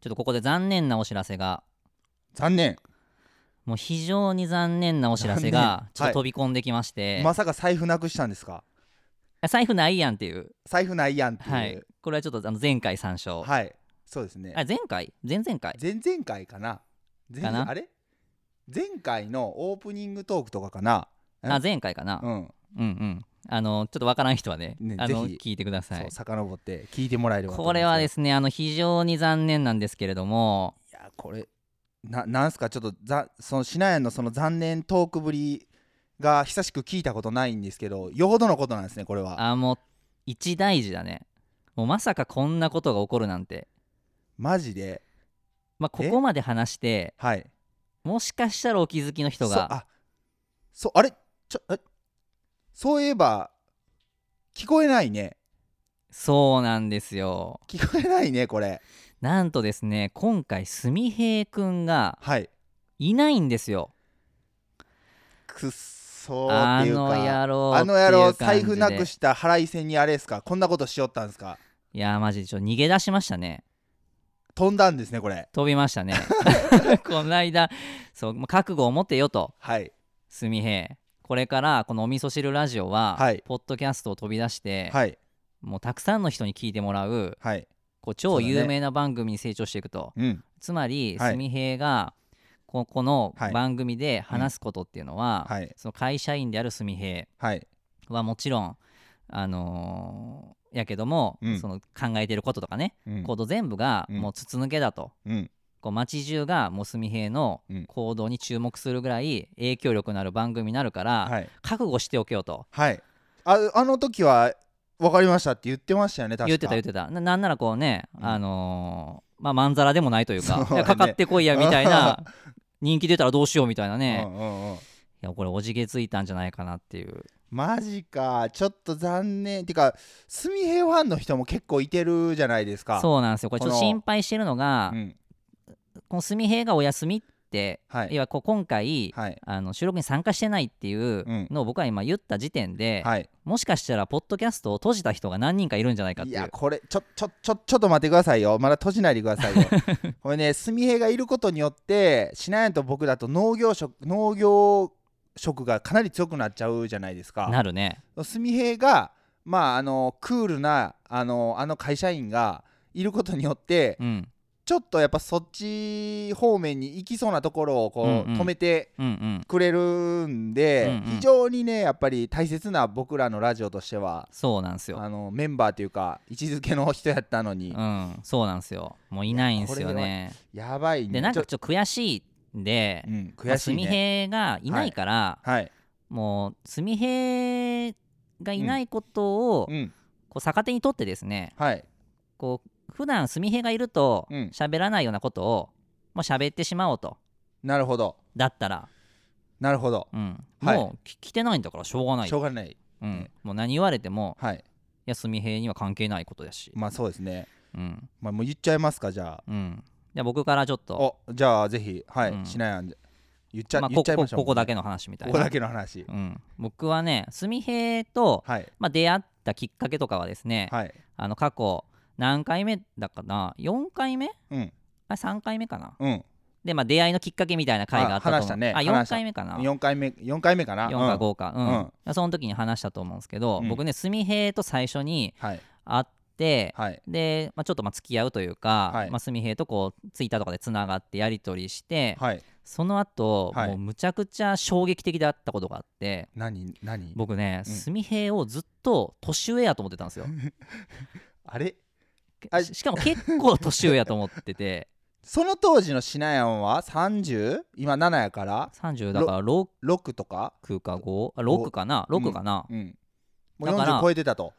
ちょっとここで残念なお知らせが。残念。もう非常に残念なお知らせがちょっと飛び込んできまして、まさか財布なくしたんですか？財布ないやんっていう。財布ないやんっていう。はい。これはちょっとあの前回参照、はい。そうですね。あ前回？前々回？前々回かな。前かな？あれ？前回のオープニングトークとかかな？あ前回かな、うん。うんうんあのちょっとわからん人はねねあのぜ聞いてくださそいう遡って聞いてもらえればと思これはうんですねあの非常に残念なんですけれども。いやこれななんすかちょっとざそのシナヤンのその残念トークぶりが久しく聞いたことないんですけどよほどのことなんですねこれは。あもう一大事だね。もうまさかこんなことが起こるなんて。マジで？まあここまで話してはい。もしかしたらお気づきの人が。そあそうあれ？ちょえ？そういえば聞こえないね。そうなんですよ。聞こえないねこれ。なんとですね今回すみへいくんがはい。いないんですよ。くっそーっていうあのか野郎あの野郎っていう感じで。財布なくした払い線にあれですか？こんなことしよったんですか？いやーマジでちょっと逃げ出しましたね。飛んだんですねこれ。飛びましたね。この間そうまあ覚悟を持ってよと。はい。すみへいこれからこのお味噌汁ラジオは、はい。ポッドキャストを飛び出して、はい。もうたくさんの人に聞いてもらうはい。こう超そうだね有名な番組に成長していくと、うん。つまりはい。すみへいがここのはい。番組で話すことっていうのは、はい。その会社員であるすみへはい。いはもちろんあのーやけども、うん。その考えてることとかね、うん。行動全部がうん。もう筒抜けだと、うんこう街中がもうすみへいのうん。行動に注目するぐらい影響力のある番組になるから、はい。覚悟しておけよと。はい。ああの時は分かりましたって言ってましたよね確か。言ってた言ってた。ななんならこうね、うん。あのーまあまんざらでもないというか、ね。かかってこいやみたいな 人気出たらどうしようみたいなね、いうんうんうん。やこれおじけついたんじゃないかなっていう。マジか。ちょっと残念。てかすみへいファンの人も結構いてるじゃないですか。そうなんですよ。これちょっと心配してるのが、うんこのすみへいがお休みって、はい。要はこう今回、はい。あの収録に参加してないっていううん。のを僕は今言った時点で、はい。もしかしたらポッドキャストを閉じた人が何人かいるんじゃないかっていう。いやこれちょちょちょちょっと待ってくださいよ。まだ閉じないでくださいよ。これねすみへいがいることによってしなやんと僕だと農業職農業職がかなり強くなっちゃうじゃないですか。なるね。すみへいがまああのクールなあのあの会社員がいることによってうんちょっとやっぱそっち方面に行きそうなところをこう、止めてくれるんで、非常にねやっぱり大切な僕らのラジオとしてはそうなんですよ。あのメンバーというか位置づけの人やったのに、うん。そうなんですよ。もういないんですよね。やばいね。でなんかちょっと悔しいんでうん、まあ悔しいね。へいがいないから、はい、もうすみへいがいないことをうん、こう逆手にとってですねはい。こう普段すみへいがいるとうん。喋らないようなことをもう喋ってしまおうと。なるほど。だったら、なるほど。うん、はい。もうき来てないんだからしょうがない。しょうがない。うん、もう何言われてもはい。いやすみへいには関係ないことだし、まあそうですね。うん。まあもう言っちゃいますかじゃうん、じゃあ僕からちょっと、あおじゃあぜひはい、うん。しなやんで。言っちゃ,、まあ、言っちゃいましょう。ここだけの話みたいな。ここだけの話。うん、僕はねすみへいと、はい。まあ、出会ったきっかけとかはですね、はい。あの過去何回目だかな？4回目？うん。あ3回目かな。うん。でまあ出会いのきっかけみたいな回があったと思う。あ話したね。あ4話した。回目かな。4 4回目4回目かな？かうん。5かうん、その時に話したと思うんですけど、うん。僕ねすみへいと最初にはい。会って、はい。で、まあ、ちょっとまあ付き合うというか、はい。まあ、すみへいとこうツイッターとかでつながってやり取りして、はい。その後、はい。もうむちゃくちゃ衝撃的だったことがあって何何？僕ねうん。すみへいをずっと年上やと思ってたんですよ。あれ？あししかも結構年上やと思ってて。その当時のしなやんは 30? 今7やから？30だから6 6とか？か5あ6かな？6かな、うんもうだから40超えてたと。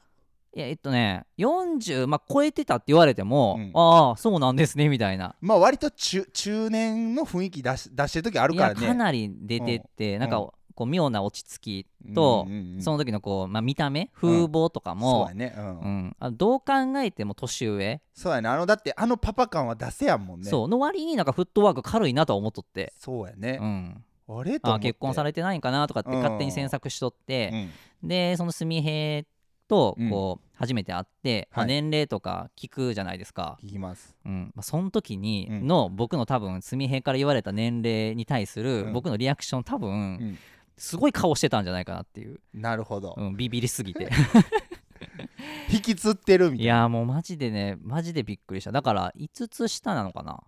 いやえっとね40、まあ、超えてたって言われても、うん。ああそうなんですねみたいな。まあ割と中中年の雰囲気出し出してる時あるいからね。やかなり出てって、なんか、うんこう妙な落ち着きと、うんうんうん。その時のこう、まあ、見た目風貌とかもうん。うん。あどう考えても年上、そうやね。あのだってあのパパ感は出せやんもんね。そう。の割になんかフットワーク軽いなとは思っとって、そうやね。うん、あれ？とあ結婚されてないんかなとかってうん。勝手に詮索しとって、でそのすみへいとうん。こう初めて会って、年齢とか聞くじゃないですか、聞きます。うん。まあ、その時にうん。の僕の多分純平から言われた年齢に対するうん。僕のリアクション多分うんすごい顔してたんじゃないかなっていう、なるほど、うん、ビビりすぎて。引きつってるみたいいなやもうマジでねマジでびっくりした。だから5つ下なのかな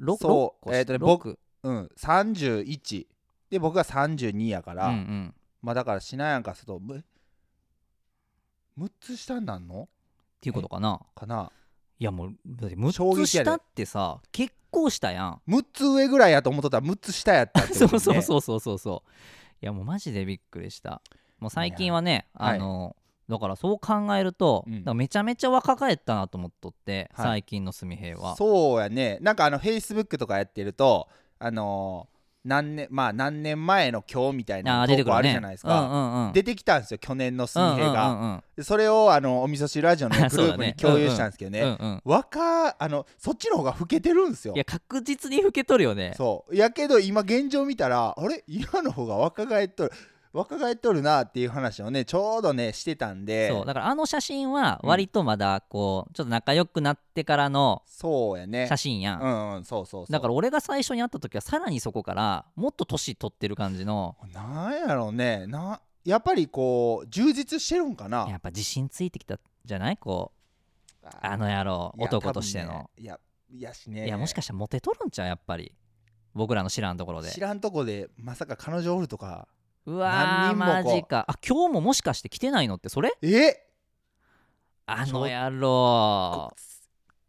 ？6, そう。えーとね僕うん31で僕が32やから、うんうん。まあだからしなやんかするとむ6つ下になんの？っていうことかな。かな。いやもうだって衝6つ下ってさ結構したやん。6つ上ぐらいやと思っとったら6つ下やったってね、うそうそうそうそうそう。いやもうマジでびっくりした。もう最近はねはいあの、だからそう考えると、うん。めちゃめちゃ若返ったなと思っとって、はい。最近のすみ平は。そうやね。なんかあのフェイスブックとかやってるとあのー何年まあ何年前の今日みたいなあー出てあるじゃないですか、出てきたんですよ去年のすみへが、それをあのお味噌汁ラジオの、ね、グループに共有したんですけどね、若あのそっちの方が老けてるんですよ。いや確実に老けとるよね。そう。やけど今現状見たらあれ？今の方が若返っとる若返っとるなっていう話をねちょうどねしてたんで。そう。だからあの写真は割とまだこうちょっと仲良くなってからのそうやね。写真やん、うんうんそうそうそう。だから俺が最初に会った時はさらにそこからもっと年取ってる感じの。なんやろうね。なやっぱりこう充実してるんかな。やっぱ自信ついてきたじゃない？こうあの野郎男としての、ねいやいやしねいやもしかしたらモテとるんちゃう？やっぱり。僕らの知らんところで。知らんとこでまさか彼女おるとかうわー何人もこう。マジか。あ今日ももしかして来てないのってそれ？え？あの野郎。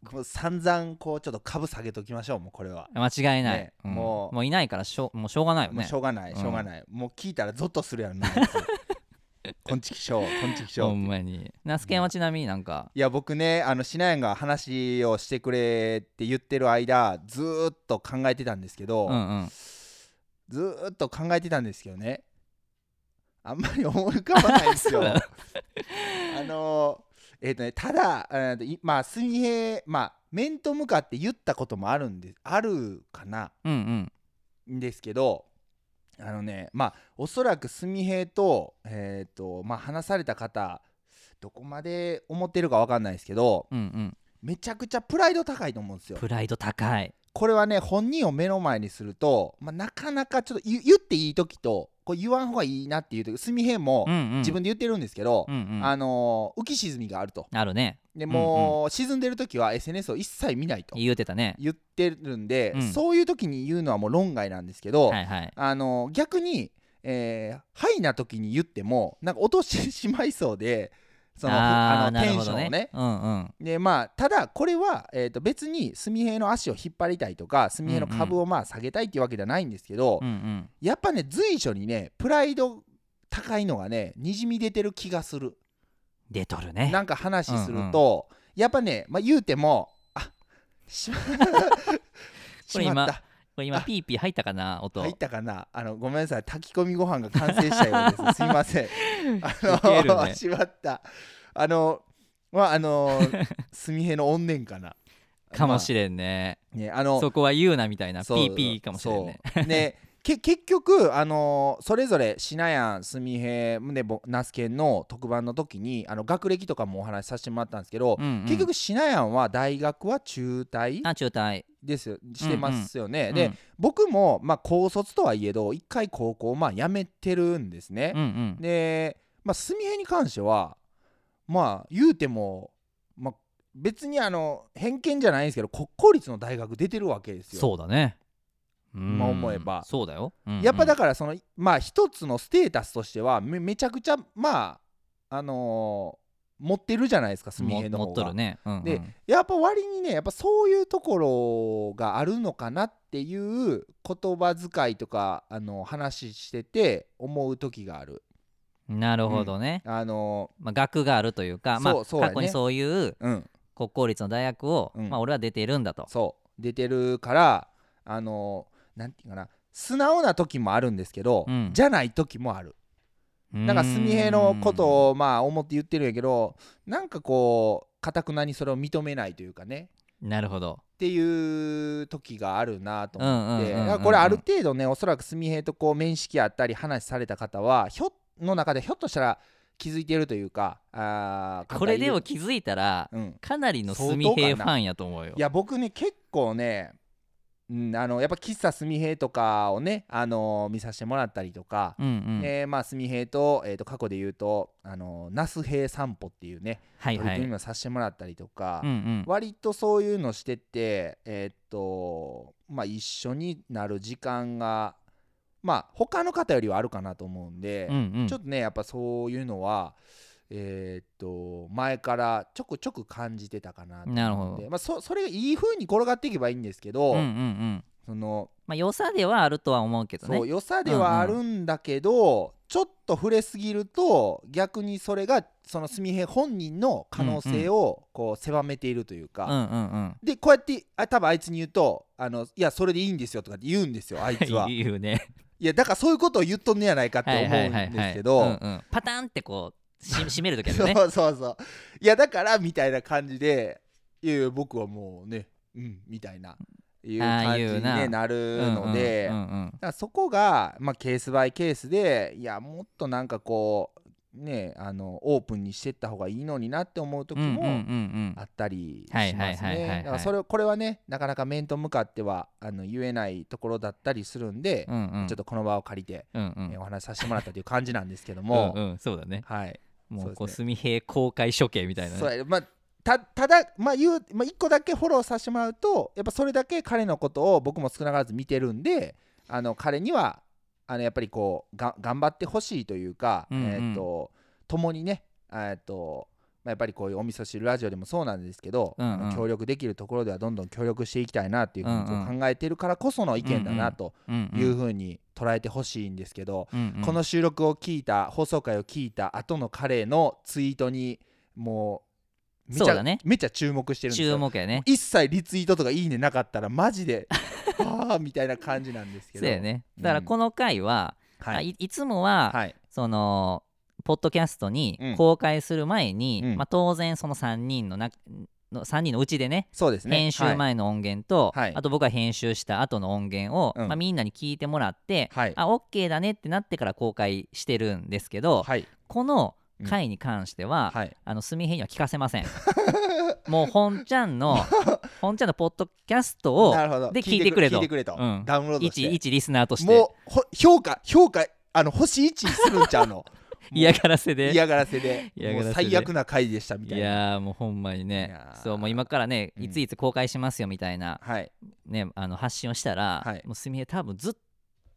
こう散々こうちょっと株下げときましょうもうこれは、間違いない、ねうん。もう。もういないからしょうもうしょうがないよもうねしょうがないうん。しょうがない、もう聞いたらゾッとするやろな。こんちきしょうこんちきしょうほんまに。ナスケンはちなみになんか。いや僕ねあのしなやんが話をしてくれって言ってる間ずーっと考えてたんですけど、うんうん。ずーっと考えてたんですけどねあんまり思い浮かばないんですよ。あのえっ、とねただえーまあ水平まあ面と向かって言ったこともあるんであるかな。うんうん。んですけどあのねまあおそらく純平とえっ、とまあ話された方どこまで思ってるか分かんないですけどうんうん。めちゃくちゃプライド高いと思うんですよ。プライド高いこれはね本人を目の前にすると、まあ、なかなかちょっと言言っていい時とこう言わん方がいいなっていう時純平もうんうん。自分で言ってるんですけど、うんうん。あのー浮き沈みがあると。あるね。でもう、沈んでる時は SNS を一切見ないと言うてたね。言ってるんで、うん。そういう時に言うのはもう論外なんですけど、はいはい。あのー逆に、えー、ハイな時に言ってもなんか落としてしまいそうでそのああのテンションをね。うんうん。でまあただこれは、えー、と別に純平の足を引っ張りたいとか純平の株をまあ下げたいっていうわけじゃないんですけど、うんうん。やっぱね随所にねプライド高いのがねにじみ出てる気がする。出とるね。なんか話すると、やっぱね、まあ、言うてもあしまこれ今しまった これ今ピーピー入ったかな音。入ったかな？あのごめんなさい。炊き込みご飯が完成したようです。すいません。あの、ね。しまった。あのまああの 純平の怨念かな。かもしれんね。れんねあのそこは言うなみたいな。ピーピーかもしれんね。そう。でけ 結局、あのそれぞれしなやんすみへでぼナスケンの特番の時にあの学歴とかもお話しさせてもらったんですけど、うんうん。結局しなやんは大学は中退あ中退。ですよ。してますよね、うんで僕も、まあ、高卒とはいえど一回高校まあ辞めてるんですね。うん、うん。でまあすみへに関してはまあ言うても、まあ、別にあの偏見じゃないんですけど国公立の大学出てるわけですよ。そうだねうん。今思えば。そうだよ。うんうん。やっぱだからそのまあ一つのステータスとしてはめめちゃくちゃまああのー持ってるじゃないですか純も平の方が。持っとるね。うんうん。でやっぱ割にねやっぱそういうところがあるのかなっていう言葉遣いとかあの話してて思う時がある。なるほどね。あのまあ学があるというかまあ過去にそういうーうん。国公立の大学をうん。まあ俺は出てるんだと。そう。出てるからあのーなんていうかな素直な時もあるんですけど、うん。じゃない時もある。なんか純平のことをまあ思って言ってるんやけどなんかこうかたくなにそれを認めないというかね。なるほど。っていう時があるなと思って。これある程度ねおそらく純平とこう面識あったり話された方はひょの中でひょっとしたら気づいてるというかあーこれでも気づいたらうん、かなりの相当すみへいかなファンやと思うよ。いや僕ね結構ね、うん、あのやっぱ喫茶すみへいとかをね、あの見させてもらったりとか、うんうん。えーまあすみへいと,、えー、と過去で言うとあの那須平散歩っていうねはいはい。取り組みもさせてもらったりとか、うんうん。割とそういうのしててえーっとまあ一緒になる時間がまあ他の方よりはあるかなと思うんで、うんうん。ちょっとねやっぱそういうのはえーっと前からちょくちょく感じてたかななるほど。まあ、そそれがいい風に転がっていけばいいんですけど、うんうんうん。そのまあ良さではあるとは思うけどね。そう良さではあるんだけど、ちょっと触れすぎると逆にそれがその純平本人の可能性をこう狭めているというか、うんうんうん。でこうやってあ多分あいつに言うとあのいやそれでいいんですよとかって言うんですよ あいつは。い言うね。やだからそういうことを言っとんねやないかって思うんですけど。うんうん。パタンってこうし 締める時あるそうねそうそう。いやだからみたいな感じでいやいや僕はもうねうんみたいないう感じに、ね、な。るので、うんうんうんだからそこが、まあ、ケースバイケースでいやもっとなんかこうねあのオープンにしてった方がいいのになって思う時もんあったりしはいますねだからそれこれはねなかなか面と向かってはあの言えないところだったりするんで、うんうん。ちょっとこの場を借りて、うんうん。えーお話しさせてもらったという感じなんですけども、うんうんそうだね。はいもそうこうすみへい公開処刑みたいなね。そうやまあたただまあ言う、まあ、1個だけフォローさせてもらうとやっぱそれだけ彼のことを僕も少なからず見てるんであの彼にはあのやっぱりこうが頑張ってほしいというか、うんうん。えー、と共にねえーとまあ、やっぱりこういうお味噌汁ラジオでもそうなんですけど、うんうん。協力できるところではどんどん協力していきたいなっていうふうに考えてるからこその意見だなとうんうんいうふうに捉えてほしいんですけど、うんうん。この収録を聞いた放送回を聞いた後の彼のツイートにもうめちゃ,、ね。めちゃ注目してるんです注よ目やね。一切リツイートとかいいねなかったらマジでああみたいな感じなんですけど。そうやね。だからこの回はあはい。いいつもははい。そのポッドキャストにうん。公開する前に、うん。まあ、当然その3人のなの3人のうちでねそうですね。編集前の音源と、はい。あと僕が編集した後の音源を、うん。まあ、みんなに聞いてもらって、はい。あ OK だねってなってから公開してるんですけど、はい。この回に関しては、はい。あのすみへんには聞かせません。もう本ちゃんの 本ちゃんのポッドキャストをで聞いてくれと。うん。ダウンロードして。一一リスナーとして。もうほ評価評価あの星1するんちゃうの？嫌がらせで。嫌がらせで。最悪な回でしたみたいな。いやーもうほんまにいねそうもう今からねうん。いついつ公開しますよみたいな、はい。ねあの発信をしたら、はい。もうすみへ多分ずっ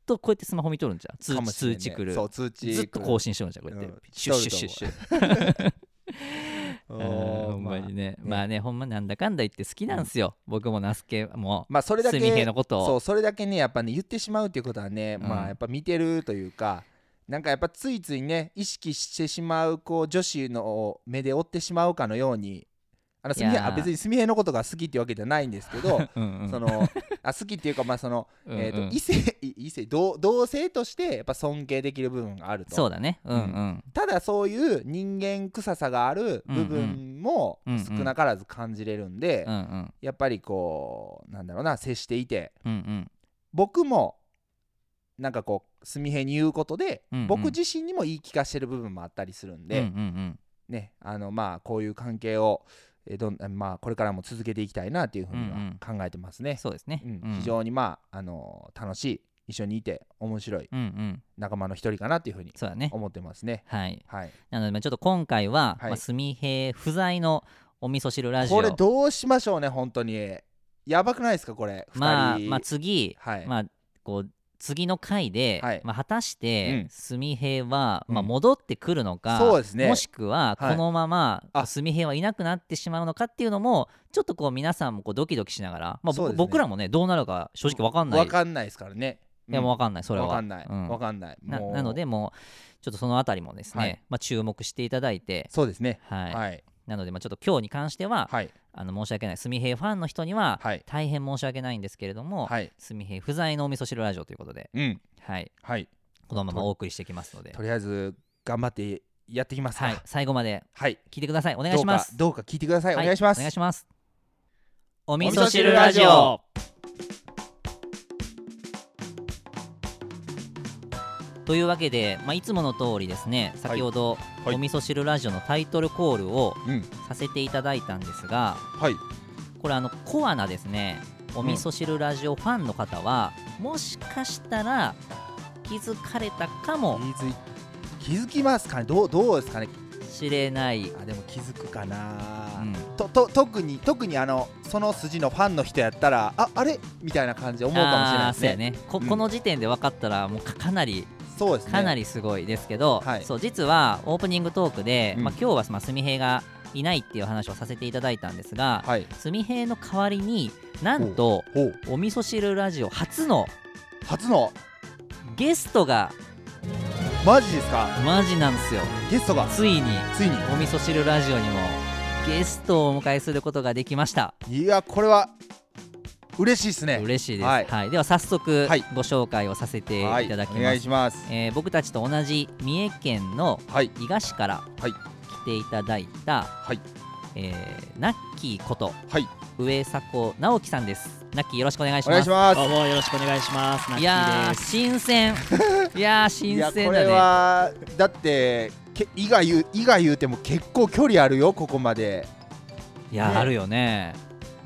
とこうやってスマホ見とるんじゃん通通知来る。そう通知ずっと更新しとるんじゃんこうやって、うん。シュッシュッシュッシュ ほんまにね。まあまあねほんまなんだかんだ言って好きなんすよ、僕も那須家も。まあそれだけすみへのことを。そうそれだけねやっぱね言ってしまうっていうことはね、うん。まあやっぱ見てるというかなんかやっぱついついね意識してしまうこう女子の目で追ってしまうかのようにあのすみへ別にすみへのことが好きっていうわけじゃないんですけど うんうん。そのあ好きっていうかまあその、えー、と異性い異性同同性としてやっぱ尊敬できる部分があると。そうだね。うんうん、ただそういう人間臭さがある部分も少なからず感じれるんで、うんうん。やっぱりこうなんだろうな接していて。うんうん。僕もなんかこう純平に言うことで、うんうん。僕自身にも言い聞かせてる部分もあったりするんで、うんうんねあのまあこういう関係を、えーどんまあ、これからも続けていきたいなっていうふうにはうんうん。考えてますね。そうですね、うん。うん。非常にまあ、あの楽しい一緒にいて面白いうんうん。仲間の一人かなっていうふうに思ってますね。はい。はい、なのでまあちょっと今回は、はい。まあ、すみへ不在のお味噌汁ラジオ。これどうしましょうね本当に。やばくないですかこれ2人。まあまあ次、はい、まあこう次の回で、はい。まあ、果たしうてん。すみへは、まあ、うん戻ってくるのか、そうですね。もしくははい。このままあ。すみへはいなくなってしまうのかっていうのもちょっとこう皆さんもこうドキドキしながら、まあ、そうですね。僕僕らもねどうなるか正直わかんないわかんないですからね。いやもうわかんないそれは。わかんない、うん。わかんない。もう。ななのでもうちょっとそのあたりもですね、はい。まあ、注目していただいて、そうですね。はい。はいなのでまあちょっと今日に関しては、はい。あの申し訳ない。すみへファンの人にははい。大変申し訳ないんですけれども、はい。すみへ不在のお味噌汁ラジオということで、うん。はい、はい。このままお送りしていきますので。とりあえず頑張ってやっていきますか。はい、最後まではい。聞いてください。お願いします。どうか聞いてください、はお願いします。お願いします。お味味噌噌汁ラジオというわけで、まあ、いつもの通りですね先ほど、はい。お味噌汁ラジオのタイトルコールをうん。させていただいたんですがはい。これあのコアなですねお味噌汁ラジオファンの方は、もしかしたら気づかれたかも。気づい気づきますかね？どうどうですかね？しれない、あでも気づくかな、うん。とと特に特にあのその筋のファンの人やったらああれ？みたいな感じで思うかもしれないですね。ね。こ,、うん。この時点で分かったらもうかかなりそうですね。かなりすごいですけど、はい。そう実はオープニングトークで、うん。まあ、今日はまみへいがいないっていう話をさせていただいたんですが、はい。すみへいの代わりになんとほう。お味噌汁ラジオ初の初の？ゲストがマジですか？マジなんですよ。ゲストが？ついについに？お味噌汁ラジオにもゲストをお迎えすることができました。いやこれは嬉しいですね。嬉しいです、ははい。いでは早速はい。ご紹介をさせてはいいただきます,、お願いします。えー僕たちと同じ三重県のはい。伊賀市からはい。来ていただいた、はい。えーナッキーことはい。上迫直樹さんです。ナッキーよろしくお願いしおます。願いします。どうもよろしくお願いします。いや。新鮮。いや新やこれ鮮だねはだってけ伊賀言う伊賀言うても結構距離あるよここまで。ねいやあるよね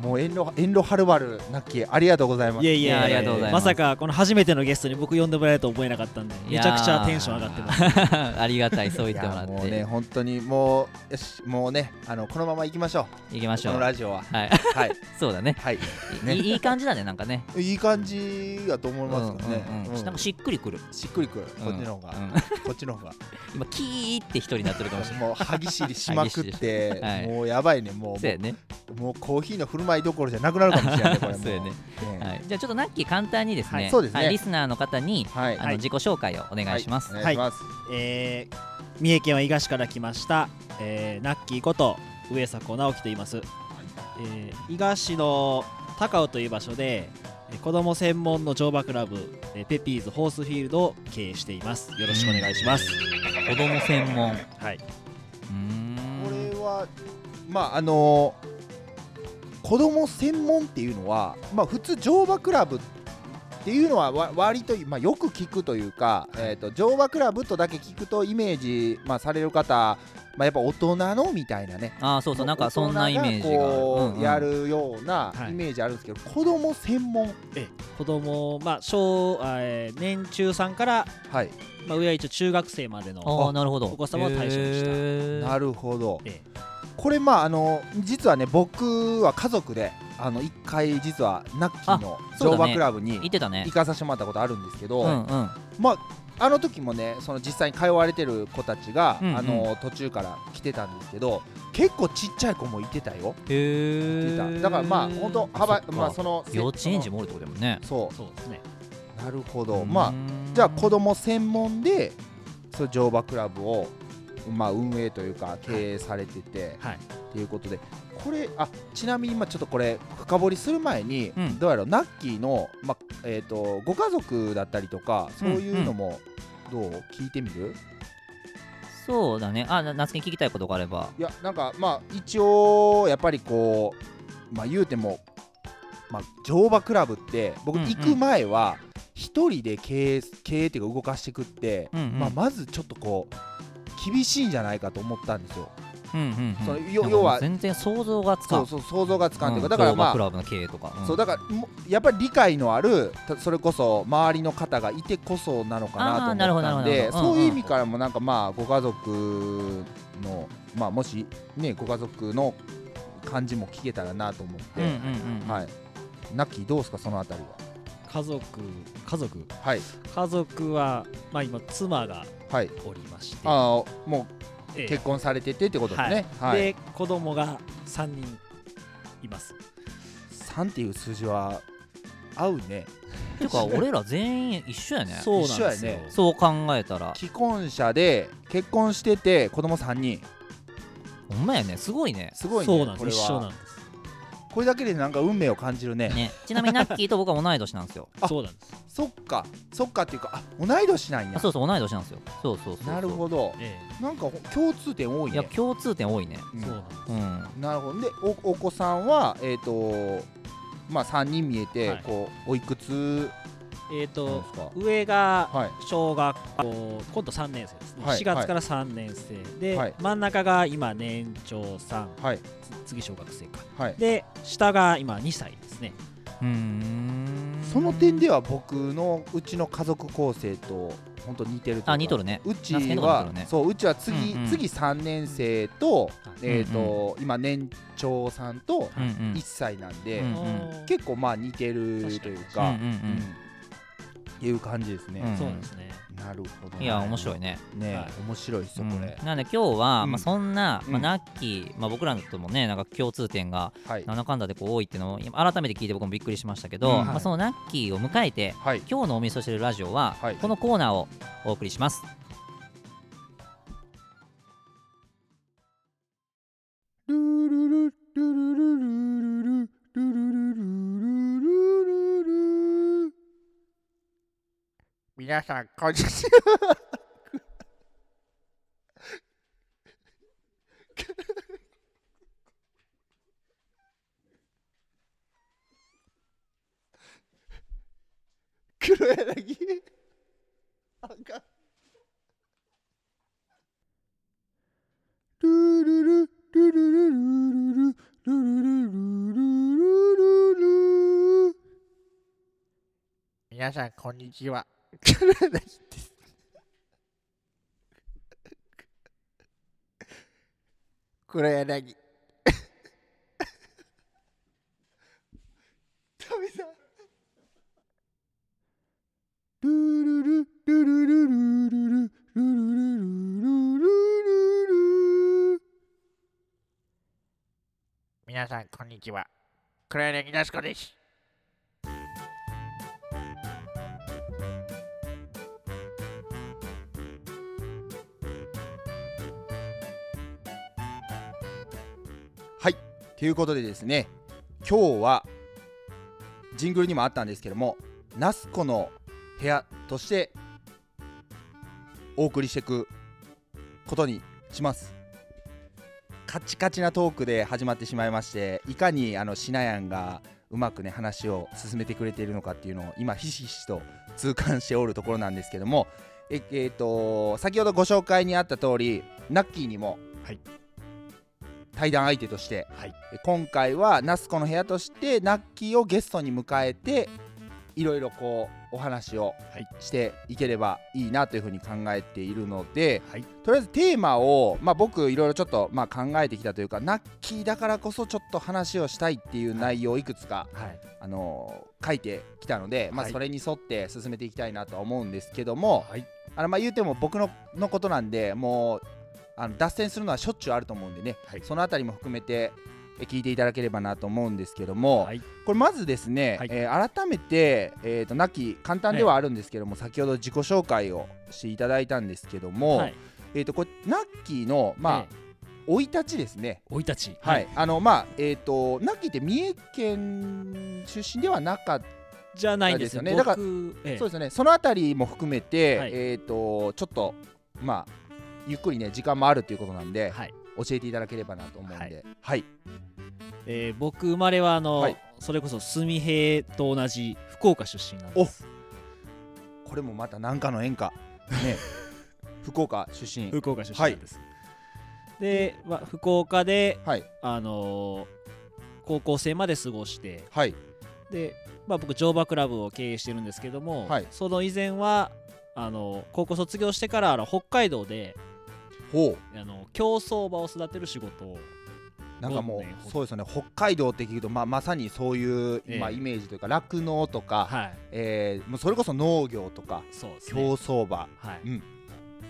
もう遠慮遠慮はるばるなっきありがとうございます。いえいやありがとうございます。まさかこの初めてのゲストに僕呼んでもらえると思えなかったんで、めちゃくちゃテンション上がってます。す ありがたいそう言ってもらっいやもうねて本当にもうよしもうねあのこのまま行きましょう。いきましょう。このラジオは。はい。はい。そうだね。はい。ね。いい感じだねなんかね。いい感じやと思いますけどね。うんうんうん。うん。なんかしっくりくる。しっくりくる。こっちの方が。うん。こっちの方が。今キーって一人になってるかもしれない。もう歯ぎしりしまくってはい。もうやばいね。もうそうやね。もうコーヒーの振る舞いどころじゃなくなるかもしれない これも。そうやね。ねはい、じゃあちょっとナッキー簡単にですね、はい。そうですね。リスナーの方に、はい。あの自己紹介をお願いします。お願いします。えー、三重県は伊賀市から来ました、えー、ナッキーこと上迫直樹と言います。えー、伊賀市の高尾という場所で、えー子供専門の乗馬クラブ、えーペピーズホースフィールドを経営しています。よろしくお願いします。子供専門。うはい。これはまああの子供専門っていうのはまあ普通乗馬クラブっていうのはわ割と、まあ、よく聞くというか、えー、と乗馬クラブとだけ聞くとイメージ、まあ、される方、まあ、やっぱ大人のみたいなね。ああ、そうそう、なんかそんなイメージが。こうやるようなはい。イメージあるんですけど、子供専門。え子供まあ小、あえー年中さんから、はい。まあ、上は一応中学生までのああ、なるほど。お子様を対象にした。なるほど。えこれまああの実はね僕は家族であの一回実はナッキーの乗馬クラブに言ってたね行。かさせてもらったことあるんですけど。まああの時もねその実際に通われてる子たちが、うんうんあの途中から来てたんですけど結構ちっちゃい子もいてたよへえ。だからまあ本当幅まあその幼稚園児ももおるってことだもんね。そそうですね。うなるほどまああじゃあ子供専門でそう乗馬クラブをまあ運営というか経営されてて、はい。っていうことでこれあちなみに今ちょっとこれ深掘りする前に、うん。どうやらナッキーの、まあえー、とご家族だったりとかそういうのもどう、聞いてみる？そうだね。あ、な夏希に聞きたいことがあれば。いやなんかまあ一応やっぱりこうまあ言うても、まあ、乗馬クラブって僕うんうん。行く前は一人で経営経営っていうか動かしていくって、うんうん。まあ、まずちょっとこう厳しいんじゃないかと思ったんですよ。うんうんうん。その要は全然想像がつかん。そうそう想像がつかんというか、うんだからまあクラブの経営とか。んそうだからもやっぱり理解のあるたそれこそ周りの方がいてこそなのかなとあーなるほど思ったんでなるほどうんうんそういう意味からもなんかまあご家族のまあもしねご家族の感じも聞けたらなと思って、うんうんうん。はいナッキーどうですかそのあたり家族家族？ははい。家族はまあ今妻がはい。おりまして、ああもええ。う結婚されててってことですね。はい、で子供が3人います。3っていう数字は合うね。てか俺ら全員一緒やね。そうなんですね。そう考えたら。既婚者で結婚してて子供3人。ほんまやね。すごいね。すごいねそうなんこれは。です一緒なんですこれだけでなんか運命を感じるね。ね。ちなみにナッキーと僕は同い年なんですよ。あそうなんです。そっか。そっかっていうかあ同い年なんや。あそうそう同い年なんですよ。そうそうそうそう。なるほど。えなんかほ共通点多いいやね共通点多いね。うん。えそうなんです。うん。なるほど。でおお子さんはえっ、とまあ3人見えて、はい。こうおいくつえっ、なんと上がはい。小学校今度3年生ですね、はい4月から3年生。で、はい。真ん中が今年長3はい。つ次小学生か。はい。で下が今2歳ですね。うーん。その点では僕のうちの家族構成と本当似てるというかあ似とるね。うちはね。そううちは次、うんうん。次3年生と,、えーとうん今年長さんとうんうん。1歳なんで、うんおー。結構まあ似てるというか、うんうんうん。うんいう感じですね、うん。そうですね。なるほどね。いや面白いね。ね、はい。面白いですよこれ、うんなんで今日は、うん。まあ、そんな、うん。まあ、ナッキー、まあ、僕らともねなんか共通点がはい。なんだかんだでこう多いっていうのを今改めて聞いて僕もびっくりしましたけど、うん。まあ、そのナッキーを迎えてはい。今日のお味噌汁ラジオは、はい。このコーナーをお送りします。ルールルルルルルルルルルルルルルル皆さんこんにちは。黒柳？あかん。ルルルルルルルルルルルルル。皆さんこんにちは。黒柳。です黒柳ダメだルルルルルルルルルルルルルルルル皆さんこんにちは黒柳なすこですということでですね今日はジングルにもあったんですけどもナスコの部屋としてお送りしていくことにします。カチカチなトークで始まってしまいましていかにあのシナヤンがうまくね話を進めてくれているのかっていうのを今ひしひしと痛感しておるところなんですけどもええーと先ほどご紹介にあった通りナッキーにも、はい。対談相手として。はい。え今回はナスコの部屋としてナッキーをゲストに迎えていろいろこうお話をはい。していければいいなというふうに考えているのではい。とりあえずテーマを、まあ、僕いろいろちょっとまあ考えてきたというかナッキーだからこそちょっと話をしたいっていう内容をいくつか、はい。あのー書いてきたので、まあ、はい。それに沿って進めていきたいなとは思うんですけども、はい。あのまあ言うても僕ののことなんでもうあの脱線するのはしょっちゅうあると思うんでね、はい。そのあたりも含めてえ聞いていただければなと思うんですけども、はい。これまずですね、はい。えー改めて、えー、となき簡単ではあるんですけども、先ほど自己紹介をしていただいたんですけども、はい。えー、とこれナッキーのまあええ。生い立ちですね。生い立ち。はい、あのまあえっ、とナッキーって三重県出身ではなかったじゃないんですよ。ねだから僕ええ。そうですね。そのあたりも含めて、はい。えっ、とちょっとまあゆっくりね時間もあるということなんで、はい。教えていただければなと思うんで、はい。はい、えー僕生まれはあの、はい。それこそ純平と同じ福岡出身なんです。これもまた何かの縁か。ね。福岡出身。福岡出身です、で、まあ、福岡ではい。あのー高校生まで過ごして。はい。で、まあ、僕乗馬クラブを経営してるんですけども、はい。その以前はあの高校卒業してからあの北海道でほあの競走馬を育てる仕事を。うなんかもうそうですよね。北海道って聞くと、まあ、まさにそういう、ええ。まあ、イメージというか酪農とか、はい。えーもうそれこそ農業とか競走馬。はい。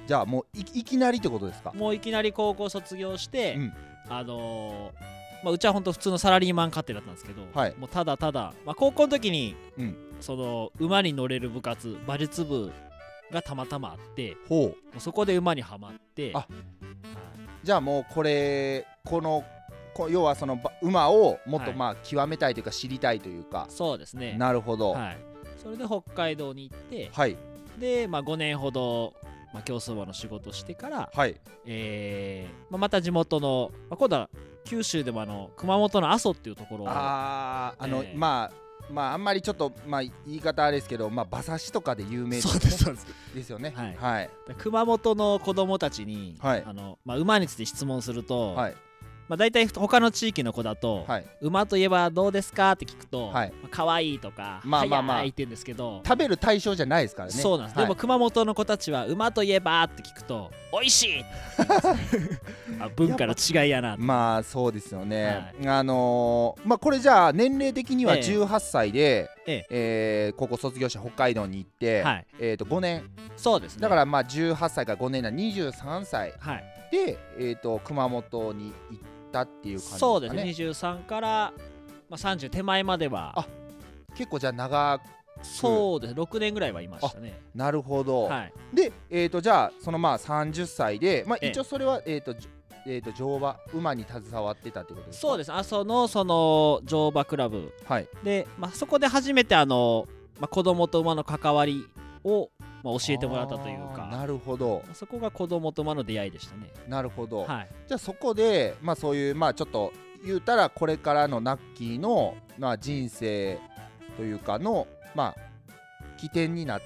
じゃあもういいきなりってことですか？もういきなり高校卒業して、うん。あのーまあ、うちは本当普通のサラリーマン家庭だったんですけど、はい。もうただただ、まあ、高校の時に、うん。その馬に乗れる部活馬術部がたまたまあってほう。そこで馬にはまってあ。はい。じゃあもうこれこのこ要はそのば馬をもっとはい。まあ極めたいというか知りたいというか、そうですね。なるほど。はい、それで北海道に行ってはい。で、まあ、5年ほど、まあ、競走馬の仕事してから、はい。えーまあ、また地元の、まあ、今度は九州でもあの熊本の阿蘇っていうところあーあの、ええまあまああんまりちょっとまあ言い方あれですけどまあ馬刺しとかで有名そうですそうです。ですよね。はい。はい。で熊本の子供たちに、はい。あのまあ、馬について質問すると、はいまあ、大体他の地域の子だと、はい。馬といえばどうですかって聞くと、はい。まあ、可愛いとか、まあまあまあ。速いって言うんですけど、食べる対象じゃないですからね。そうなんです、はいでも熊本の子たちは馬といえばって聞くと美味しい! あ文化の違いやな。まあそうですよね、あのーまあこれじゃあ年齢的にはええ。18歳で、ええ。えー高校卒業して北海道に行って、はい。えー、と5年。そうですね。だからまあ18歳から5年な23歳はい。で、えー、と熊本に行ったっていう感じですかね。そうですね。23から、まあ、30手前までは。あ結構じゃあ長く。そうです。6年ぐらいはいましたね。なるほど、はい。で、えー、とじゃあそのまあ30歳で、まあ、ええ。一応それは、えーとじえー、と乗馬馬に携わってたってことですか？そうです。阿蘇のその乗馬クラブ。はい。で、まあ、そこで初めてあの、まあ、子供と馬の関わりを、まあ、教えてもらったというか。なるほど。そこが子供と馬の出会いでしたね。なるほど、はい。じゃあそこでまあそういうまあちょっと言うたらこれからのナッキーのまあ人生というかのまあ起点になっ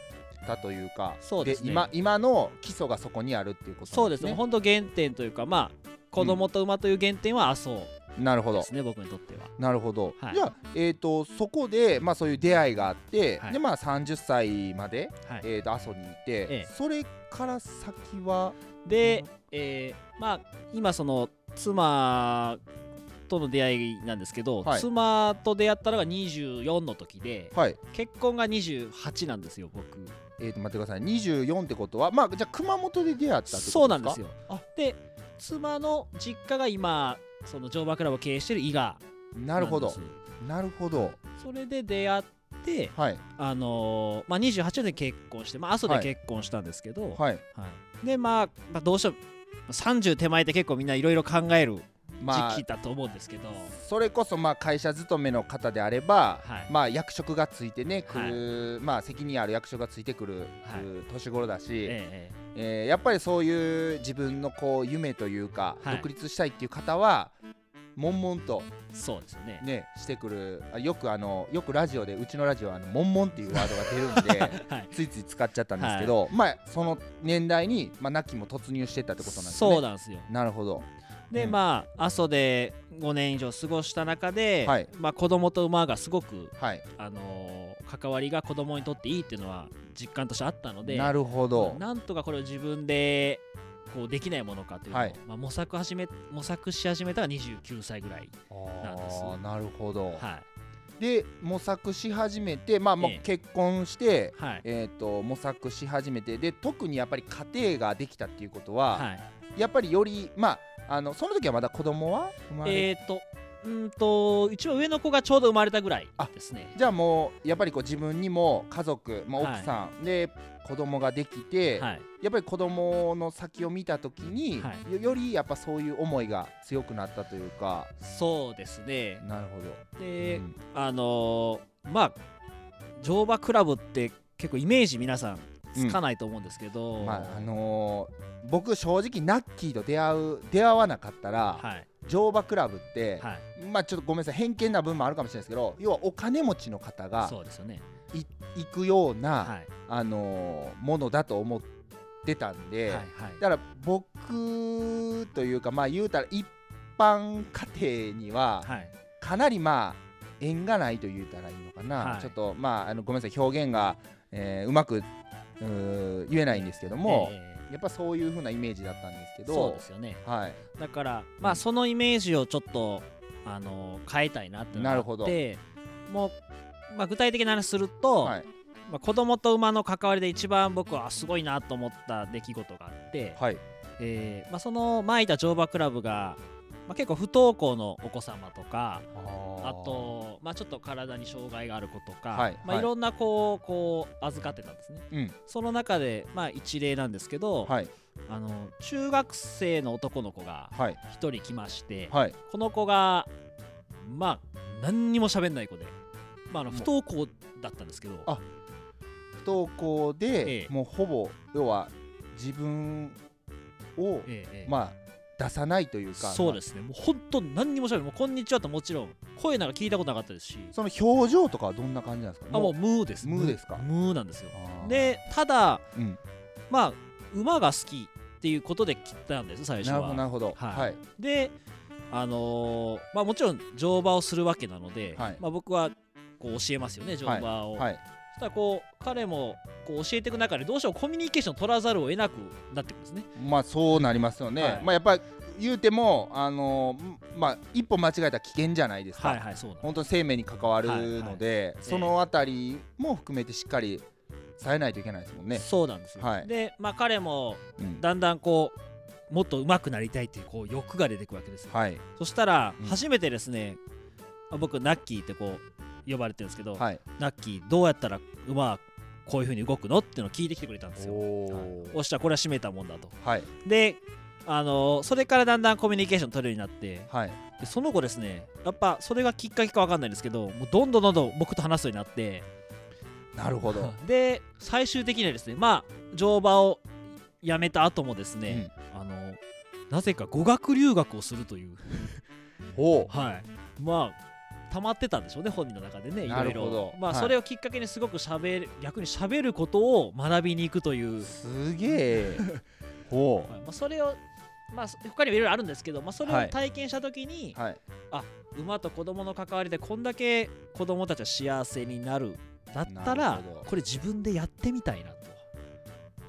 たというか。そうですね。今今の基礎がそこにあるっていうことそうです。ねね本当原点というかまあ子供と馬という原点は阿蘇なるほど。ですね、僕にとっては。なるほど、はい。じゃあ、えー、とそこで、まあ、そういう出会いがあって、はい。でまあ、30歳まで、はい。えー、と阿蘇にいて、ええ。それから先はで、えーまあ今その妻との出会いなんですけど、はい。妻と出会ったのが24の時ではい。結婚が28なんですよ僕。えー、と待ってください。24ってことはまあじゃあ熊本で出会ったってことですか？そうなんですよ。あで妻の実家が今その乗馬クラブを経営してる伊賀なるほど。なるほど。それで出会ってはい。あのーまあ、28年で結婚して、まあ、阿蘇ではい。結婚したんですけど、はい。はい。で、まあ、まあどうしても30手前って結構みんないろいろ考えるまあ時期だと思うんですけど、それこそまあ会社勤めの方であれば、はい。まあ役職がついてねくる、まあ責任ある役職がついてくる、はい。年頃だし、えええーやっぱりそういう自分のこう夢というか、はい。独立したいっていう方は悶々とええそうですよね。ねしてくる。あよくあのよくラジオでうちのラジオはあの悶々っていうワードが出るんではい。ついつい使っちゃったんですけど、まあその年代にまあナッキーも突入してったってことなんですね。そうなんですよ。なるほどで、うん。まあ阿蘇で5年以上過ごした中で、はい。まあ、子供と馬がすごく、はい。あのー関わりが子供にとっていいっていうのは実感としてあったのでなるほど。なんとかこれを自分でこうできないものかというのを、はい。まあ、模索始め模索し始めたのが29歳ぐらい、なんです。あーなるほど、はい。で模索し始めてまあもうええ。結婚して、はい。えー、と模索し始めてで特にやっぱり家庭ができたっていうことは、はい、やっぱりよりまああのその時はまだ子供は生まれえっ、ー、とうんと一番上の子がちょうど生まれたぐらいですね。じゃあもうやっぱりこう自分にも家族、まあ、はい奥さん、で子供ができて、はい。やっぱり子供の先を見た時に、はい。よよりやっぱそういう思いが強くなったというか。そうですね。なるほど、で、うん。あのーまあ乗馬クラブって結構イメージ皆さんつかないと思うんですけど、まああのー僕正直ナッキーと出会う出会わなかったら、はい。乗馬クラブって、はい。まあちょっとごめんなさい偏見な部分もあるかもしれないですけど要はお金持ちの方がそうですよね。い行くような、はい。あのーものだと思ってたんで、はいはい。だから僕というかまあ言うたら一般家庭にははい。かなりまあ縁がないと言うたらいいのかな、はい。ちょっとまああのごめんなさい表現が、えーうまくうー言えないんですけども、えーやっぱそういう風なイメージだったんですけどそうですよね。はい。だからまあそのイメージをちょっとあの変えたいなってなるほど。ってもう、まあ、具体的な話すると、はい。まあ、子供と馬の関わりで一番僕はすごいなと思った出来事があって、はい。えーまあ、その前いた乗馬クラブが、まあ、結構不登校のお子様とかあと、まあ、ちょっと体に障害がある子とか、まあ、はい。はいいろんな子をこう預かってたんですね。うん。その中で、まあ、一例なんですけど、はい。あの中学生の男の子がはい。一人来まして、はい。この子がまあ何にも喋んない子で、まあ、あの不登校だったんですけど。あ不登校で、ええ。もうほぼ要は自分を、ええええ。まあ出さないというかそうですね。もう本当何にもしゃべるもうこんにちはともちろん声なんか聞いたことなかったですし。その表情とかはどんな感じなんですか？あもうムーです。ムーですか？ムーなんですよ。でただうん。まあ馬が好きっていうことで切ったんです最初なるほどなはるほど。はい。はい。であのーまあもちろん乗馬をするわけなので、はい。まあ、僕はこう教えますよね乗馬を、はいそしたらこう彼もこう教えていく中でどうしてもコミュニケーションを取らざるを得なくなってくるんですね。まあそうなりますよね、はい。まあやっぱり言うてもあのんまあ一歩間違えたら危険じゃないですか、はいはいそう本当に生命に関わるので、そのあたりも含めてしっかり伝えないといけないですもんね。そうなんですよ、はい。でまあ彼もうん。だんだんこうもっと上手くなりたいっていうこう欲が出てくるわけですよ、はい。そしたらうん。初めてですね、あ僕ナッキーってこう呼ばれてるんですけど、はい。ナッキーどうやったら馬はこういう風に動くのっていうのを聞いてきてくれたんですよ。おっしゃこれは閉めたもんだと。はい。であのそれからだんだんコミュニケーション取れるようになってはい。でその後ですねやっぱそれがきっかけか分かんないんですけどもうどんどんどんどん僕と話すようになってなるほど。で最終的にはですねまあ乗馬をやめた後もですね、あのなぜか語学留学をするという。はい。まあ溜まってたんでしょうね本人の中でねいなろいろまあ、はい。それをきっかけにすごくしゃべる逆にしゃべることを学びに行くという、すげえ。ほはい。まあ、それをまあ他にもいろいろあるんですけど、まあ、それはい。を体験した時に、う。はい。馬と子供の関わりでこんだけ子供たちは幸せになる。だったならこれ自分でやってみたいなと。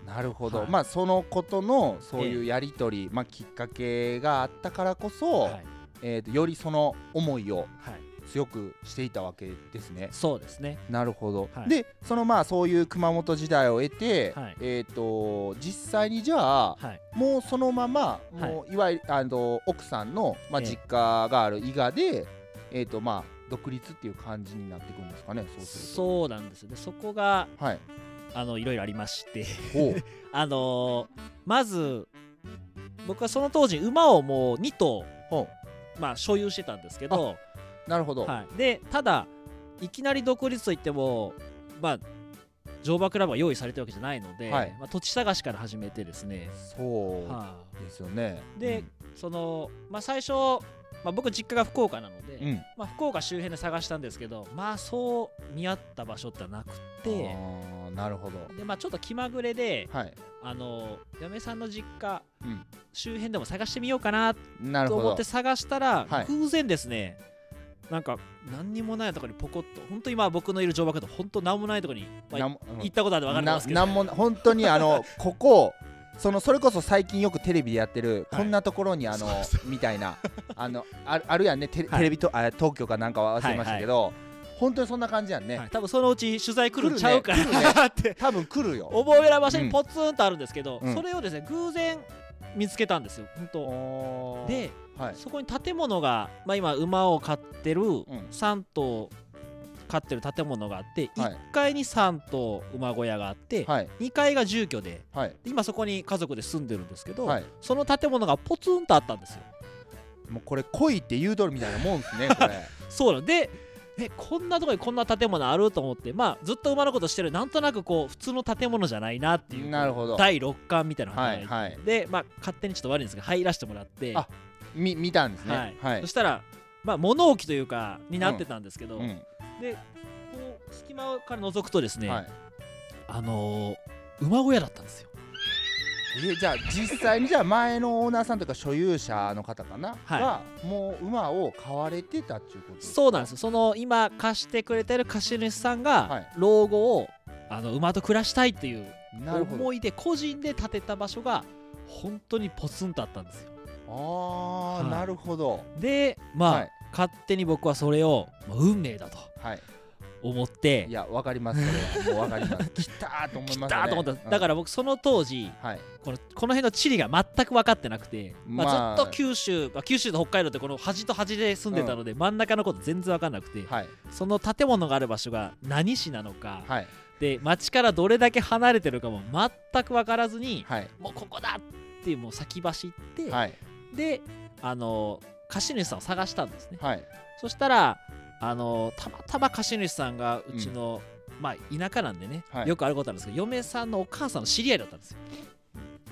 なるほど、はい。まあそのことのそういうやり取り、まあきっかけがあったからこそ、はい、えーとよりその思いをはい、強くしていたわけですね。そうですね。なるほど、はい。でそのまあそういう熊本時代を得て、はい。えっ、と実際にじゃあはい。もうそのままもういわゆるあの奥さんの、まあ、ええ。実家がある伊賀で、えーとまあ、独立っていう感じになっていくんですかねそうするそうなんですよ。ねそこがと。はい、あのいろいろありまして。あのーまず僕はその当時馬をもう2頭ほまあ所有してたんですけど、うなるほど、はい、でただいきなり独立といってもまあ乗馬クラブが用意されてるわけじゃないので、はい。まあ、土地探しから始めてですね、そうはですよね。でその、まあ、最初、まあ、僕実家が福岡なので、うん、うんまあ、福岡周辺で探したんですけどまあそう見合った場所ってはなくて。あーなるほど。で、まあ、ちょっと気まぐれではい、あの嫁さんの実家う周辺でも探してみようかなん、なるほど。と思って。探したら、はい。偶然ですねなんか何にもないところにポコッと本当に今僕のいる乗馬クラブ本当何もないところに、まあなんうん。行ったことあるんで分かりますけど。ななんも本当にあのここそのそれこそ最近よくテレビでやってる、はい。こんなところにあのみたいなあのああるやんねテレ,、はい。テレビとあ東京かなんかは忘れましたけど、本当にそんな感じやんね、はい。多分そのうち取材来るんちゃうか来るね。なって。多分来るよ。覚えら場所にポツンとあるんですけど、うん。それをですね偶然見つけたんですよ本当。ではい。そこに建物が、まあ、今馬を飼ってるん。3頭飼ってる建物があって、はい。1階に3頭馬小屋があって、はい。2階が住居ではい。で今そこに家族で住んでるんですけど、はい。その建物がポツンとあったんですよ。もうこれ恋って言うとるみたいなもんですねこれ。そうなんでえこんなところにこんな建物あると思ってまあずっと馬のことしてる。なんとなくこう普通の建物じゃないなっていうなるほど。第六感みたいなのがはいはい。でまあ勝手にちょっと悪いんですけど入らせてもらって。あみ見たんですね。はい。はい。そしたらまあ物置というかになってたんですけど、うん。でこう隙間から覗くとですね、はい。あのー馬小屋だったんですよえじゃあ実際にじゃあ前のオーナーさんとか所有者の方かな、はい。がもう馬を買われてたっていうことそうなんです。よその今貸してくれてる貸主さんが、はい。老後をあの馬と暮らしたいっていう思いで個人で建てた場所が本当にポツンとあったんですよ。ああ、はい。なるほど。でまあ、はい。勝手に僕はそれを、まあ運命だと。はい思って。いやわかります。それはもうわかります。来たーと思い来ましたと思った、だからら僕その当時はい。このこの辺の地理が全く分かってなくて、まあ。まあずっと九州、まあ、九州と北海道ってこの端と端で住んでたので、真ん中のこと全然分かんなくて、はい。その建物がある場所が何市なのか、はい。で町からどれだけ離れてるかも全く分からずに、はい。もうここだっていうもう先走って、はい。であの貸主さんを探したんですね。はい。そしたらあのたまたま貸主さんがうちの、まあ田舎なんでね、はい。よくあることなんですけど嫁さんのお母さんの知り合いだったんですよ。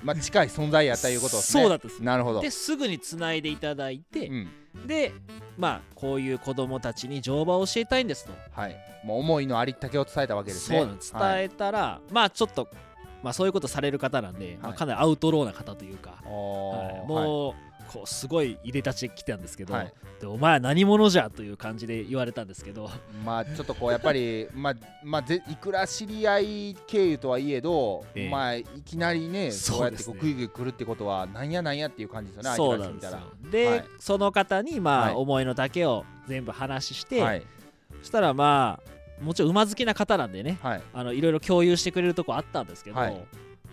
まあ近い存在やったいうことですね。そうだったんですなるほど。ですぐにつないでいただいて、うん。でまあこういう子供たちに乗馬を教えたいんですと、はい。もう思いのありったけを伝えたわけですね。そう伝はいえたら、まあちょっと、まあ、そういうことされる方なんで、まあ、はいかなりアウトローな方というか、はい。もう、こうすごい入れ立ち来たんですけど、はい。でお前は何者じゃという感じで言われたんですけどまあちょっとこうやっぱり まあまあぜいくら知り合い経由とはいえど、ええ。まあいきなりねそうやってこうグイグイ来るってことはなんやなんやっていう感じですよねそうなんですよ。で、はい。その方にまあ、はい。思いの丈を全部話して、はい。そしたらまあもちろん馬好きな方なんでねはい。あのいろいろ共有してくれるとこあったんですけど、はい。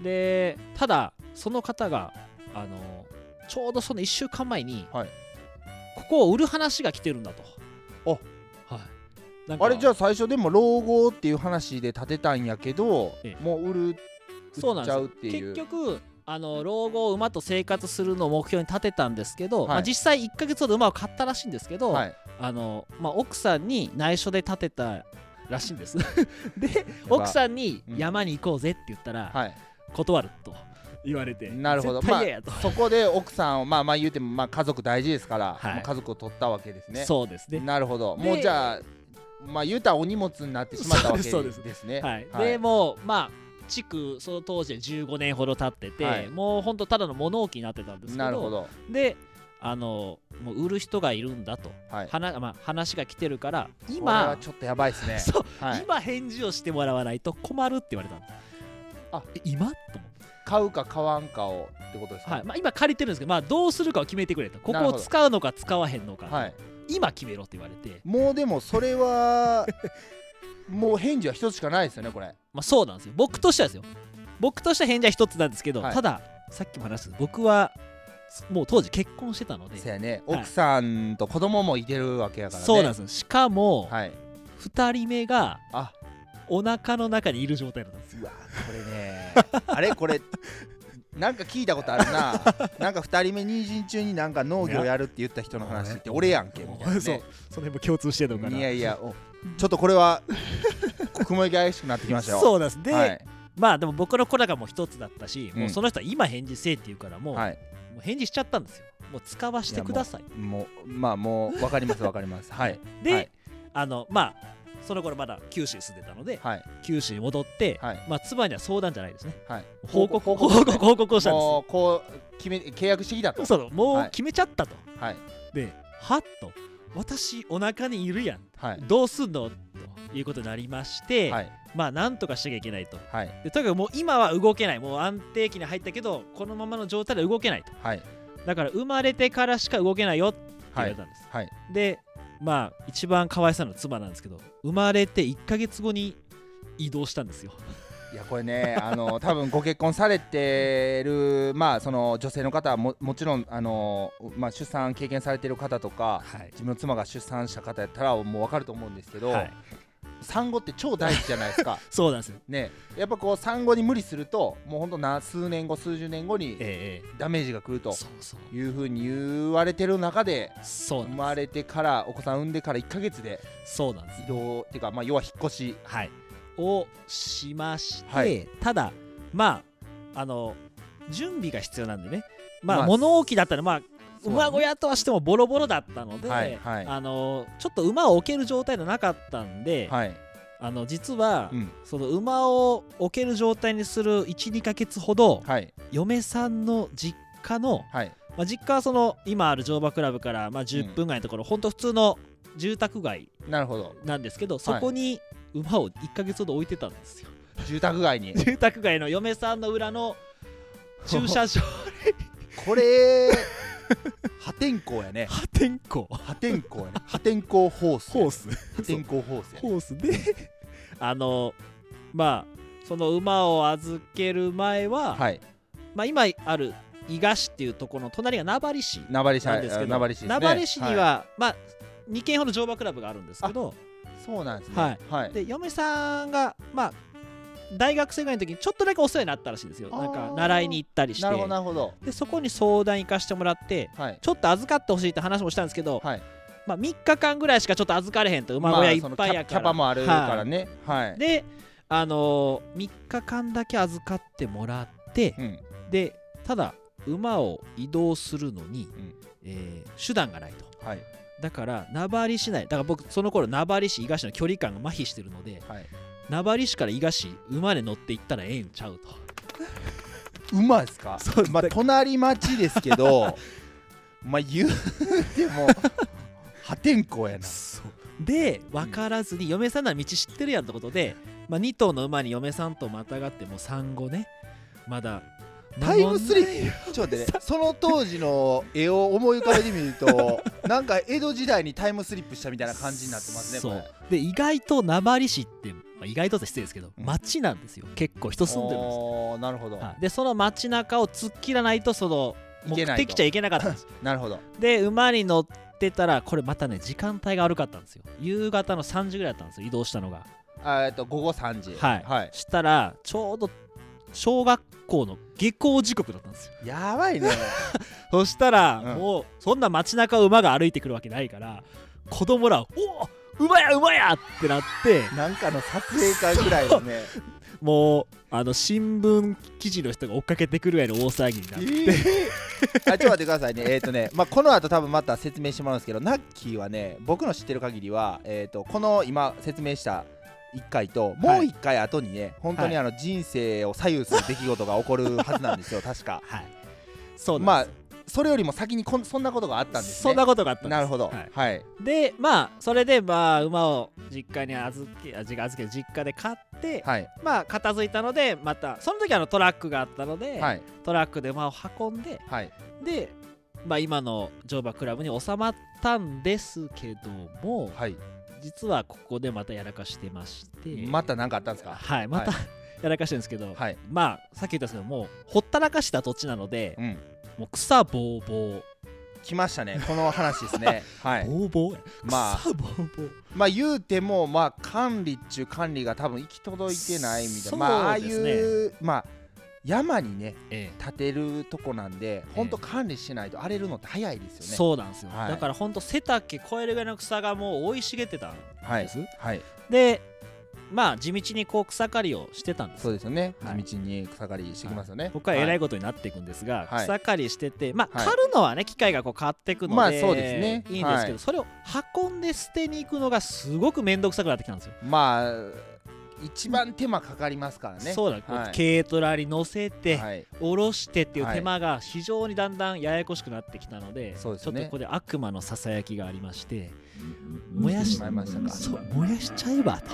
でただその方があのちょうどその1週間前に、はい。ここを売る話が来てるんだと。おはい、あれじゃあ最初でも老後っていう話で立てたんやけど、ええ。もう売るそうなんですよ売っちゃうっていう。結局あの老後馬と生活するのを目標に立てたんですけど、はい。まあ、実際1ヶ月ほど馬を買ったらしいんですけど、はい。あのまあ、奥さんに内緒で立てたらしいんです。で奥さんにうん。山に行こうぜって言ったら、はい。断ると言われてなるほど。絶対嫌やと、そこで奥さんをまあまあ言うてもまあ家族大事ですから、はい。まあ家族を取ったわけですね。そうですね。なるほど。でもうじゃあまあ言うたらお荷物になってしまったわけそうですねはい、はい。でもうまあ地区その当時で15年ほど経ってて、はい。もうほんとただの物置になってたんですけどなるほど。であのもう売る人がいるんだと、はい。話まあ、話が来てるから今はちょっとやばいですね。そう、はい。今返事をしてもらわないと困るって言われたの。あ。え今？と思って。買うか買わんかをってことですか？はい。まあ、今借りてるんですけど、まあ、どうするかを決めてくれと。ここを使うのか使わへんのか、はい。今決めろって言われて、もうでもそれは もう返事は一つしかないですよねこれ。まあ、そうなんですよ。僕としてはですよ。僕としては返事は一つなんですけど、はい。たださっきも話した僕はもう当時結婚してたので。そやね。はい。奥さんと子供もいてるわけやからね。そうなんですよ。しかも、はい。2人目があ。お腹の中にいる状態だったんですよ。うわこれね。あれ？これなんか聞いたことあるな。なんか2人目妊娠中になんか農業やるって言った人の話って俺やんけみたいな、ね、そう。その辺も共通してるのかな。いやいやおちょっとこれは雲行き怪しくなってきましたよ。そうなんです。で、はい。まあでも僕の子らがもう一つだったし、うん。もうその人は今返事せえって言うからもう,、はいもう返事しちゃったんですよ。もう使わしてください。もうまあもう分かります分かります。はい。で、はい。あのまあその頃まだ九州に住んでたのではい。九州に戻って、はい。まあ妻には相談じゃないですね。はい。報告報報告。告報告をしたんです。もうこう決め契約してきたと。そうもはい。う決めちゃったと、はい。ではっと私お腹にいるやん。はい。どうすんの？ということになりまして、はいまあなんとかしなきゃいけないと。はい。でとにかくもう今は動けない。もう安定期に入ったけどこのままの状態で動けないと。はい。だから生まれてからしか動けないよって言われたんです、はい。でまあ一番かわいそうな妻なんですけど生まれて1ヶ月後に移動したんですよ。いやこれねあの多分ご結婚されてるまあその女性の方はももちろんあのまあ出産経験されてる方とかはい。自分の妻が出産した方やったらもう分かると思うんですけど、はい産後って超大事じゃないですか。そうなんですよ。ね。やっぱこう産後に無理するともうほんとな数年後数十年後にえダメージが来るえというふうに言われてる中で生まれてからお子さん産んでから1ヶ月でそうなんです。移動っていうかまあ要は引っ越し。はい。をしまして、はい。ただまああの準備が必要なんでね。まあ、まあ物置だったらまあ馬小屋とはしてもボロボロだったので、はいはい。あのちょっと馬を置ける状態ではなかったんで、はい、あの実は、うん、その馬を置ける状態にする12ヶ月ほどはい。嫁さんの実家の、はい。まあ、実家はその今ある乗馬クラブからまあ10分ぐらいのところ、ほんと普通の住宅街なんですけどそこに馬を1ヶ月ほど置いてたんですよ。住宅街に。住宅街の嫁さんの裏の駐車場 これ 破天荒やね。破天荒。破天荒やね。破天荒ホースホース。破天荒ホースホースで あのまあその馬を預ける前は、はい。まあ、今ある伊賀市っていうところの隣が名張市名張市なんですけど名張市名張市には、はまあ2軒ほど乗馬クラブがあるんですけどいそうなんですね。はい。はい。で嫁さんがまあ大学生ぐらいの時にちょっとだけお世話になったらしいんですよ。なんか習いに行ったりして。なるほどなるほど。でそこに相談行かしてもらってはい。ちょっと預かってほしいって話もしたんですけど、はい。まあ、3日間ぐらいしかちょっと預かれへんと馬小屋いっぱいやまあそのキャパもあるからはね。はい。い。であのー、3日間だけ預かってもらってうん。でただ馬を移動するのに、ん。えー手段がないと。はい。だから名張市内だから僕その頃名張市伊賀市の距離感が麻痺してるのではい名張市から伊賀市馬で乗って行ったらええんちゃうと。馬ですか？そうまあ隣町ですけど まあ言うても破天荒やな。で分からずに嫁さんなら道知ってるやんってことで、まあ、2頭の馬に嫁さんとまたがってもう産後ねまだタイムスリップ。ちょっと待ってね。その当時の絵を思い浮かべてみるとなんか江戸時代にタイムスリップしたみたいな感じになってますねそう。で意外と名張市って、まあ、意外とって失礼ですけど、うん町なんですよ。結構人住んでるんですよ。なるほど、はい。でその街中を突っ切らないとその目いけないと的地は行けなかったんですよ。なるほど。で馬に乗ってたらこれまたね時間帯が悪かったんですよ。夕方の3時ぐらいだったんですよ移動したのが。あえっと午後3時。はい。はい、したらちょうど小学校の下校時刻だったんですよ。やばいね。そしたら、うん。もうそんな街中を馬が歩いてくるわけないから子供ら「おお馬や馬や!」ってなってなんかの撮影会ぐらいのね。もうあの新聞記事の人が追っかけてくるぐらいの大騒ぎになえって、ー。あちょっと待ってくださいね。えっ、とね、まあ、この後多分また説明してもらうんですけどナッキーはね僕の知ってる限りは、えー、とこの今説明した1回ともう1回後にね、本当にあの人生を左右する出来事が起こるはずなんですよ 確か。はい。そうまあそれよりも先にこんそんなことがあったんですね。そんなことがあったんですなるほど。はい。はい。でまあそれでまあ馬を実家に預け預け実家で買って、はい。まあ片付いたのでまたその時あのトラックがあったので、はい。トラックで馬を運んではい。で、まあ、今の乗馬クラブに収まったんですけどもはい実はここでまたやらかしてまして。また何かあったんですか？はいまた、はやらかしてるんですけど、はい。まあさっき言ったんですけどもうほったらかした土地なので、うん。もう草ぼうぼう。来ましたねこの話ですね。はい。ぼうぼうや。まあ草ぼうぼう。まあ言うてもまあ管理っちゅう管理が多分行き届いてないみたいな。まあああいそうですね。うまあ山にねええ。建てるとこなんでほんと管理しないと荒れるのって早いですよね。そうなんですよ、はい。だからほんと背丈越えるぐらいの草がもう生い茂ってたんはいです、はい。でまあ地道にこう草刈りをしてたんです。そうですよね。はい。地道に草刈りしてきますよね。ここからえらいこことになっていくんですが、はい。草刈りしててまあはい。刈るのはね機械がこう刈っていくので、まあそうですね。いいんですけど、はい。それを運んで捨てに行くのがすごく面倒くさくなってきたんですよ、まあ一番手間かかりますからね。そうだ、はい。軽トラに乗せて、はい。下ろしてっていうはい手間が非常にだんだんややこしくなってきたので、そうですね。ちょっとここで悪魔のささやきがありまして燃やし燃やしまいましたか。そう燃やしちゃえばと。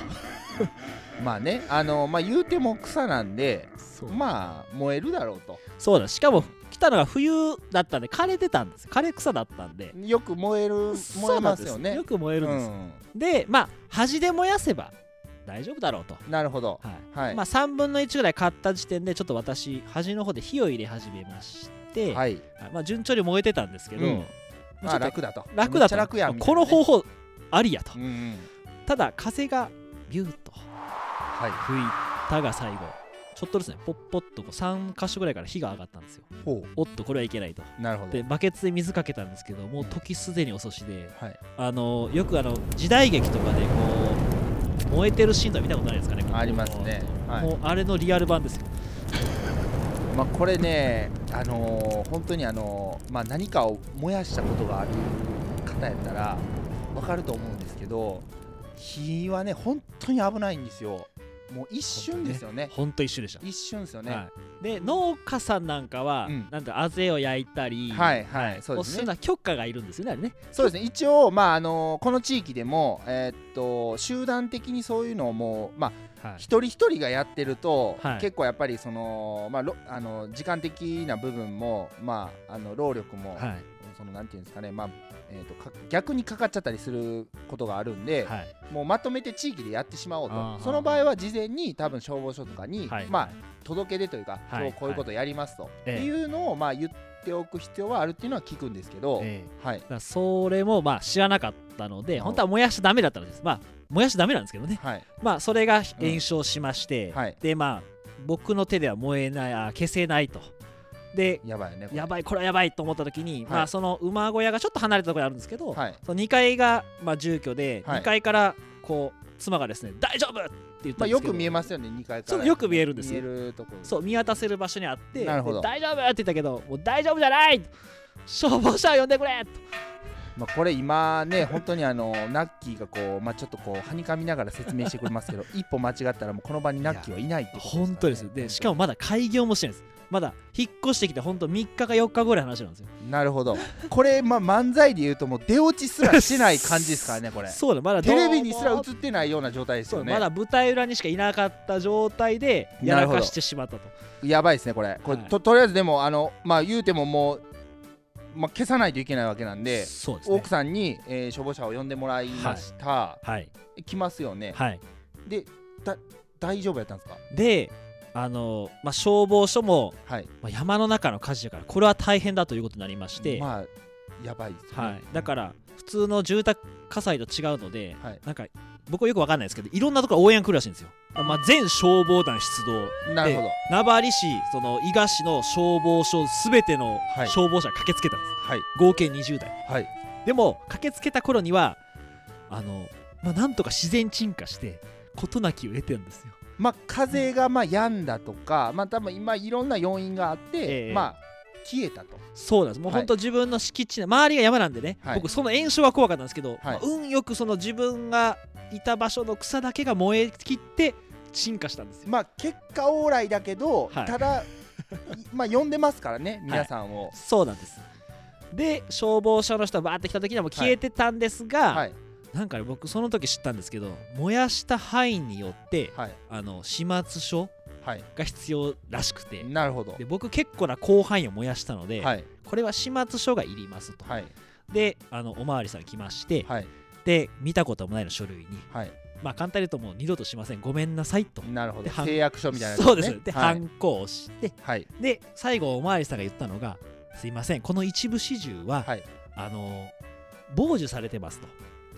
まあねあのまあ言うても草なんでまあ燃えるだろうと。そうだ。しかも来たのが冬だったんで枯れてたんです。枯れ草だったんで。よく燃える燃えますよね。そうなんです。よく燃えるんです、うん。でまあ端で燃やせば大丈夫だろうと、なるほど。はい。はい。まあ、3分の1ぐらい買った時点でちょっと私端の方で火を入れ始めまして、はい。はい。まあ、順調に燃えてたんですけど、うん。まあ楽だと。楽だと。楽やね。この方法ありやと、うんうん。ただ風がビューッとはい。吹いたが最後ちょっとですねポッポッとこう3箇所ぐらいから火が上がったんですよ。ほおっとこれはいけないと。うなるほど。でバケツで水かけたんですけどもう時すでに遅しではい。あのよくあの時代劇とかでこう燃えてるシーンとか見たことないですかねありますね。はい。もうあれのリアル版ですよ。まあこれねあのー本当にあのーまあ何かを燃やしたことがある方やったらわかると思うんですけど火はね本当に危ないんですよもう一瞬ですよね。ほんと一緒でした、一瞬ですよね。はい、で農家さんなんかは、うん。なんかあぜを焼いたりはいはいそうですね。こういうのは許可がいるんですよねね。そうですね。一応まああのーこの地域でもえーっと集団的にそういうのをもうまあはい。一人一人がやってると、はい。結構やっぱりそのまあろあの時間的な部分もまああの労力も、はい。そのなんていうんですかねまあえー、とか逆にかかっちゃったりすることがあるんで、はい。もうまとめて地域でやってしまおうと。その場合は事前に多分消防署とかに、はいまあ届け出というか、はいこういうことやりますと、ええ。っていうのをまあ言っておく必要はあるっていうのは聞くんですけど、ええ。はい。だそれもまあ知らなかったのでうん本当は燃やしちゃダメだったんです。まあ燃やしちゃダメなんですけどね。はい。まあそれが炎症しまして、はい。でまあ僕の手では燃えないあ消せないとでやばいよねやばいこれはやばいと思った時に、まはい。あその馬小屋がちょっと離れたところにあるんですけど、はい。その2階がまあ住居で、はい。2階からこう妻がですね大丈夫って言ったまあ、んですけど、よく見えますよね2階から。そうよく見えるんです見えよるところ。そう見渡せる場所にあってなるほど。で大丈夫って言ったけどもう大丈夫じゃない！消防車を呼んでくれ！とまあ、これ今ね本当にあのナッキーがこう、まあ、ちょっとこうはにかみながら説明してくれますけど 一歩間違ったらもうこの場にナッキーはいないってことですね。本当です。でしかもまだ開業もしてないですまだ引っ越してきて本当3日か4日ぐらいの話なんですよ。なるほど。これ、まあ、漫才で言うともう出落ちすらしない感じですからねこれ。そうだまだテレビにすら映ってないような状態ですよね。まだ舞台裏にしかいなかった状態でやらかしてしまったと。やばいですねこれ。これ、はい。ととりあえずでもあのまあ言うてももう、まあ、消さないといけないわけなんでね。奥さんに、えー消防車を呼んでもらいました、はい。来ますよね、はい。でだ大丈夫やったんですか？であの、まあ、消防署も、はい。まあ、山の中の火事だからこれは大変だということになりまして、まあやばいですよね、はい、だから普通の住宅火災と違うので、はい。なんか僕はよくわかんないですけどいろんなところ応援が来るらしいんですよ、まあ、全消防団出動。なるほど。名張市その伊賀市の消防署すべてのはい。消防車が駆けつけたんです、はい。合計20台。はい。でも駆けつけた頃にはあの、まあ、なんとか自然鎮火して事なきを得てるんですよまあ風がまあ止んだとかまあ多分今いろんな要因があって、ええ。まあ消えたと。そうなんです。もうはい。本当自分の敷地内周りが山なんでね、はい。僕その炎症は怖かったんですけど、はい。まあ運よくその自分がいた場所の草だけが燃え切って鎮火したんですよ。まあ結果オーライだけど、はい。ただ いまあ呼んでますからね皆さんを。そうなんです。で消防車の人がバーって来た時にはもう消えてたんですが、はいなんかね僕その時知ったんですけど燃やした範囲によってはい。あの始末書はい。が必要らしくて。なるほど。で僕結構な広範囲を燃やしたので、はい。これは始末書がいりますと、はい。であのおまわりさん来まして、はい。で見たこともないの書類に。はい。まあ簡単に言うともう二度としません。ごめんなさいと。なるほど。ではん誓約書みたいなやつそうです。で、はい。反抗をしてはい。で最後おまわりさんが言ったのがすいませんこの一部始終は、はい。あの傍受されてますと、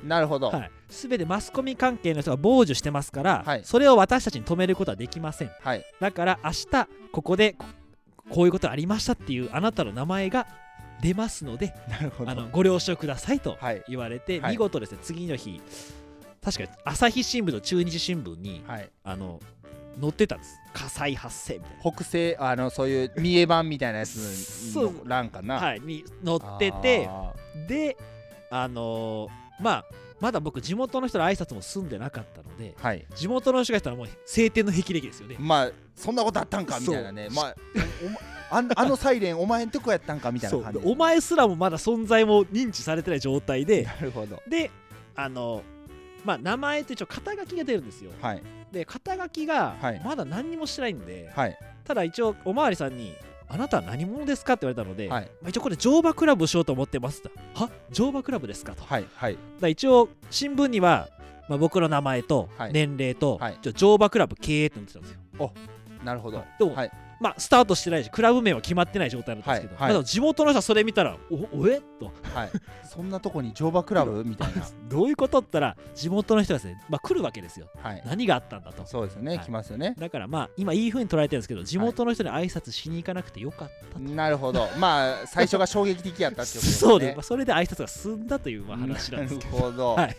なるほど、はい、全てマスコミ関係の人が傍受してますから、はい。それを私たちに止めることはできません。はい。だから明日ここでここういうことがありましたっていうあなたの名前が出ますのでなるほど。あのご了承くださいとはい。言われて、はい。見事ですね。次の日確かに朝日新聞と中日新聞に、はい。あの載ってたんです。火災発生みたい北西あのそういう三重版みたいなやつそう。の欄かな、な、はい、に載っててあであのーまあまだ僕地元の人の挨拶も済んでなかったのでーはい。地元の人がしたらもう晴天の霹靂ですよね。まあそんなことあったんかみたいなね。まああん あのサイレンお前んとこやったんかみたいな感じお前すらもまだ存在も認知されてない状態でなるほど。であのまあ名前って一応肩書きが出るんですよ。はい。で肩書きがはい。まだ何にもしてないんで、はい。ただ一応おまわりさんに「あなたは何者ですか?」って言われたので、はい。まあ、一応これ乗馬クラブしようと思ってますと。は？乗馬クラブですかと、はいはい。ら一応新聞には、まあ、僕の名前とはい。年齢と、はい。乗馬クラブ経営って載ってたんですよ。なるほど。でもはいまあスタートしてないしクラブ名は決まってない状態だったんですけど、はいはい。地元の人はそれ見たら「おおえ？と。はい。そんなとこに乗馬クラブみたいな。どういうことったら地元の人がですね、まあ、来るわけですよ。はい。何があったんだと。そうですよね、はい。来ますよね。だからまあ今いい風に捉えてるんですけど地元の人に挨拶しに行かなくてよかったと、なるほど。まあ最初が衝撃的やったっていうことですね。そうです、まあ、それで挨拶が済んだというまあ話なんですけど。なるほど、はい。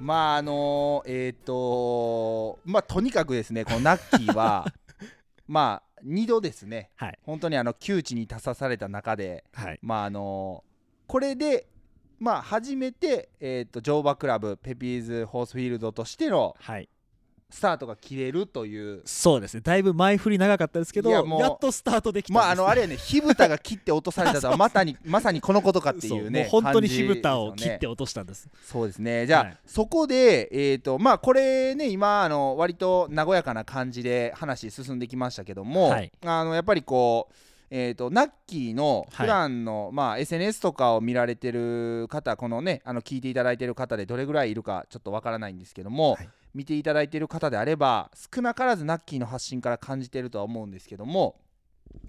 まああのえっ、とまあとにかくですねこのナッキーは まあ2度ですね。はい。本当にあの窮地に立たされた中ではい。まああのこれでまあ初めて、えー、と乗馬クラブペピーズホースフィールドとしてのはいスタートが切れるという。そうですね。だいぶ前振り長かったですけどいやっとスタートできたんです。まああのあれやね火蓋が切って落とされたとは まさにまさにこのことかっていうね本当に火蓋を切って落としたんです。そうですね。じゃあ、はい。そこでえっ、とまあこれね今あの割と和やかな感じで話進んできましたけども、はい。あのやっぱりこうえー、とナッキーのはい。普段の、まあ SNS とかを見られてる方このねあの聞いていただいてる方でどれぐらいいるかちょっとわからないんですけども、はい見ていただいてる方であれば少なからずナッキーの発信から感じてるとは思うんですけども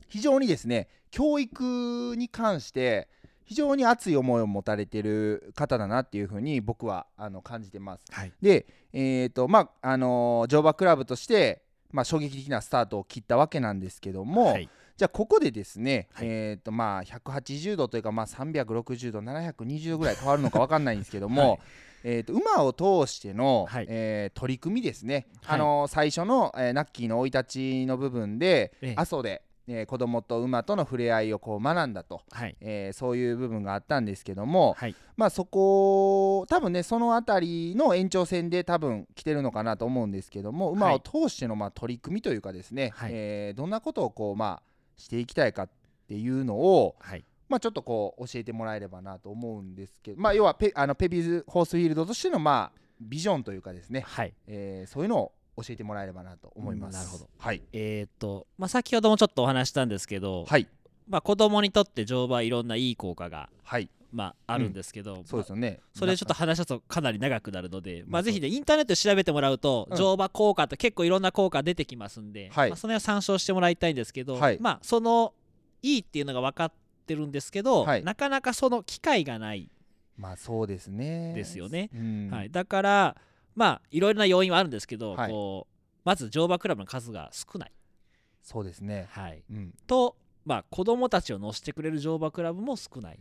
非常にですね教育に関して非常に熱い思いを持たれてる方だなっていうふうに僕はあの感じてます。はい。で、えーとまああのー乗馬クラブとして、まあ、衝撃的なスタートを切ったわけなんですけども、はい。じゃあここでですね、はい。えーとまあ、180度というか、まあ、360度720ぐらい変わるのか分かんないんですけども、はいえー、と馬を通しての、はい。えー取り組みですね、はい。あの最初の、えーナッキーの生い立ちの部分で、ええ。阿蘇で、えー子供と馬との触れ合いをこう学んだと、はい。えーそういう部分があったんですけども、はい。まあそこ多分ねその辺りの延長線で多分来てるのかなと思うんですけども馬を通してのまあ取り組みというかですね、はい。えーどんなことをこうまあしていきたいかっていうのを、はいまあ、ちょっとこう教えてもらえればなと思うんですけど、まあ、要はペあのペピーズホースフィールドとしてのまあビジョンというかですね、はい。えーそういうのを教えてもらえればなと思います。うんなるほど。はい、えとまあ先ほどもちょっとお話ししたんですけど、はい、まあ子供にとって乗馬はいろんないい効果がはい、まああるんですけど、そうですよね。それちょっとな話しとかなり長くなるので、ままああ、ぜひねインターネットで調べてもらうと、うん。乗馬効果って結構いろんな効果出てきますんで、はい。まあ、その辺は参照してもらいたいんですけど、はい。まあそのいいっていうのが分かってるんですけど、はい。なかなかその機会がない、まあそうですね。ですよね。うん。はい、だからまあいろいろな要因はあるんですけど、はい。こうまず乗馬クラブの数が少ない、そうですね。はい、うん、と、まあ、子供たちを乗せてくれる乗馬クラブも少ない。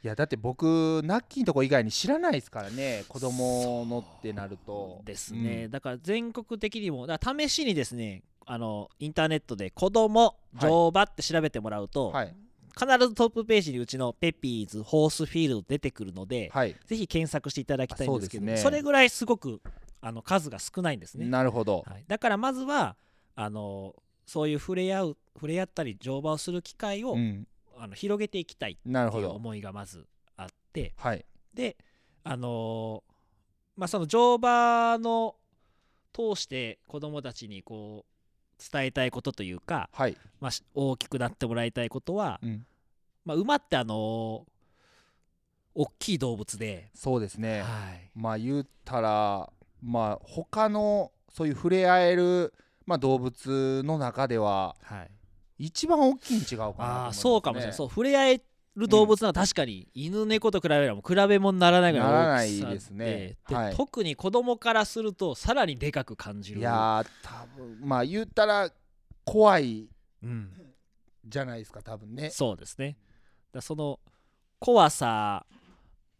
いやだって僕ナッキーのとこ以外に知らないですからね子供のってなると。ですね、うん。だから全国的にもだ試しにですねあのインターネットで子供はい乗馬って調べてもらうと、はい必ずトップページにうちのペピーズホースフィールド出てくるので、はい。ぜひ検索していただきたいんですけどあそね。れぐらいすごくあの数が少ないんですね、なるほど。はい、だからまずはあのそういう触れ合う触れ合ったり乗馬をする機会を、うん。あの広げていきたいっていう思いがまずあってはい。であのーまあその乗馬の通して子供たちにこう伝えたいことというか、はい。まあ、し大きくなってもらいたいことは、うん。まあ、馬ってあのー大きい動物で、そうですね。はい。まあ言ったらまあ他のそういう触れ合えるまあ動物の中でははい、一番大きいん違うかなね、ああそうかもしれない。そう触れ合える動物なら確かに、犬猫と比べればもう比べ物にならないぐらいならのないですね。ではい特に子供からするとさらにでかく感じる。いやー多分まあ言ったら怖いうん、じゃないですか多分ね。そうですねだその怖さ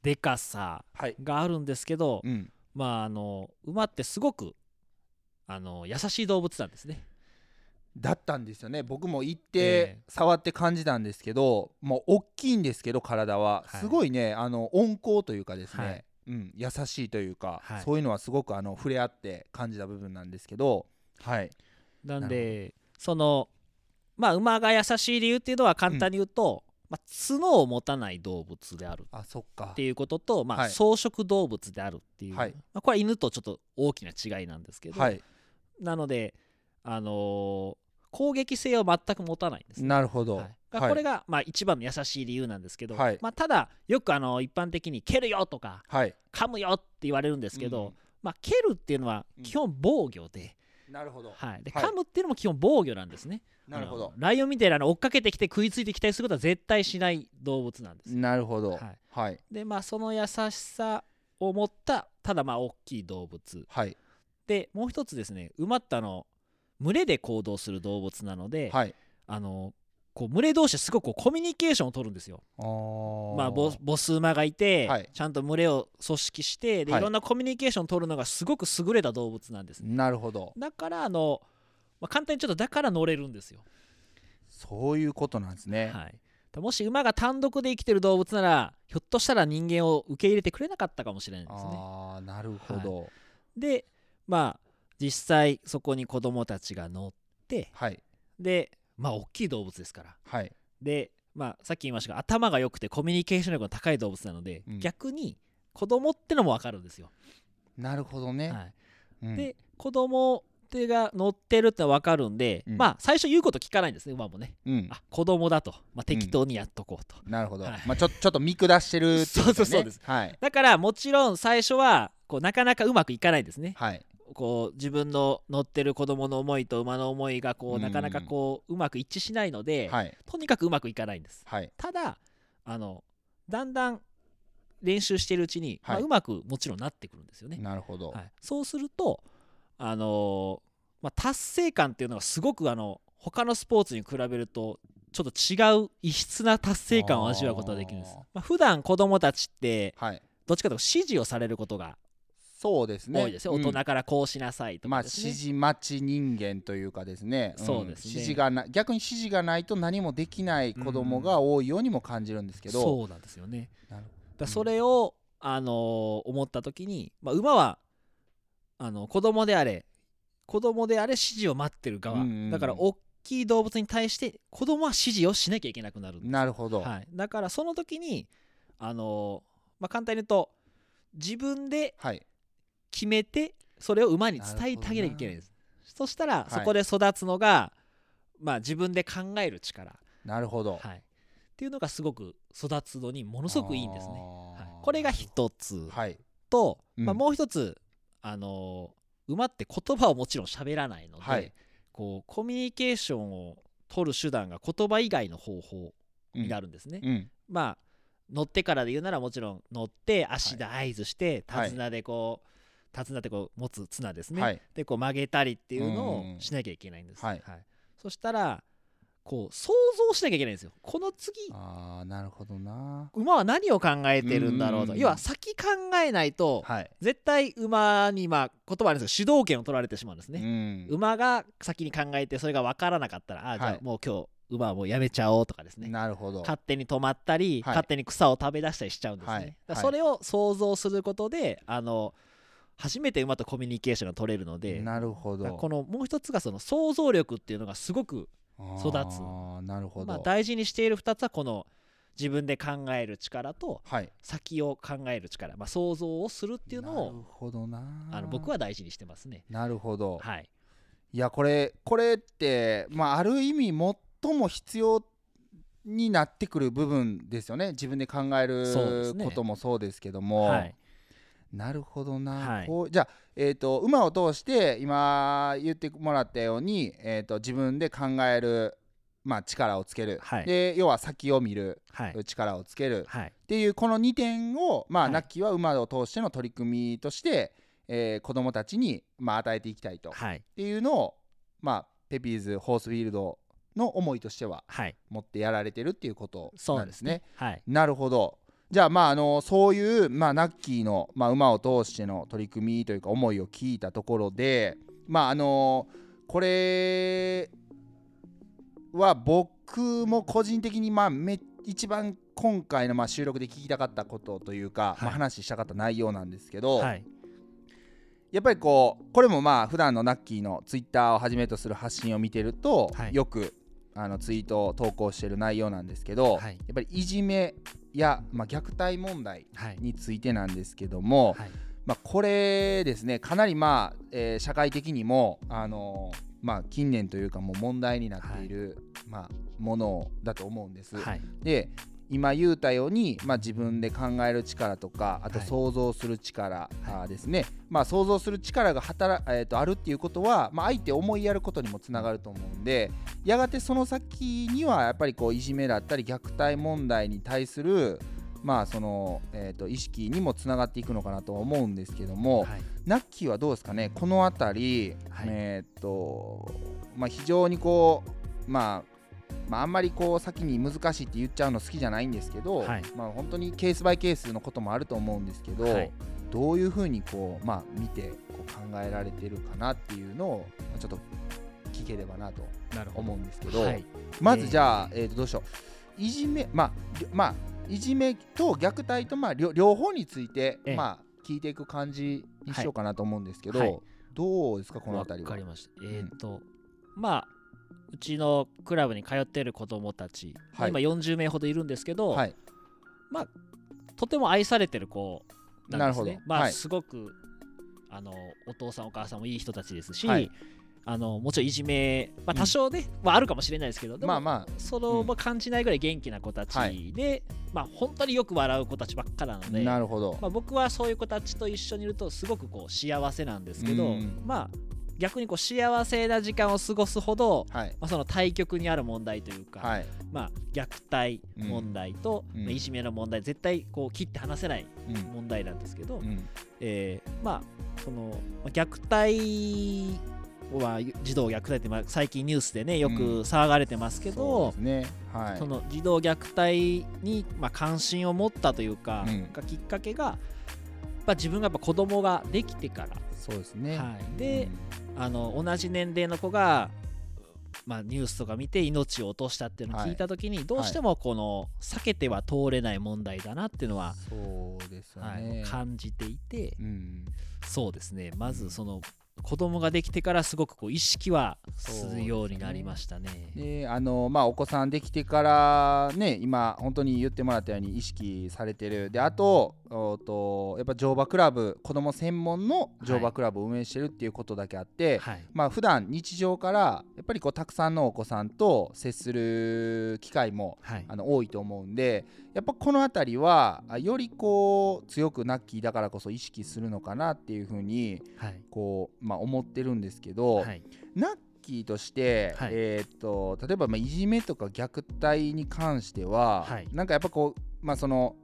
でかさはい。があるんですけど、うん。まああの馬ってすごくあの優しい動物なんですねだったんですよね。僕も行っえて触って感じたんですけど、もう大きいんですけど体は。はい。すごいね、あの温厚というかですね、はい。うん、優しいというか、はい。そういうのはすごくあの触れ合って感じた部分なんですけど。はい。なんなでそのまあ馬が優しい理由っていうのは簡単に言うと、まあ、角を持たない動物であるあそっかっていうことと、まあはい。草食動物であるっていう、はい。まあ、これは犬とちょっと大きな違いなんですけど、はい。なので、あのー攻撃性を全く持たないんですね。なるほど、はい。がこれが、まあ、一番の優しい理由なんですけど、はい。まあ、ただよくあの一般的に蹴るよとかはい。噛むよって言われるんですけど、うん。まあ、蹴るっていうのは基本防御で,、なるほど。はい、ではい。噛むっていうのも基本防御なんですね。なるほど。ライオンみたいなの追っかけてきて食いついてきたりすることは絶対しない動物なんです。なるほど。はい。はい。でまあその優しさを持ったただまあ大きい動物。はい。でもう一つですね馬ってあの群れで行動する動物なので、はい。あのこう群れ同士ですごくコミュニケーションを取るんですよ。まあ、ボボス馬がいて、はい。ちゃんと群れを組織してで、はい。い、ろんなコミュニケーションを取るのがすごく優れた動物なんですね。なるほど。だからあの、まあ、簡単にちょっとだから乗れるんですよ。そういうことなんですね、はい、もし馬が単独で生きてる動物ならひょっとしたら人間を受け入れてくれなかったかもしれないですね。ああなるほど。でまあ実際そこに子供たちが乗ってはい。でまあ大きい動物ですから。はい。でまあさっき言いましたが頭が良くてコミュニケーション力の高い動物なので、うん。逆に子供ってのも分かるんですよ。なるほどね、はい。うん。で子供手が乗ってるって分かるんで、うん。まあ最初言うこと聞かないんですね馬もね。うん。あ子供だと、まあ、適当にやっとこうと、なるほど、はい。まあちょちょっと見下してるってね。そうそうそうです。はい。だからもちろん最初はこうなかなかうまくいかないんですね。はいこう自分の乗ってる子供の思いと馬の思いがこううん。なかなかこううまく一致しないので、はい。とにかくうまくいかないんです。はい。ただあのだんだん練習してるうちに、はい。まあ、うまくもちろんなってくるんですよね、なるほど、はい、そうするとあのーまあ、達成感っていうのがすごくあの他のスポーツに比べるとちょっと違う異質な達成感を味わうことができるんです。あー、まあ、普段子供たちってはい。どっちかというと指示をされることがそうですね。多いですよ、うん。大人からこうしなさいとまあかですね、指示待ち人間というかですね、ん。そうですね。指示がな逆に指示がないと何もできない子供が多いようにも感じるんですけど、そうなんですよね。なるだそれを、あのー思った時に、まあ、馬はあの子供であれ子供であれ指示を待ってる側、うんうんうん。だから大きい動物に対して子供は指示をしなきゃいけなくなるんです。なるほど、はい、だからその時にあのーまあ、簡単に言うと自分ではい決めてそれを馬に伝えてあげなきゃいけないんです。そしたらそこで育つのが、まあ、自分で考える力、なるほど、はい、っていうのがすごく育つのにものすごくいいんですね、あー。はい、これが一つ。はい。と、うん。まあ、もう一つ、あのー馬って言葉をもちろん喋らないので、はい。こうコミュニケーションを取る手段が言葉以外の方法になるんですね、うん。まあ乗ってからで言うならもちろん乗って足で合図して、はい。手綱でこう手綱ってこう持つ綱ですね、はい。でこう曲げたりっていうのをしなきゃいけないんです、はい。そしたらこう想像しなきゃいけないんですよ。この次。ああなるほどな。馬は何を考えてるんだろうと。うん。要は先考えないとはい、絶対馬にまあ言葉あるんですけど主導権を取られてしまうんですね、うん。馬が先に考えてそれが分からなかったらあじゃあはいもう今日馬はもうやめちゃおうとかですね。なるほど。勝手に止まったり、はい。勝手に草を食べ出したりしちゃうんですね、はい。それを想像することであの初めて馬とコミュニケーションが取れるのでなるほど。このもう一つがその想像力っていうのがすごく、育つ。なるほど、まあ、大事にしている2つはこの自分で考える力とはい。先を考える力、まあ、想像をするっていうのなるをほどな。あの僕は大事にしてますね。なるほど、はい、いやこれこれってまあある意味最も必要になってくる部分ですよね。自分で考えることもそうですけども、はいなるほどな、はい。こうじゃあ、えー、と馬を通して今言ってもらったように、えー、と自分で考える、まあ、力をつける、はい。で要は先を見る。はい。力をつける。はい。っていうこの2点を、まあはい。ナッキーは馬を通しての取り組みとして、えー子どもたちに、まあ、与えていきたいと。はい。っていうのを、まあ、ペピーズホースフィールドの思いとしてははい。持ってやられてるっていうことなんですすね。はい。なるほど。じゃあまああのそういう、まあ、ナッキーの、まあ、馬を通しての取り組みというか思いを聞いたところでまああのこれは僕も個人的にまあめ一番今回のまあ収録で聞きたかったことというか、はい。まあ、話したかった内容なんですけど、はい。やっぱりこうこれもまあ普段のナッキーのツイッターをはじめとする発信を見てると、はい。よくあのツイートを投稿してる内容なんですけど、はい。やっぱりいじめや、まあ、虐待問題はい。についてなんですけども、はい。まあ、これですねかなりまあ、えー社会的にもあのーまあ、近年というかもう問題になっている、まあ、ものだと思うんです。はい。で今言うたように、まあ、自分で考える力とかあとはい想像する力、ですね、まあ、想像する力が働、えー、とあるっていうことは、まあ、相手を思いやることにもつながると思うんでやがてその先にはやっぱりこういじめだったり虐待問題に対するまあその、えー、と意識にもつながっていくのかなとは思うんですけども、はい。ナッキーはどうですかね？この辺り、はい。えーっとまあ非常にこう、まあ、まああんまりこう先に難しいって言っちゃうの好きじゃないんですけど、はい。まあ本当にケースバイケースのこともあると思うんですけど、はい。どういうふうにこうまあ見てこう考えられてるかなっていうのをまあちょっと聞ければなと思うんですけど、はい。まずじゃあ、えー。とどうしよう。いじめまあまあいじめと虐待とまあ両両方について、ええ。まあ聞いていく感じにしようかなと思うんですけど、はい。どうですかこのわ辺りは？かりました。えっ、と、まあうちのクラブに通ってる子供たち、はい。今40名ほどいるんですけど、はい。まあとても愛されてる子なんですね。なるほど。まあ、はい。すごくあのお父さんお母さんもいい人たちですし、はい。あのもちろんいじめ、まあ、うん。多少ね、まあ、あるかもしれないですけどでも、まあまその、うん。まあ感じないぐらい元気な子たちで、まあ本当によく笑う子たちばっかなのあでなるほど、まあ、僕はそういう子たちと一緒にいるとすごくこう幸せなんですけど、うん。まあ逆にこう幸せな時間を過ごすほど、はい。まあ、その対極にある問題というか、はい。まあ、虐待問題と、うん。まあいじめの問題絶対こう切って離せないうん問題なんですけど、うん。えーまあそのまあ虐待は児童虐待ってまあ最近ニュースでねよくうん騒がれてますけそどう、ですね。はい。その児童虐待に、まあ、関心を持ったというか、うん。がきっかけがぱ自分がやっぱ子供ができてから、そうですね、はい、で、あの同じ年齢の子が、まあ、ニュースとか見て命を落としたっていうのを聞いた時に、どうしてもこの避けては通れない問題だなっていうのは、そうですよはいね、感じていてうん、そうですね。まずその子供ができてからすごくこう意識はするようになりましたね。であのまあお子さんできてからね今本当に言ってもらったように意識されてる。であとおとやっぱ乗馬クラブ子供専門の乗馬クラブを運営してるっていうことだけあって、はい、まあ普段日常からやっぱりこうたくさんのお子さんと接する機会もはい。あの多いと思うんでやっぱこの辺りはあよりこう強くナッキーだからこそ意識するのかなっていうふうにはい。こう、まあ、思ってるんですけど、はい。ナッキーとして、はい。えーっと例えばまあいじめとか虐待に関しては、はい。なんかやっぱこうまあその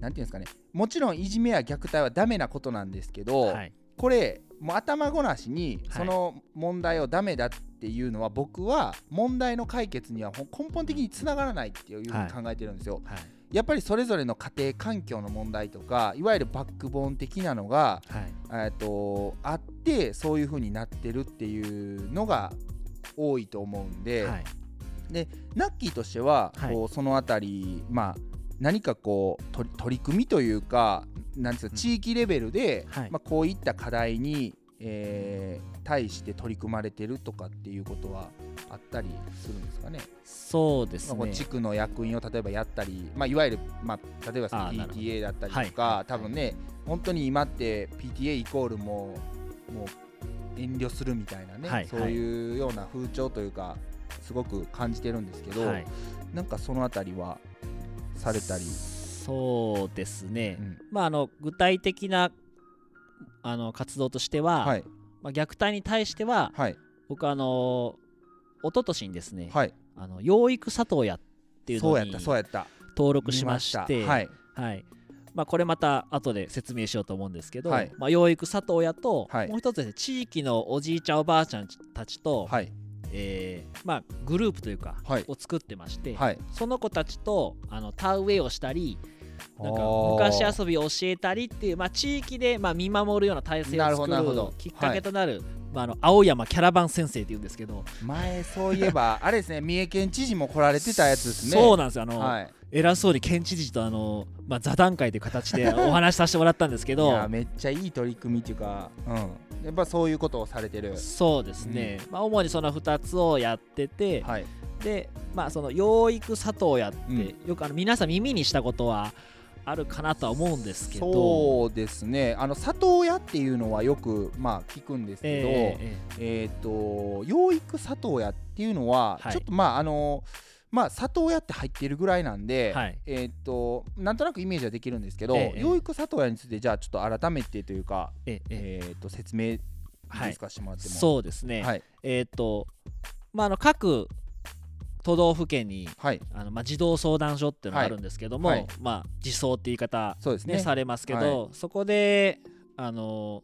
なんていうんですかね。もちろんいじめや虐待はダメなことなんですけど、はい。これもう頭ごなしにはい。その問題をダメだっていうのは僕は問題の解決には根本的につながらないっていうふうに考えてるんですよ。はい。やっぱりそれぞれの家庭環境の問題とかいわゆるバックボーン的なのがはい。えーとあってそういう風になってるっていうのが多いと思うんで、はい。ナッキーとしては、はい。こうそのあたりまあ何かこう取り組みというかなんですかうん。地域レベルで、はい。まあ、こういった課題に、えー対して取り組まれてるとかっていうことはあったりするんですかね？そうですまあ地区の役員を例えばやったり、まあ、いわゆる、まあ、例えば PTA だったりとか、はいはい。多分ね本当に今って PTA イコールもうもう遠慮するみたいなね、はい。そういうような風潮というかすごく感じてるんですけど、はい。なんかそのあたりはされたり、そうですね、うん。まああの具体的なあの活動としては、はい。まあ、虐待に対してははい。僕あの一昨年にですね、はい。あの養育里親っていうそうやっのにたそうやった。登録しまし見てた。はい。はい。まあ、これまた後で説明しようと思うんですけど、はい。まあ、養育里親と、はい。もう一つね地域のおじいちゃんおばあちゃんたちと、はいえーまあ、グループというか、はい。を作ってまして、はい。その子たちとあの田植えをしたりなんか昔遊びを教えたりっていう、まあ、地域で、まあ、見守るような体制なるを作るほどなるほど。きっかけとなる、まあ、あの青山キャラバン先生っていうんですけど、前そういえば あれですね三重県知事も来られてたやつですね。そうなんですよ。あの、はい。偉そうに県知事とあの、まあ、座談会という形でお話しさせてもらったんですけいどやめっちゃいい取り組みっていうか、うん、やっぱそういうことをされてる。そうですね、まあ、主にその2つをやってて、はい。で、まあ、その養育里親って、うん。よくあの皆さん耳にしたことはあるかなとは思うんですけど。そうですね。あの里親っていうのはよくまあ聞くんですけど、ええーえ。っ、と養育里親っていうのは、はい。ちょっとまああのまあ里親って入ってるぐらいなんで、はい。えっ、となんとなくイメージはできるんですけど、ええ養育里親についてじゃあちょっと改めてというか、ーえーえ。えっ、と説明い。いですか、してもらってーも。そうですね、はい。えっ、と、まあ、あの各都道府県にはい。あの、まあ、児童相談所っていうのがあるんですけども、はい。はいまあ、児相って言い方、ねそうですね。されますけど、そこであの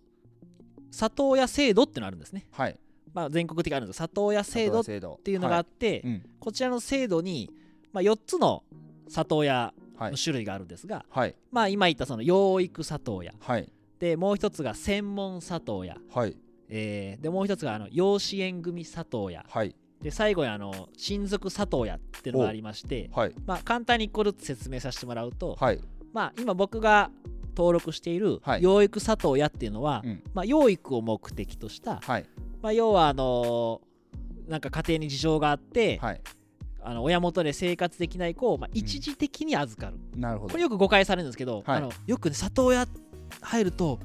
里親制度っていうのがあるんですね、はいまあ、全国的にあるんです里親制度。っていうのがあって、うん。こちらの制度に、まあ、4つの里親はいの種類があるんですが、はい。まあ、今言ったその養育里親。はい。でもう一つが専門里親、はい。えーでもう一つがあの養子縁組里親。はい。で最後にあの親族里親っていうのがありまして、はい。まあ、簡単に1個ずつ説明させてもらうと、はい。まあ、今僕が登録しているはい。養育里親っていうのは、うん。まあ、養育を目的とした、はいまあ、要はあのーなんか家庭に事情があって、はい。あの親元で生活できない子を、まあ、一時的に預かる、なるほど。これよく誤解されるんですけど、はい。あのよくね里親入ると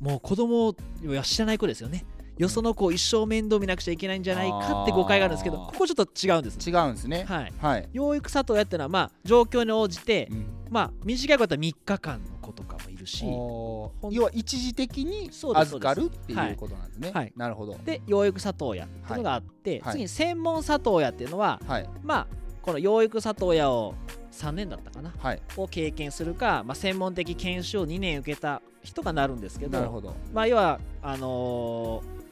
もう子供を知らない子ですよね。よその子を一生面倒見なくちゃいけないんじゃないかって誤解があるんですけどここちょっと違うんです。違うんですね。はい。はい、養育里親っていうのはまあ状況に応じて、うん。まあ短いことは3日間の子とかもいるし要は一時的に預かるってはいいうことなんですね。はい。なるほど。で養育里親っていうのがあって、はい。次に専門里親っていうのははい。まあこの養育里親を3年だったかなはい。を経験するか、まあ、専門的研修を2年受けた人がなるんですけどなるほど。まあ、要はあのー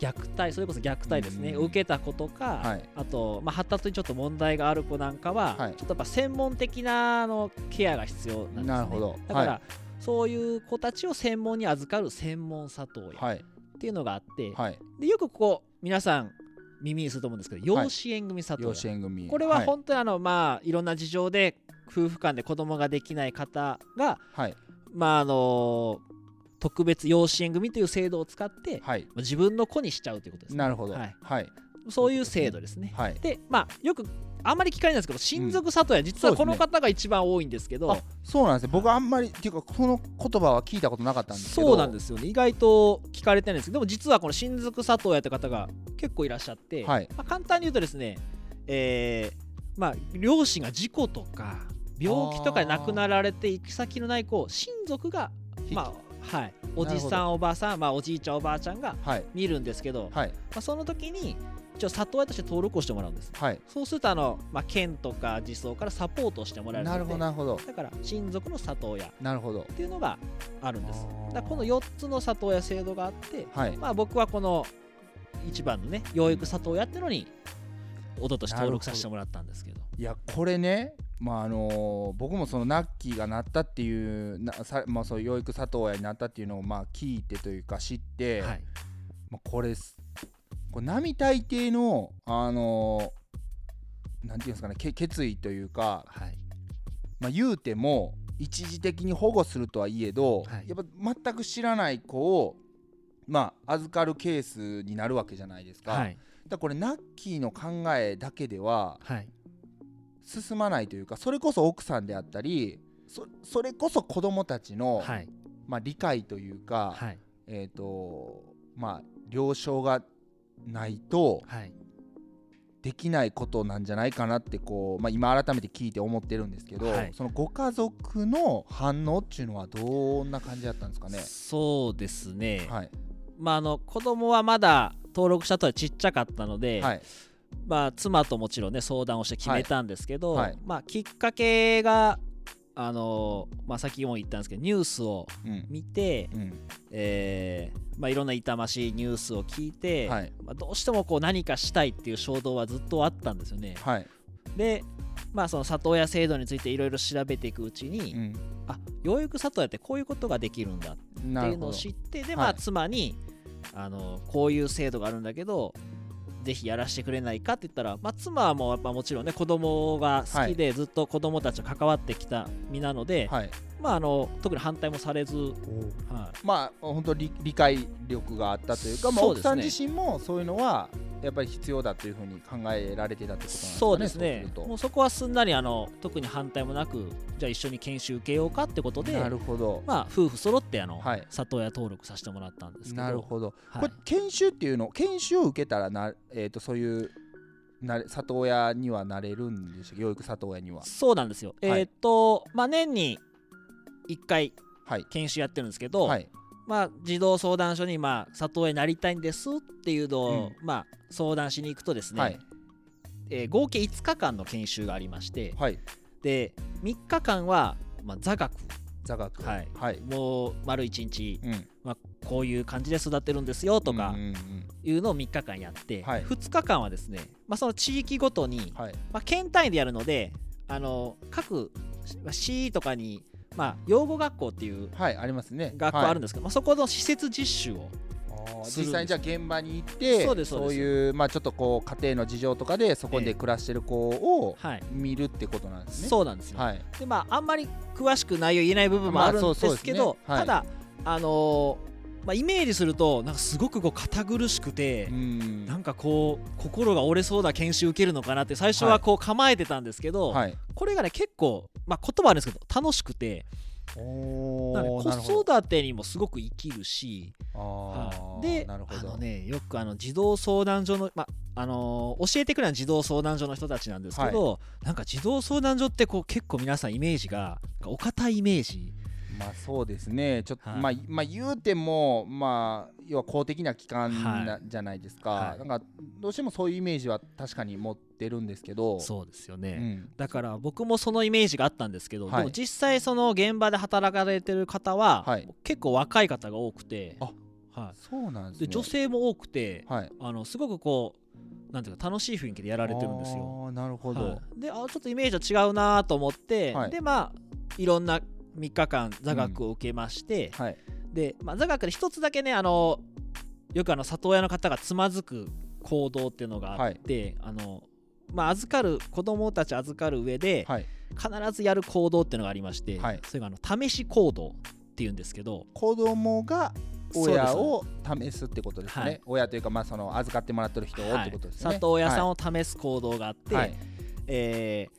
虐待それこそ虐待ですね、うん受けた子とか、はい。あと、まあ、発達にちょっと問題がある子なんかは、はい。ちょっとやっぱ専門的なあのケアが必要なんですね。なるほど。だから、はそういう子たちを専門に預かる専門里親はい。っていうのがあって、はい。でよくここ皆さん耳にすると思うんですけど養子縁組里親、養子縁組。これは本当にあの、まあいろんな事情で夫婦間で子供ができない方がはい。まああの特別養子縁組という制度を使って、自分の子にしちゃうということですね。なるほど。はい、はい。そういう制度ですね。はい。でまあよくあんまり聞かれないんですけど親族里親、実はこの方が一番多いんですけど。あそうなんですね。僕あんまりっていうかこの言葉は聞いたことなかったんですけど。そうなんですよね。意外と聞かれてないんですけどでも実はこの親族里親って方が結構いらっしゃって、はい。まあ、簡単に言うとですね、えーまあ、両親が事故とか病気とかで亡くなられて行き先のない子を親族が、まあはい、おじさんおばさん、まあ、おじいちゃんおばあちゃんがはい。見るんですけど、はい。まあ、その時に一応里親として登録をしてもらうんです。はい。そうするとあの、まあ、県とか児相からサポートをしてもらえるのでなるほどなるほど。だから親族の里親。っなるほど。ていうのがあるんです。だこの4つの里親制度があって、はい。まあ、僕はこの一番のね養育里親っていうのにおととし登録させてもらったんですけど。いやこれねまああの僕もそのナッキーがなったっていうなさ、まあ、そう養育里親になったっていうのをまあ聞いてというか知って、はい。まあ、これすこれ並大抵のあのなんていうんですかねけ決意というか、はい。まあ、言うても一時的に保護するとはいえど、はい。やっぱ全く知らない子をまあ預かるケースになるわけじゃないですか。はい。だからこれナッキーの考えだけでははい。進まないというかそれこそ奥さんであったりそそれこそ子供たちの、はい。まあ、理解というか、はい。えっ、とまあ了承がないとはい。できないことなんじゃないかなってこう、まあ、今改めて聞いて思ってるんですけど、はい。そのご家族の反応っていうのはどんな感じだったんですかね？そうですね、はい。まああの子供はまだ登録したとはちっちゃかったので、はい。まあ、妻ともちろんね相談をして決めたんですけど、まあ、きっかけがあのまあ、先も言ったんですけどニュースをうん。見て、うん。えーまあ、いろんな痛ましいニュースを聞いて、はい。まあ、どうしてもこう何かしたいっていう衝動はずっとあったんですよね。はい。で、まあ、その里親制度についていろいろ調べていくうちに、うん。あ養育里親ってこういうことができるんだっていうのを知ってで、はい。まあ、妻にあのこういう制度があるんだけどぜひやらせてくれないかって言ったら、まあ、妻はもうやっぱもちろんね子供が好きでずっと子供たちと関わってきた身なので、はいまあ、あの特に反対もされず、はい、まあ本当理理解力があったというか、まあ、奥さん自身もそういうのはやっぱり必要だというふうに考えられてたってことなんですかね。そうですね。もうそこはすんなりあの特に反対もなくじゃあ一緒に研修受けようかってことでなるほど、まあ、夫婦揃ってあの、はい。里親登録させてもらったんですけど。なるほど、はい。これ研修っていうの研修を受けたらな、えー、とそういうなれ里親にはなれるんでしょう養育里親には。そうなんですよ、はい。えーっとまあ年に1回はい。研修やってるんですけど、はい。まあ、児童相談所に、まあ、里親になりたいんですっていうのを、うまあ、相談しに行くとですね、はい。えー合計5日間の研修がありましてはい。で3日間は、まあ、座学。座学。はい。はい。もう丸1日、うん。まあ、こういう感じで育てるんですよとかいうのを3日間やって、はい。2日間はですね、まあ、その地域ごとに、はい。まあ、県単位でやるのであの各まあ市とかに、まあ、養護学校っていうはいありますね。学校あるんでですけど、まあ、そこの施設実習を実際にじゃあ現場に行ってそうですそうです。いうまあちょっとこう家庭の事情とかでそこで暮らしてる子をはい、見るってことなんですね。そうなんですよ、はい。でまああんまり詳しく内容言えない部分もまああるんですけど、はい。ただあのーまあ、イメージするとなんかすごくこう堅苦しくて、うん。なんかこう心が折れそうな研修受けるのかなって最初はこう構えてたんですけど、はい。これがね結構、まあ、言葉あるんですけど楽しくて。子ど。育てにもすごく生きるし、あはーい。でなるほど。あのねよくあの児童相談所の、まあのー教えてくれるのは児童相談所の人たちなんですけど、なんか児童相談所ってこう結構皆さんイメージがお堅いイメージまあそうですね。ちょっと、はい。まあまあ言うてもまあ要は公的な機関な、はい。じゃないですか、はい。なんかどうしてもそういうイメージは確かに持ってるんですけど。そうですよね、うん。だから僕もそのイメージがあったんですけど、はい。でも実際その現場で働かれてる方は、はい。結構若い方が多くて。あはそうなんですい、ね。で女性も多くてはい。あのすごくこうなんていうか楽しい雰囲気でやられてるんですよ。あーなるほど、はい。であちょっとイメージは違うなと思って、はい。でまあいろんな3日間座学を受けまして、はい。で、まあ、座学で一つだけねあのよくあの里親の方がつまずく行動っていうのがあって、あのまあ、預かる子供たち預かる上ではい。必ずやる行動っていうのがありまして、はい。それがあの試し行動っていうんですけど子供が親を試すってことですね、はい。親というかまあその預かってもらってる人をってことですね、里親さんをを試す行動があって、はい。えー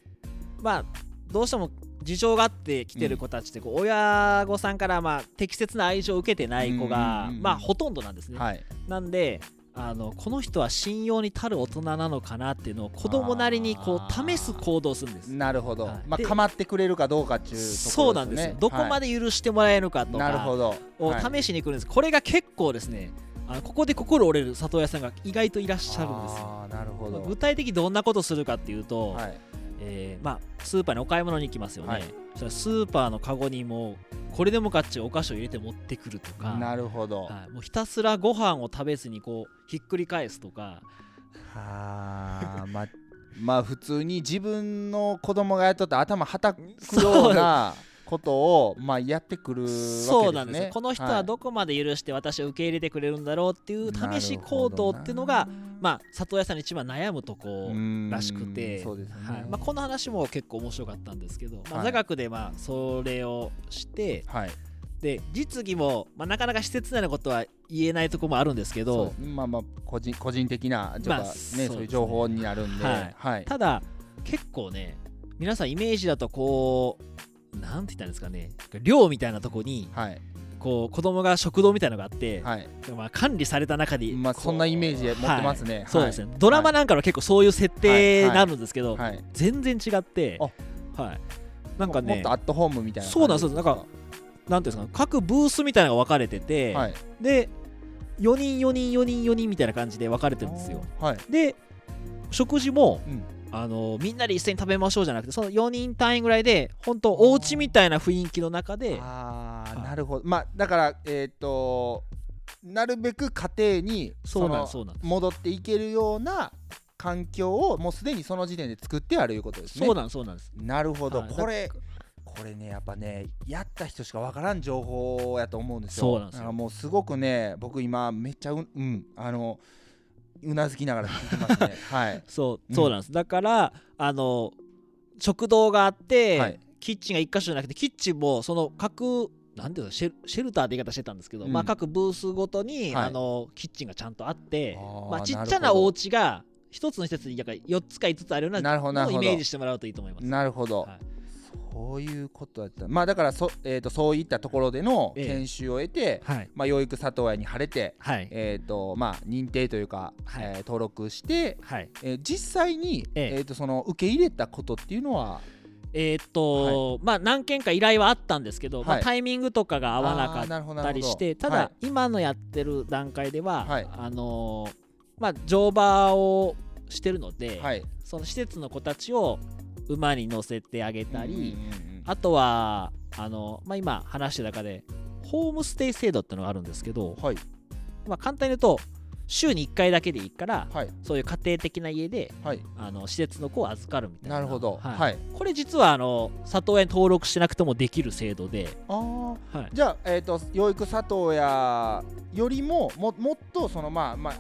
まあどうしても事情があって来てる子たちってこう親御さんからまあ適切な愛情を受けてない子うんがまあほとんどなんですね。はい。なんであのこの人は信用に足る大人なのかなっていうのを子供なりにこう試す行動をするんです。なるほど、はい。でまあ構ってくれるかどうかっていうね。そうなんですよ。どこまで、で許してもらえるかとかなるほど。をはい。試しに来るんです。これが結構ですねあのここで心折れる里親さんが意外といらっしゃるんですよ。なるほど、具体的にどんなことするかっていうと、はいえーまあ、スーパーにお買い物に行きますよね、はい。そスーパーのカゴにもうこれでもかっちゅうお菓子を入れて持ってくるとか、なるほど、はい、もうひたすらご飯を食べずにこうひっくり返すとか。はあ まあまあ普通に自分の子供がやっとって頭はたくようなことをまあやってくるわけですね。そうなんですよ。この人ははいどこまで許して私を受け入れてくれるんだろうっていう試し行動っていうのがまあ里親さんに一番悩むとこらしくてはい。まあ、この話も結構面白かったんですけど、まあ、はい座学でまあそれをしてはい。で実技も、まあ、なかなか施設内のことは言えないところもあるんですけどまあまあ個人個人的なまあね。そういう情報になるんで、はい。はい、ただ結構ね皆さんイメージだとこうなんて言ったんですかね。寮みたいなとこにはい。こう子供が食堂みたいなのがあって、はい。まあ、管理された中で、まあそんなイメージ持ってますね、はい。そうですね、ドラマなんかの結構そういう設定になるんですけど、はい、全然違ってはい。なんかねもっとアットホームみたいなそうなんですよ。なんかなんていうんですか各ブースみたいなのが分かれてて、はい。で4人4人4人4人みたいな感じで分かれてるんですよ。はい、で食事もうんあのみんなで一斉に食べましょうじゃなくてその4人単位ぐらいで本当お家みたいな雰囲気の中でああ、はいなるほど。まあだからえっ、となるべく家庭にそうなんそうなん戻っていけるような環境をもうすでにその時点で作ってあるいうことですね。そうなんですそうなんです。なるほど、はい。これこれねやっぱねやった人しかわからん情報やと思うんですよ。そうなんですよ。だからもうすごくね僕今めっちゃううんあのうなずきながら聞いてますね。はい。そううんそうなんです。だからあの食堂があって、はい。キッチンが1箇所じゃなくてキッチンもその各なんていうのシェルシェルターって言い方してたんですけど、うん。まあ、各ブースごとに、はい。あのキッチンがちゃんとあってまあ、ちっちゃなお家が一つの施設になんか4つか5つあるようなのをイメージしてもらうといいと思います。なるほど、はいそういうことだった。まあだからそ,、えー、とそういったところでのええ。研修を得て、はい。まあ、養育里親に晴れて、はい。えーとまあ、認定というか、はい。えー登録して、はい。えー実際に、ええ。えー、とその受け入れたことっていうのは？えーっと、まあ何件か依頼はあったんですけど、まあ、はいタイミングとかが合わなかったりしてただ、はい。今のやってる段階では、はい。あのーまあ乗馬をしてるので、はい。その施設の子たちを馬に乗せてあげたり、あとはあの、まあ、今話してる中でホームステイ制度っていうのがあるんですけど、はい。まあ、簡単に言うと週に1回だけでいいからはい。そういう家庭的な家ではい。あの施設の子を預かるみたいな。なるほど。はい。はい。これ実はあの里親に登録してなくてもできる制度で、あー。はい、じゃあ、えー、と養育里親よりもももっとそのまあまあ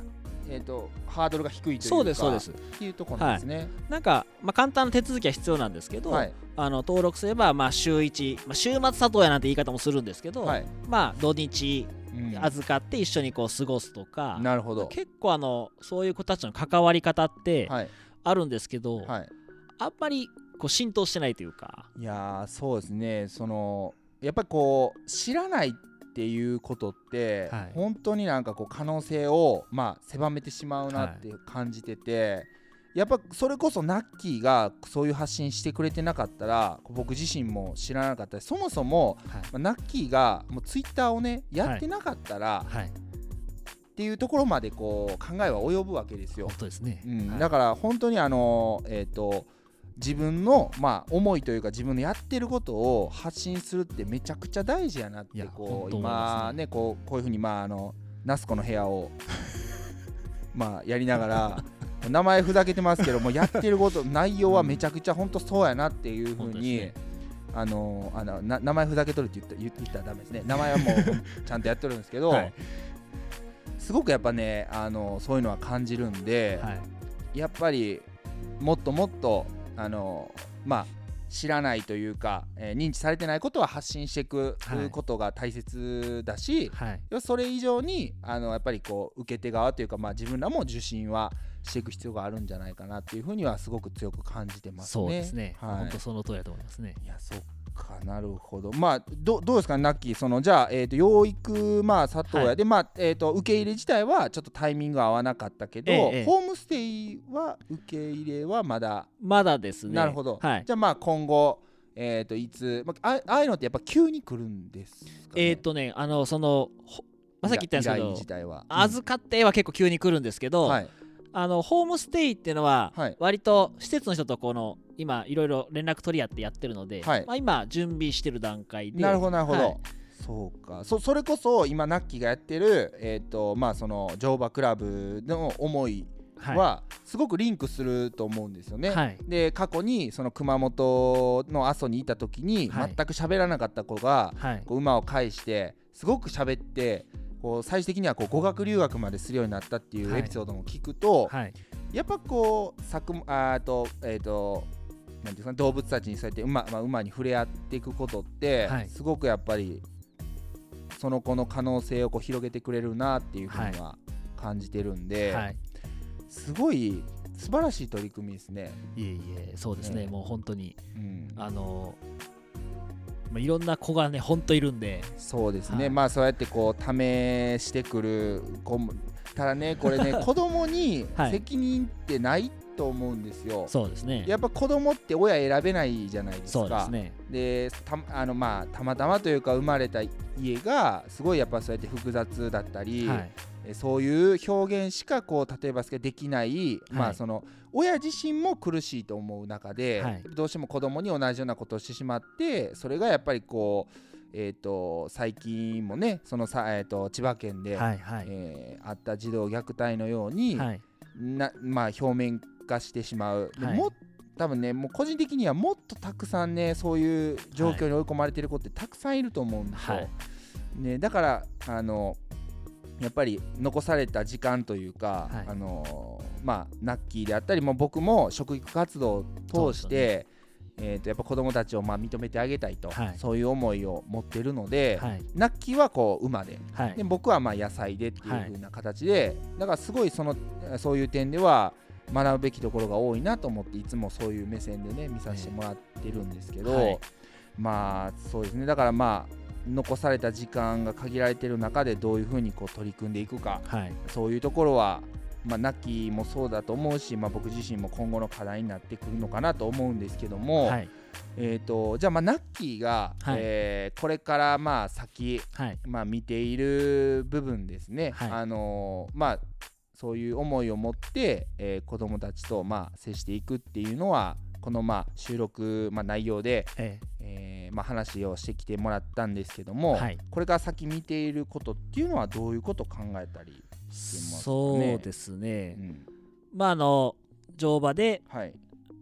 えー、とハードルが低いというかそうですそうです。っていうところなんですね。なんか、まあ、簡単な手続きは必要なんですけど、はい。あの登録すればまあ週1、まあ、週末里親なんて言い方もするんですけど、はい。まあ土日うん。預かって一緒にこう過ごすとか、なるほど。結構あのそういう子たちの関わり方ってはい。あるんですけど、はい。あんまりこう浸透してないというか。いやーそうですね。そのやっぱりこう知らないっていうことって、はい。本当になんかこう可能性をまあ狭めてしまうなって感じてて、やっぱそれこそナッキーがそういう発信してくれてなかったら僕自身も知らなかった。しそもそも、はい。まあ、ナッキーがもうツイッターをねやってなかったら、はい。っていうところまでこう考えは及ぶわけですよ。本。当ですね、うん。はい。だから本当にあのえっ、と自分のまあ思いというか自分のやってることを発信するってめちゃくちゃ大事やなってこう今ねこうこういうふうにまああのナスコの部屋を まあやりながら 名前ふざけてますけどもやってること内容はめちゃくちゃ本当そうやなっていうふうに、あのあのな名前ふざけとるって言った言言ったらダメですね。名前はもうちゃんとやってるんですけど、はい。すごくやっぱねあのそういうのは感じるんで、はい。やっぱりもっともっとあのまあ知らないというか、えー認知されてないことは発信していくはい。ことが大切だし、はい。それ以上にあのやっぱりこう受け手側というか、まあ、自分らも受信はしていく必要があるんじゃないかなっていうふうにはすごく強く感じてますね。そうですね、はい、本当その通りだと思いますね。いやそっかなるほど。まあどどうですかナッキーそのじゃあ、えー、と養育まあ佐藤屋はい。で、まあえー、と受け入れ自体はちょっとタイミング合わなかったけど、ええええ。ホームステイは受け入れはまだ、まだですね。なるほど、はい。じゃあまあ今後えー、といつ、まあ、あああいうのってやっぱ急に来るんですか、ね、えっ、とねあのそのほまあさっき言ったんですけど自体は、預かっては結構急に来るんですけど、はい。あのホームステイっていうのははい。割と施設の人とこの今いろいろ連絡取り合ってやってるので、はい。まあ、今準備してる段階でなるほどなるほど、はい。そうか。そそれこそ今ナッキーがやってるえっ、とまあその乗馬クラブの思いはすごくリンクすると思うんですよね。はい。で過去にその熊本の阿蘇にいた時にはい。全く喋らなかった子がはい。こう馬を介してすごく喋ってこう最終的にはこう語学留学までするようになったっていうはいエピソードも聞くと、はい。やっぱこう作あーとえっ、となんていうか動物たちにそうやって馬,、まあ、馬に触れ合っていくことって、はい。すごくやっぱりその子の可能性をこう広げてくれるなっていうふうには感じてるんで、はい。すごい素晴らしい取り組みですね。いえいえそうですね、ね。もう本当にうん、あのまあいろんな子がね本当いるんで。そうですね、はい。まあそうやってこう試してくる子もただねこれね 子供にはい。責任ってないと思うんですよ。そうですね。やっぱ子供って親選べないじゃないですか。そうですね。でたあのまあたまたまというか生まれた家がすごいやっぱそうやって複雑だったり、はい。えそういう表現しかこう例えばできない、まはい。あその親自身も苦しいと思う中で、はい。どうしても子供に同じようなことをしてしまってそれがやっぱりこうえー、と最近もねそのさ、えー、と千葉県で、はいはい。えーあった児童虐待のように、はい。なまあ、表面化してしまう、ではい。も多分ねもう個人的にはもっとたくさんねそういう状況に追い込まれてる子ってたくさんいると思うんですよ。はい。ね、だからあのやっぱり残された時間というか、はい。あのまあ、ナッキーであったりもう僕も職育活動を通して、えー、とやっぱ子どもたちをまあ認めてあげたいと、はい。そういう思いを持ってるので、はい。ナッキーはこう馬で。はい。で僕はまあ野菜でっていう風な形で、だからすごいそのそういう点では学ぶべきところが多いなと思っていつもそういう目線でね見させてもらってるんですけど、はい。まあそうですね。だからまあ残された時間が限られてる中でどういうふうにこう取り組んでいくかはい。そういうところは、まあ、ナッキーもそうだと思うし、まあ、僕自身も今後の課題になってくるのかなと思うんですけども、はい。えー、とじゃあまあナッキーが、はい。えーこれからまあ先はい。まあ、見ている部分ですね、はい。あのーまあそういう思いを持って、えー子どもたちとまあ接していくっていうのはこのまあ収録、まあ、内容で、ええ。ーまあ、話をしてきてもらったんですけども、はい。これから先見ていることっていうのはどういうことを考えたり、えますかね？そうですうねん。まああの乗馬ではい。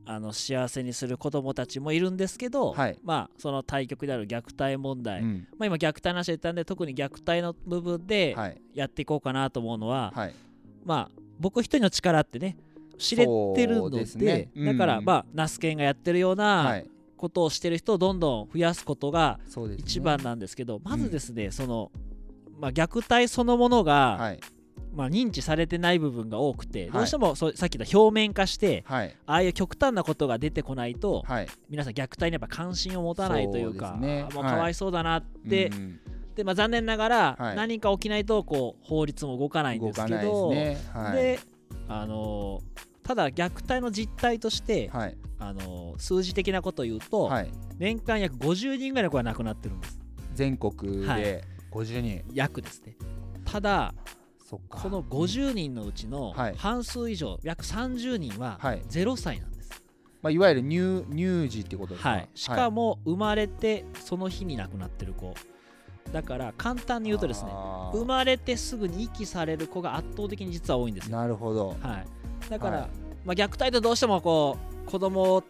あの幸せにする子どもたちもいるんですけど、はい。まあその対極である虐待問題、うん。まあ、今虐待の話で言ったんで特に虐待の部分ではい。やっていこうかなと思うのは、はいまあ僕一人の力ってね知れてるのでね。うん。だからまあナスケンがやってるようはない。ことをしてる人をどんどん増やすことが一番なんですけど、まずですね、その、まあ、虐待そのものが、はい。まあ、認知されてない部分が多くて、い。どうしてもそうさっき言った表面化してはい。ああいう極端なことが出てこないと、はい。皆さん虐待にやっぱ関心を持たないというかそうね。あもうはいかわいそうだなって、うんでまあ、残念ながら、はい。何か起きないとこう法律も動かないんですけどすね。はい。であのーただ虐待の実態として、はい。あのー数字的なことを言うと、はい。年間約50人ぐらいの子が亡くなってるんです。全国はい。で50人、約ですね。ただその50人のうちのはい。半数以上、約30人ははい。0歳なんです、まあ、いわゆる乳乳児ってことですか、はい、しかも生まれてその日に亡くなってる子だから簡単に言うとですね生まれてすぐに遺棄される子が圧倒的に実は多いんですよ、なるほど。はい、だから、はい。まあ、虐待ってどうしてもこう子供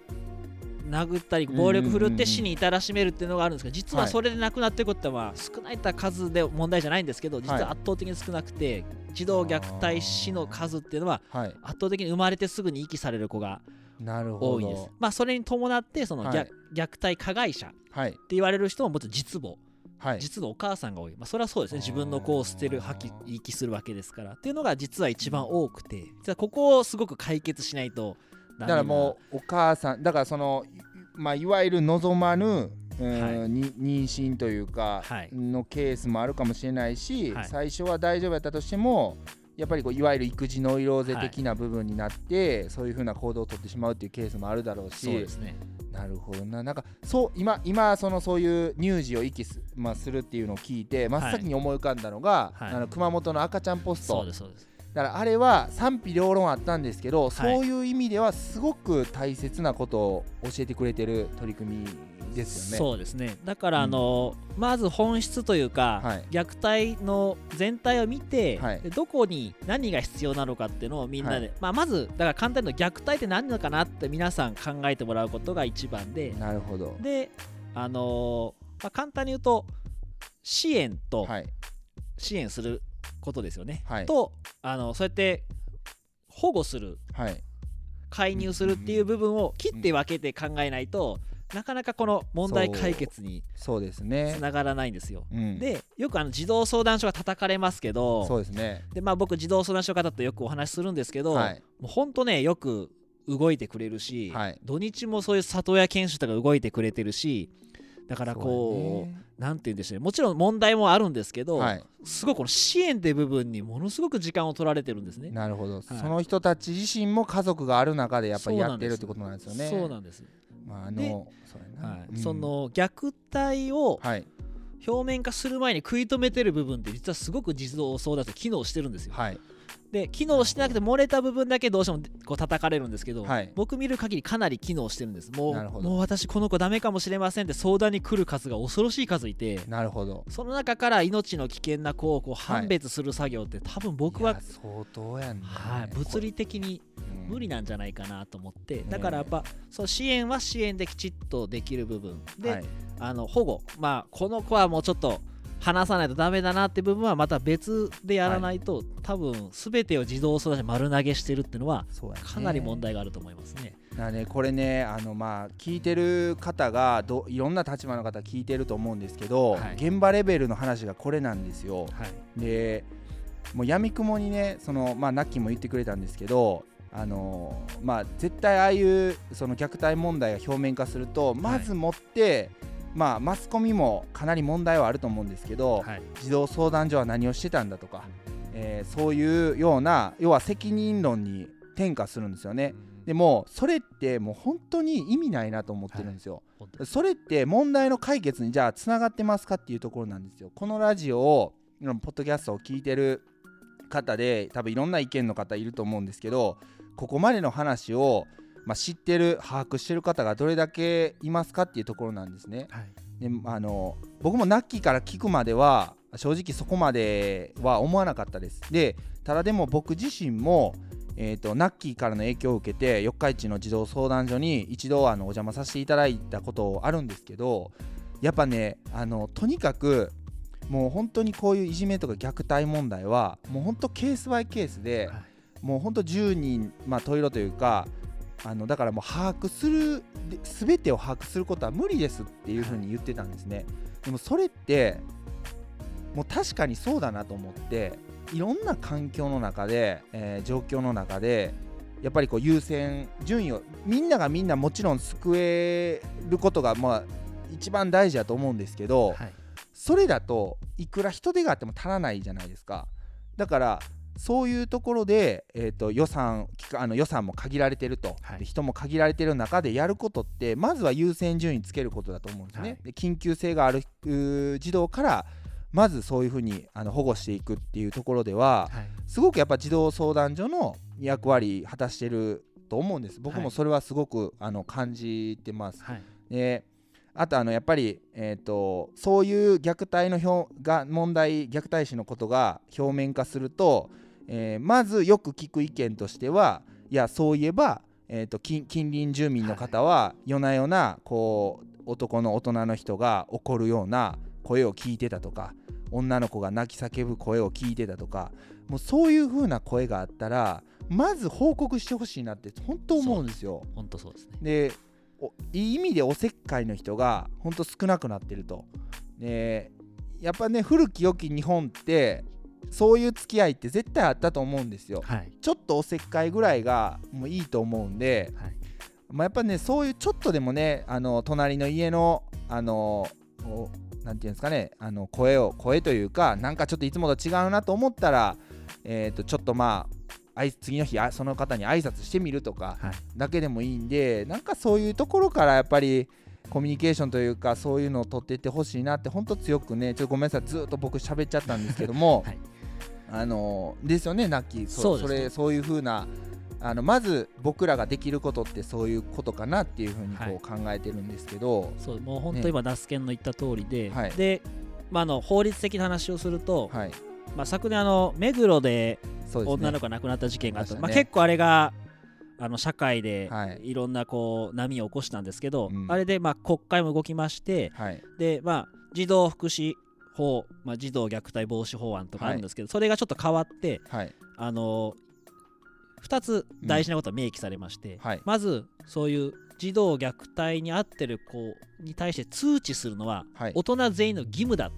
殴ったり暴力振るって死に至らしめるっていうのがあるんですけど実ははい。それで亡くなってることは少ないった数で問題じゃないんですけど実は圧倒的に少なくて児童虐待死の数っていうのははい。圧倒的に生まれてすぐに遺棄される子が多いんです。まあそれに伴ってその虐,、はい。虐待加害者ってはい言われる人ももちろん実母はい。実のお母さんが多い、まあ、それはそうですね。自分の子を捨てる破棄遺棄するわけですから。っていうのが実は一番多くて。実はここをすごく解決しないとだからもうお母さんだからそのまあいわゆる望まぬうんはい。に妊娠というかはい。のケースもあるかもしれないし、はい。最初は大丈夫やったとしてもやっぱりこういわゆる育児ノイローゼ的な部分になって、そういうふうな行動をとってしまうっていうケースもあるだろうしそうですねなるほどな。なんかそう今今そのそういう乳児を遺棄す,、まあ、するっていうのを聞いて真っ先に思い浮かんだのが、はい。あの熊本の赤ちゃんポスト。だからあれは賛否両論あったんですけど、い。そういう意味ではすごく大切なことを教えてくれてる取り組みですよね。そうですね。だからうん。あの、まず本質というか、はい。虐待の全体を見て、はい。でどこに何が必要なのかっていうのをみんなで、はまあ、まずだから簡単に虐待って何なのかなって皆さん考えてもらうことが一番でなるほど。であのーまあ、簡単に言うと支援とはい。支援することですよね、はい。とあのそうやって保護するはい。介入するっていう部分を切って分けて考えないと、なかなかこの問題解決にそう。ですね。つ。ながらないんですよ。うん、でよくあの児童相談所が叩かれますけどそうですね。で、まあ、僕児童相談所の方とよくお話しするんですけど、はい。もうほんとねよく動いてくれるし、はい。土日もそういう里親研修とか動いてくれてるしだからこうね。なんて言うんでしょうね。もちろん問題もあるんですけど、はい。すごいこの支援っていう部分にものすごく時間を取られてるんですね。なるほど、その人たち自身も家族がある中でやっぱりやってるってことなんですよね。そうなんです、まああでのその虐待をはい。表面化する前に食い止めてる部分って実はすごく児童相談所機能してるんですよ。はいで機能してなくて漏れた部分だけどうしてもこう叩かれるんですけど、はい。僕見る限りかなり機能してるんです。もうもう私この子ダメかもしれませんって相談に来る数が恐ろしい数いてなるほど。その中から命の危険な子をこう判別する作業って多分僕は相当やんね。はい、物理的にうん無理なんじゃないかなと思って、ねだからやっぱそう支援は支援できちっとできる部分。で、はい。あの保護。まあこの子はもうちょっと話さないとダメだなって部分はまた別でやらないと、多分全てを自動相談所に丸投げしてるっていうのはかなり問題があると思いますね。だねこれねあのまあ聞いてる方がどいろんな立場の方聞いてると思うんですけど、はい。現場レベルの話がこれなんですよ。はい。でもうやみくもにねそのまあナッキーも言ってくれたんですけどあのまあ絶対ああいうその虐待問題が表面化するとまずもって、まあマスコミもかなり問題はあると思うんですけど、はい児童相談所は何をしてたんだとか、えーそういうような要は責任論に転嫁するんですよね。でもそれってもう本当に意味ないなと思ってるんですよ。本当にそれって問題の解決にじゃあつながってますかっていうところなんですよ。このラジオをうんポッドキャストを聞いてる方で多分いろんな意見の方いると思うんですけどここまでの話を、まあ、知ってる把握してる方がどれだけいますかっていうところなんですね。はいであの僕もナッキーから聞くまでは正直そこまでは思わなかったです。でただでも僕自身も、えー、とナッキーからの影響を受けて四日市の児童相談所に一度あのお邪魔させていただいたことあるんですけどやっぱねあのとにかくもう本当にこういういじめとか虐待問題はもう本当ケースバイケースで、はいもう本当10人、まあ、十色というかあのだからもう把握するで全てを把握することは無理ですっていうふうに言ってたんですね、でもそれってもう確かにそうだなと思っていろんな環境の中で、えー状況の中でやっぱりこう優先順位をみんながみんなもちろん救えることがまあ一番大事だと思うんですけど、はい。それだといくら人手があっても足らないじゃないですか。だからそういうところで、えー、と予算あの予算も限られてると、はい。で人も限られてる中でやることってまずは優先順位つけることだと思うんですね、はい。で緊急性がある児童からまずそういうふうにあの保護していくっていうところでははい。すごくやっぱ児童相談所の役割果たしてると思うんです。僕はい。もそれはすごくあの感じてます、はい。であとあのやっぱり、えー、とそういう虐待の表が問題虐待死のことが表面化すると、えーまずよく聞く意見としてはいやそういえば、えー、と近近隣住民の方は夜な夜なこう男の大人の人が怒るような声を聞いてたとか女の子が泣き叫ぶ声を聞いてたとかもうそういう風な声があったらまず報告してほしいなって本当思うんですよ。本当そうですねでおいい意味でおせっかいの人が本当少なくなってると。でやっぱね古き良き日本ってそういう付き合いって絶対あったと思うんですよ。はい。ちょっとおせっかいぐらいがもういいと思うんで、はい。まあ、やっぱねそういうちょっとでもねあの隣の家のあのおなんていうんですかねあの声を声というかなんかちょっといつもと違うなと思ったら、えー、とちょっとまあ次の日あその方に挨拶してみるとかはい。だけでもいいんでなんかそういうところからやっぱりコミュニケーションというかそういうのを取っていってほしいなって本当強くねちょっとごめんなさいずっと僕喋っちゃったんですけども、はいあのですよねナッキー。そそうね。れそういう風なあのまず僕らができることってそういうことかなっていう風にこう考えてるんですけど、そうもう本ね当今ナスケンの言った通りで、はい。で、まあ、あの法律的な話をすると、はい。まあ、昨年あの目黒で女の子が亡くなった事件があった、まあ、ありましたね結構あれがあの社会ではい。いろんなこう波を起こしたんですけど、うん。あれでまあ国会も動きましてはい。で、まあ、児童福祉法、まあ、児童虐待防止法案とかあるんですけど、それがちょっと変わってはい。あの2つ大事なことが明記されまして、はい。まずそういう児童虐待に遭ってる子に対して通知するのははい。大人全員の義務だ。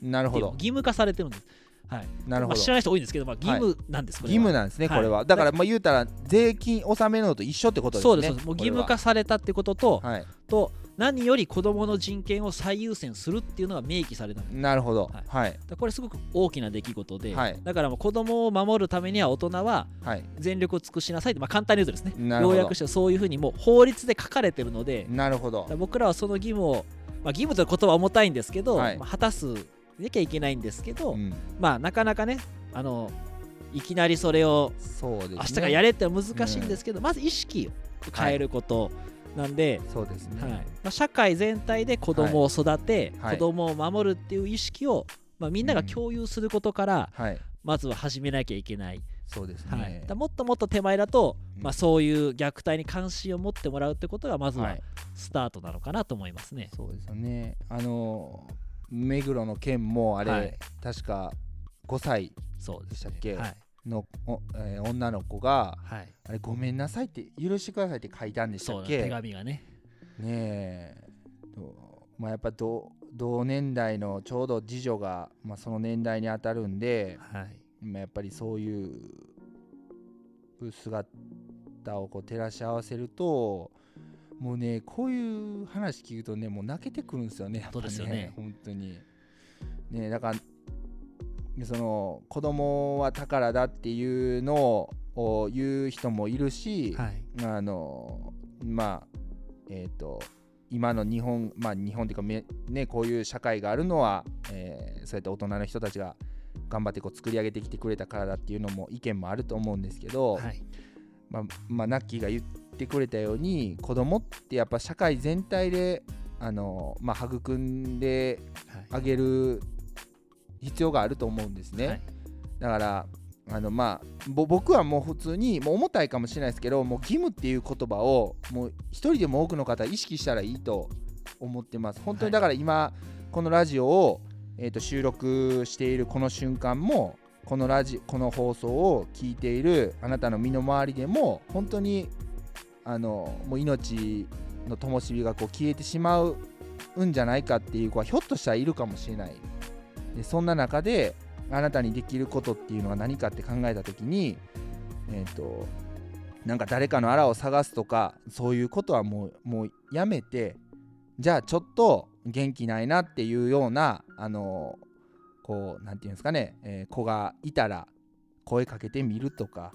なるほど。義務化されてるんです。はい。まあ、なるほど。知らない人多いんですけど、まあ、義務なんです、は。義務なんですねはい。これは。だからまあ言うたら税金納めるのと一緒ってことですねそうですそうです。もう義務化されたってことと,、はい。と何より子どもの人権を最優先するっていうのが明記されたなるほど。はい。はい。これすごく大きな出来事で、はい。だからもう子供を守るためには大人ははい。全力を尽くしなさいって、まあ、簡単に言うとですね。なるほど。要約してそういうふうにもう法律で書かれてるので、なるほど。僕らはその義務を、まあ、義務という言葉は重たいんですけど、はい。まあ果たすなきゃいけないんですけど、うん。まあなかなかねあのいきなりそれをそうですね。明日からやれって難しいんですけど、まず意識を変えることなんで、そうですね。はい。まあ、社会全体で子供を育て、はい。子供を守るっていう意識を、まあ、みんなが共有することから、はい。まずは始めなきゃいけない、そうですはい、だもっともっと手前だと、うん。まあ、そういう虐待に関心を持ってもらうってことがまずははい。スタートなのかなと思いますね。そうですよね。あの目黒の件もあれ、はい。確か5歳そうでしたっけ？はいの、おえー女の子がはい、あれごめんなさいって許してくださいって書いたんでしたっけ？ね紙がね。え。とまあやっぱ同同年代のちょうど次女が、まあ、その年代に当たるんで、はい。まあ、やっぱりそういう姿をこう照らし合わせるともうねこういう話聞くとねもう泣けてくるんですよねやっぱそうですよね。本当に。ねだからその子供は宝だっていうのを言う人もいるし、はい。あのまあえっ、と今の日本まあ日本っていうかめねこういう社会があるのは、えーそうやって大人の人たちが頑張ってこう作り上げてきてくれたからだっていうのも意見もあると思うんですけど、はい。まあ、まあナッキーが言ってくれたように子供ってやっぱ社会全体であの、まあ、育んではい。あげる必要があると思うんですね。はい。だからあのまあぼ僕はもう普通にもう重たいかもしれないですけどもう義務っていう言葉をもう一人でも多くの方は意識したらいいと思ってます。本当にだから今、このラジオを、えー、と収録しているこの瞬間もこのラジこの放送を聞いているあなたの身の回りでも本当にあのもう命の灯火がこう消えてしまうんじゃないかっていう子はひょっとしたらいるかもしれないでそんな中であなたにできることっていうのは何かって考えた時にえっ、となんか誰かのあらを探すとかそういうことはもうもうやめてじゃあちょっと元気ないなっていうようなあのこうなんていうんですかね、えー子がいたら声かけてみるとか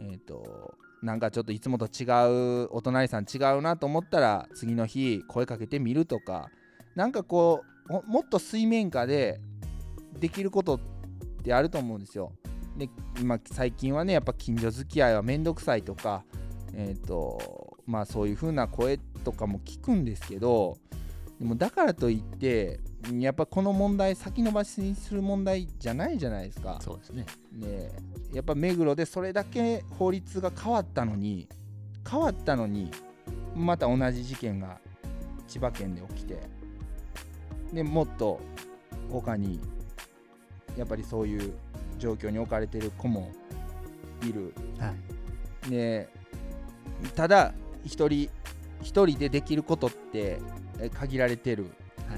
えっ、となんかちょっといつもと違うお隣さん違うなと思ったら次の日声かけてみるとかなんかこうもっと水面下でできることってあると思うんですよ。で、まあ、最近はねやっぱ近所付き合いは面倒くさいとか、えーとまあ、そういう風な声とかも聞くんですけどでもだからといってやっぱこの問題先延ばしにする問題じゃないじゃないですか。そうですね。ねやっぱ目黒でそれだけ法律が変わったのに変わったのにまた同じ事件が千葉県で起きてでもっと他にやっぱりそういう状況に置かれてる子もいる。はい。でただ一人一人でできることってえ限られてる。は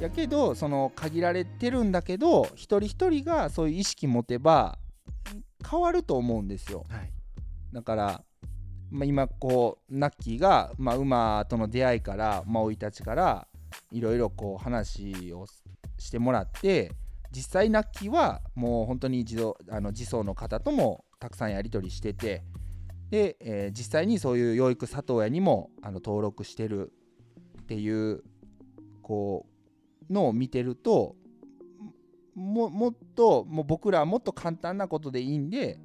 い。やけどその限られてるんだけど一人一人がそういう意識持てば変わると思うんですよ。はい。だから、まあ、今こうナッキーが、まあ、馬との出会いからまあ生い立ちからいろいろこう話をしてもらって実際ナッキーはもう本当に自動あの自走の方ともたくさんやり取りしててで、えー実際にそういう養育里親にもあの登録してるっていうこうのを見てるとももっともう僕らはもっと簡単なことでいいんで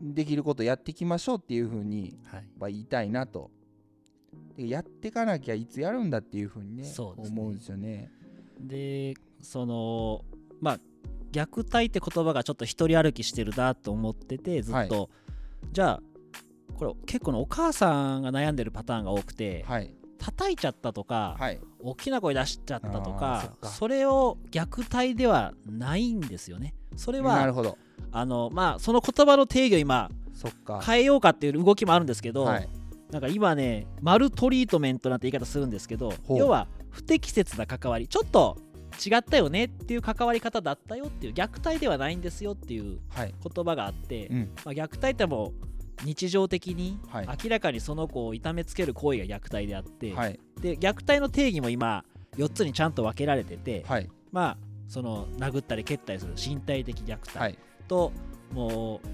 できることやっていきましょうっていうふうにはい。まあ言いたいなと。でやっていかなきゃいつやるんだっていうふうにねね。思うんですよね。でそのまあ虐待って言葉がちょっと一人歩きしてるなと思っててずっと、じゃあこれ結構のお母さんが悩んでるパターンが多くて、はい。叩いちゃったとか、はい。大きな声出しちゃったとかそれを虐待ではないんですよね。それはなるほど。あのまあその言葉の定義を今そっか。変えようかっていう動きもあるんですけど、はい。なんか今ねマルトリートメントなんて言い方するんですけど要は不適切な関わり。ちょっと違ったよねっていう関わり方だったよっていう虐待ではないんですよっていうはい。言葉があって、うん。まあ、虐待ってもう日常的にはい。明らかにその子を痛めつける行為が虐待であって、はい。で虐待の定義も今4つにちゃんと分けられてて、はい。まあその殴ったり蹴ったりする身体的虐待はい。と、もう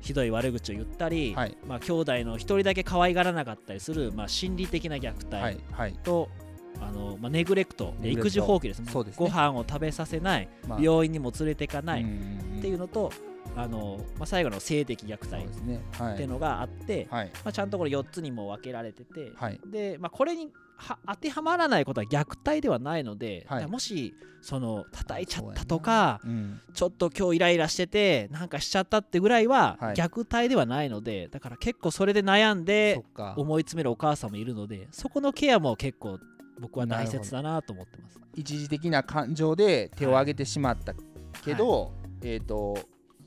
ひどい悪口を言ったり、はい。まあ兄弟の一人だけ可愛がらなかったりする、まあ、心理的な虐待、はい。はい。とあの、まあ、ネグレクト育児放棄です。ねそうですね。ご飯を食べさせない、まあ。病院にも連れてかない。っうんていうのと、あのまあ、最後の性的虐待っていうのがあって、はい。まあ、ちゃんとこれ4つにも分けられてて、はい。で、まあ、これには当てはまらないことは虐待ではないので、はい。もしその叩いちゃったとか、うん。ちょっと今日イライラしててなんかしちゃったってぐらいははい。虐待ではないので、だから結構それで悩んそで思い詰めるお母さんもいるのでそこのケアも結構僕は大切だなと思ってます。一時的な感情で手を挙げてしまったけど、えっ、と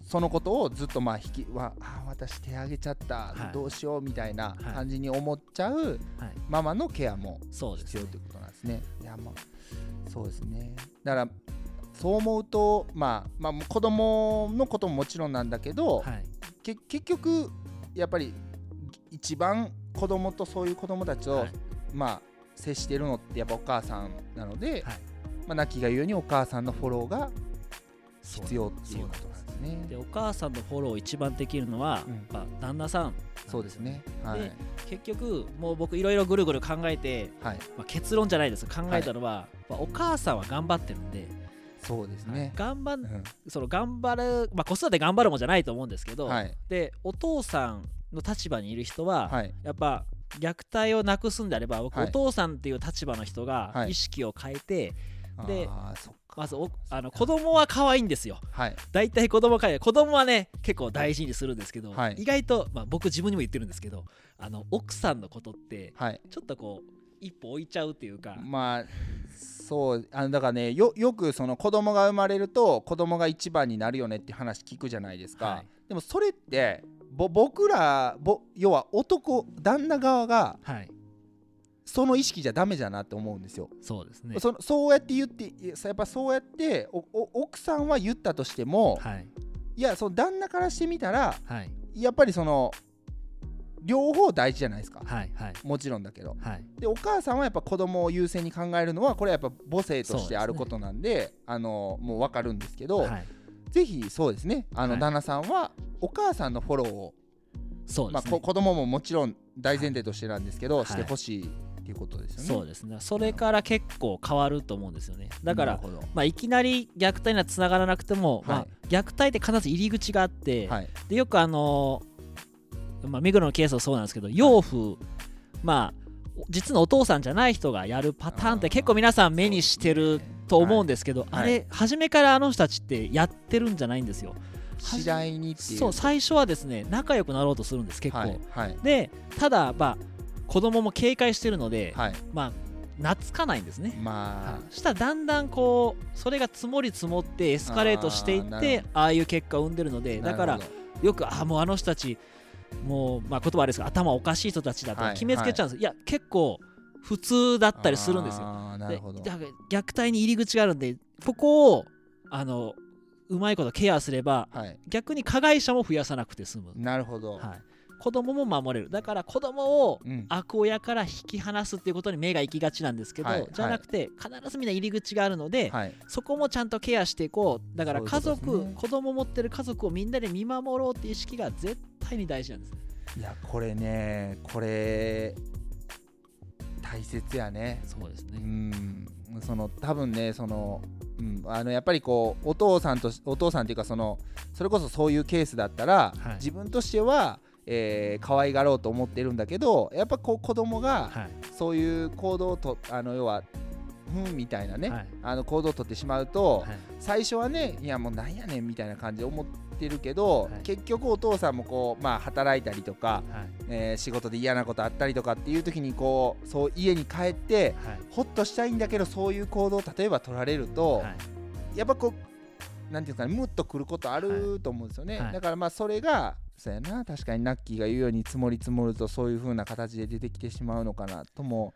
そのことをずっとまあ引きわあ私手挙げちゃった、はい。どうしようみたいなはい。感じに思っちゃうはい、ママのケアもそうですね。必要ということなんですね。いやまあそうですね。だからそう思うとまあまあ子供のことももちろんなんだけど、はい。け結局やっぱり一番子供とそういう子供たちと、はい。まあ接してるのってやっぱお母さんなので、はい。まあ、ナッキーが言うようにお母さんのフォローが必要っていうことなんですね。でお母さんのフォローを一番できるのは、うん。やっぱ旦那さんそうですね。はい。で結局もう僕いろいろぐるぐる考えて、はい。まあ、結論じゃないです。考えたのは、やっぱお母さんは頑張ってるんで、そうですね。頑張んうん。その頑張る、まあ、子育て頑張るもんじゃないと思うんですけど、はい。でお父さんの立場にいる人は、はい。やっぱ虐待をなくすんであれば僕、はい。お父さんっていう立場の人がはい。意識を変えて、であーそっか。まずおあの子供は可愛いんですよ。はい。大体子供可愛い子供はね結構大事にするんですけど、はい。意外と、まあ、僕自分にも言ってるんですけどあの奥さんのことってはい。ちょっとこう一歩置いちゃうっていうか、まあそうあのだからねよよくその子供が生まれると子供が一番になるよねって話聞くじゃないですか、はい。でもそれってぼ僕らぼ要は男旦那側がはい。その意識じゃダメじゃなって思うんですよ、そうですね。そのそうやって言っていややっぱそうやっておお奥さんは言ったとしても、はい。いやその旦那からしてみたらはい。やっぱりその両方大事じゃないですか。はいはい。もちろんだけど。はい。でお母さんはやっぱ子供を優先に考えるのはこれはやっぱ母性としてあることなんであのもう分かるんですけど、はいぜひそうですね。あの、はい。旦那さんはお母さんのフォローを、まあ、そうですね、こ子供ももちろん大前提としてなんですけど、はい。してほしいっていうことですよね。そうですね。それから結構変わると思うんですよね。だからなるほど。まあ、いきなり虐待にはつながらなくても、まあはい、虐待って必ず入り口があって、はい。でよくあのーまあ、目黒のケースはそうなんですけど養父、まあ実のお父さんじゃない人がやるパターンってあー結構皆さん目にしてると思うんですけど、はい。あれ初めからあの人たちってやってるんじゃないんですよ。次第にっていう。そう最初はですね仲良くなろうとするんです結構、はいはい。でただまあ子供も警戒してるので、はい。まあ懐かないんですね、まあ。したらだんだんこうそれが積もり積もってエスカレートしていってほああいう結果を生んでるのでだからよくああもうあの人たちもうまあ言葉悪いですが頭おかしい人たちだとはい。決めつけちゃうんです、い、や結構普通だどったりするんですよ。で虐待に入り口があるんでここをあのうまいことケアすればはい。逆に加害者も増やさなくて済む、なるほど、はい、子供も守れる。だから子供をうん悪親から引き離すっていうことに目が行きがちなんですけど、はい。じゃなくて必ずみんな入り口があるので、はい。そこもちゃんとケアしていこう。だから家そういうね。子供持ってる家族をみんなで見守ろうっていう意識が絶対に大事なんです。いやこれねこれ大切やね。そうですう、ん。その多分ねその、うん、あのやっぱりこうお父さんとしお父さんっていうかそのそれこそそういうケースだったら、はい。自分としては、えー可愛がろうと思ってるんだけどやっぱこう子供がはい。そういう行動をとあの要はふんみたいなね、はい。あの行動をとってしまうと、はい。最初はねいやもうなんやねんみたいな感じで思ってるけど、はい。結局お父さんもこうまあ働いたりとか、はい。えー仕事で嫌なことあったりとかっていう時にこうそう家に帰ってはい。ほっとしたいんだけどそういう行動を例えば取られると、はい。やっぱこうなんていうかねムッとくることあると思うんですよね、はい。だからまあそれがそうやな確かにナッキーが言うように積もり積もるとそういう風な形で出てきてしまうのかなとも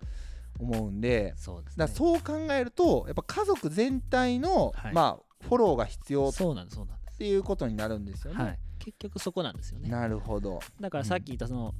思うんでそうですね。だそう考えるとやっぱ家族全体の、はい。まあフォローが必要っそうなんですそうなんです。ていうことになるんですよね。はい。結局そこなんですよね。なるほど。だからさっき言ったその、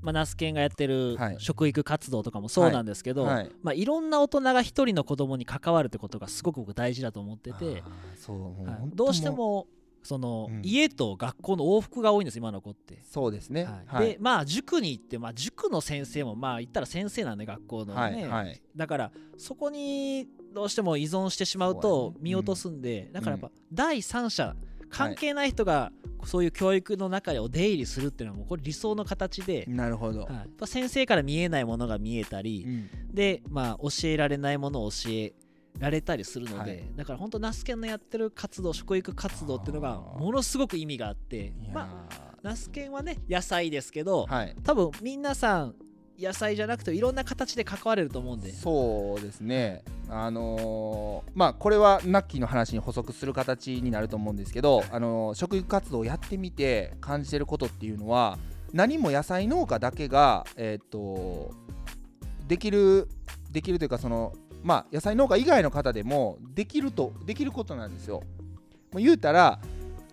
まあ、ナスケンがやってるはい。食育活動とかもそうなんですけど、はいまあ、いろんな大人が一人の子供に関わるってことがすごく僕大事だと思ってて、そう、はい。どうしてもその、うん。家と学校の往復が多いんです今の子って。そうですね。はい。でまあ塾に行って、まあ、塾の先生もまあ言ったら先生なんで学校のね、はいはい。だからそこにどうしても依存してしまうと見落とすんで、だからやっぱ第三者関係ない人がそういう教育の中でお出入りするっていうのはもうこれ理想の形で、なるほど。はい。やっぱ先生から見えないものが見えたり、うん。でまあ教えられないものを教えられたりするので、はいだから本当ナスケンのやってる活動食育活動っていうのがものすごく意味があってまあナスケンはね野菜ですけど、はい。多分皆さん野菜じゃなくていろんな形で関われると思うんでそうですね。あのーまあこれはナッキーの話に補足する形になると思うんですけど、あのー食育活動をやってみて感じてることっていうのは何も野菜農家だけがえっ、とできるできるというかそのまあ野菜農家以外の方でもできるとできることなんですよ。もう言うたら、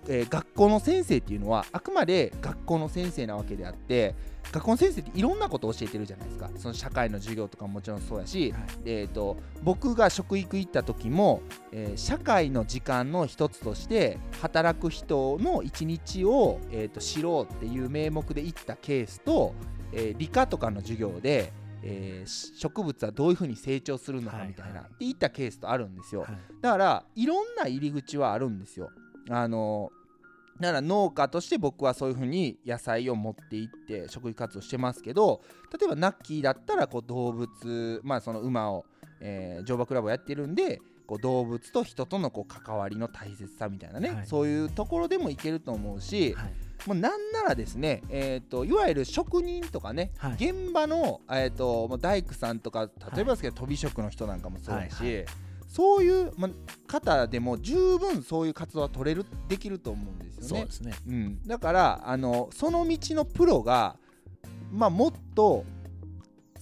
えー学校の先生っていうのはあくまで学校の先生なわけであって学校の先生っていろんなことを教えてるじゃないですかその社会の授業とかももちろんそうやし、はいえー、と僕が食育行った時も、えー社会の時間の一つとして働く人の一日を、えー、と知ろうっていう名目で行ったケースと、えー理科とかの授業で、えーし植物はどういうふうに成長するのかはいみたいな、はいっていったケースとあるんですよ。はいだからいろんな入り口はあるんですよ。あのだから農家として僕はそういうふうに野菜を持って行って食育活動してますけど例えばナッキーだったらこう動物まあその馬を、えー乗馬クラブをやってるんでこう動物と人とのこう関わりの大切さみたいなね、はい。そういうところでもいけると思うし、はい。もうなんならですね、えー、といわゆる職人とかね、はい。現場の、えー、と大工さんとか例えばですけど、飛び職の人なんかもそうだし、そういう、ま、方でも十分そういう活動は取れるできると思うんですよね。そうで。すね。うん、だからあのその道のプロが、まあ、もっと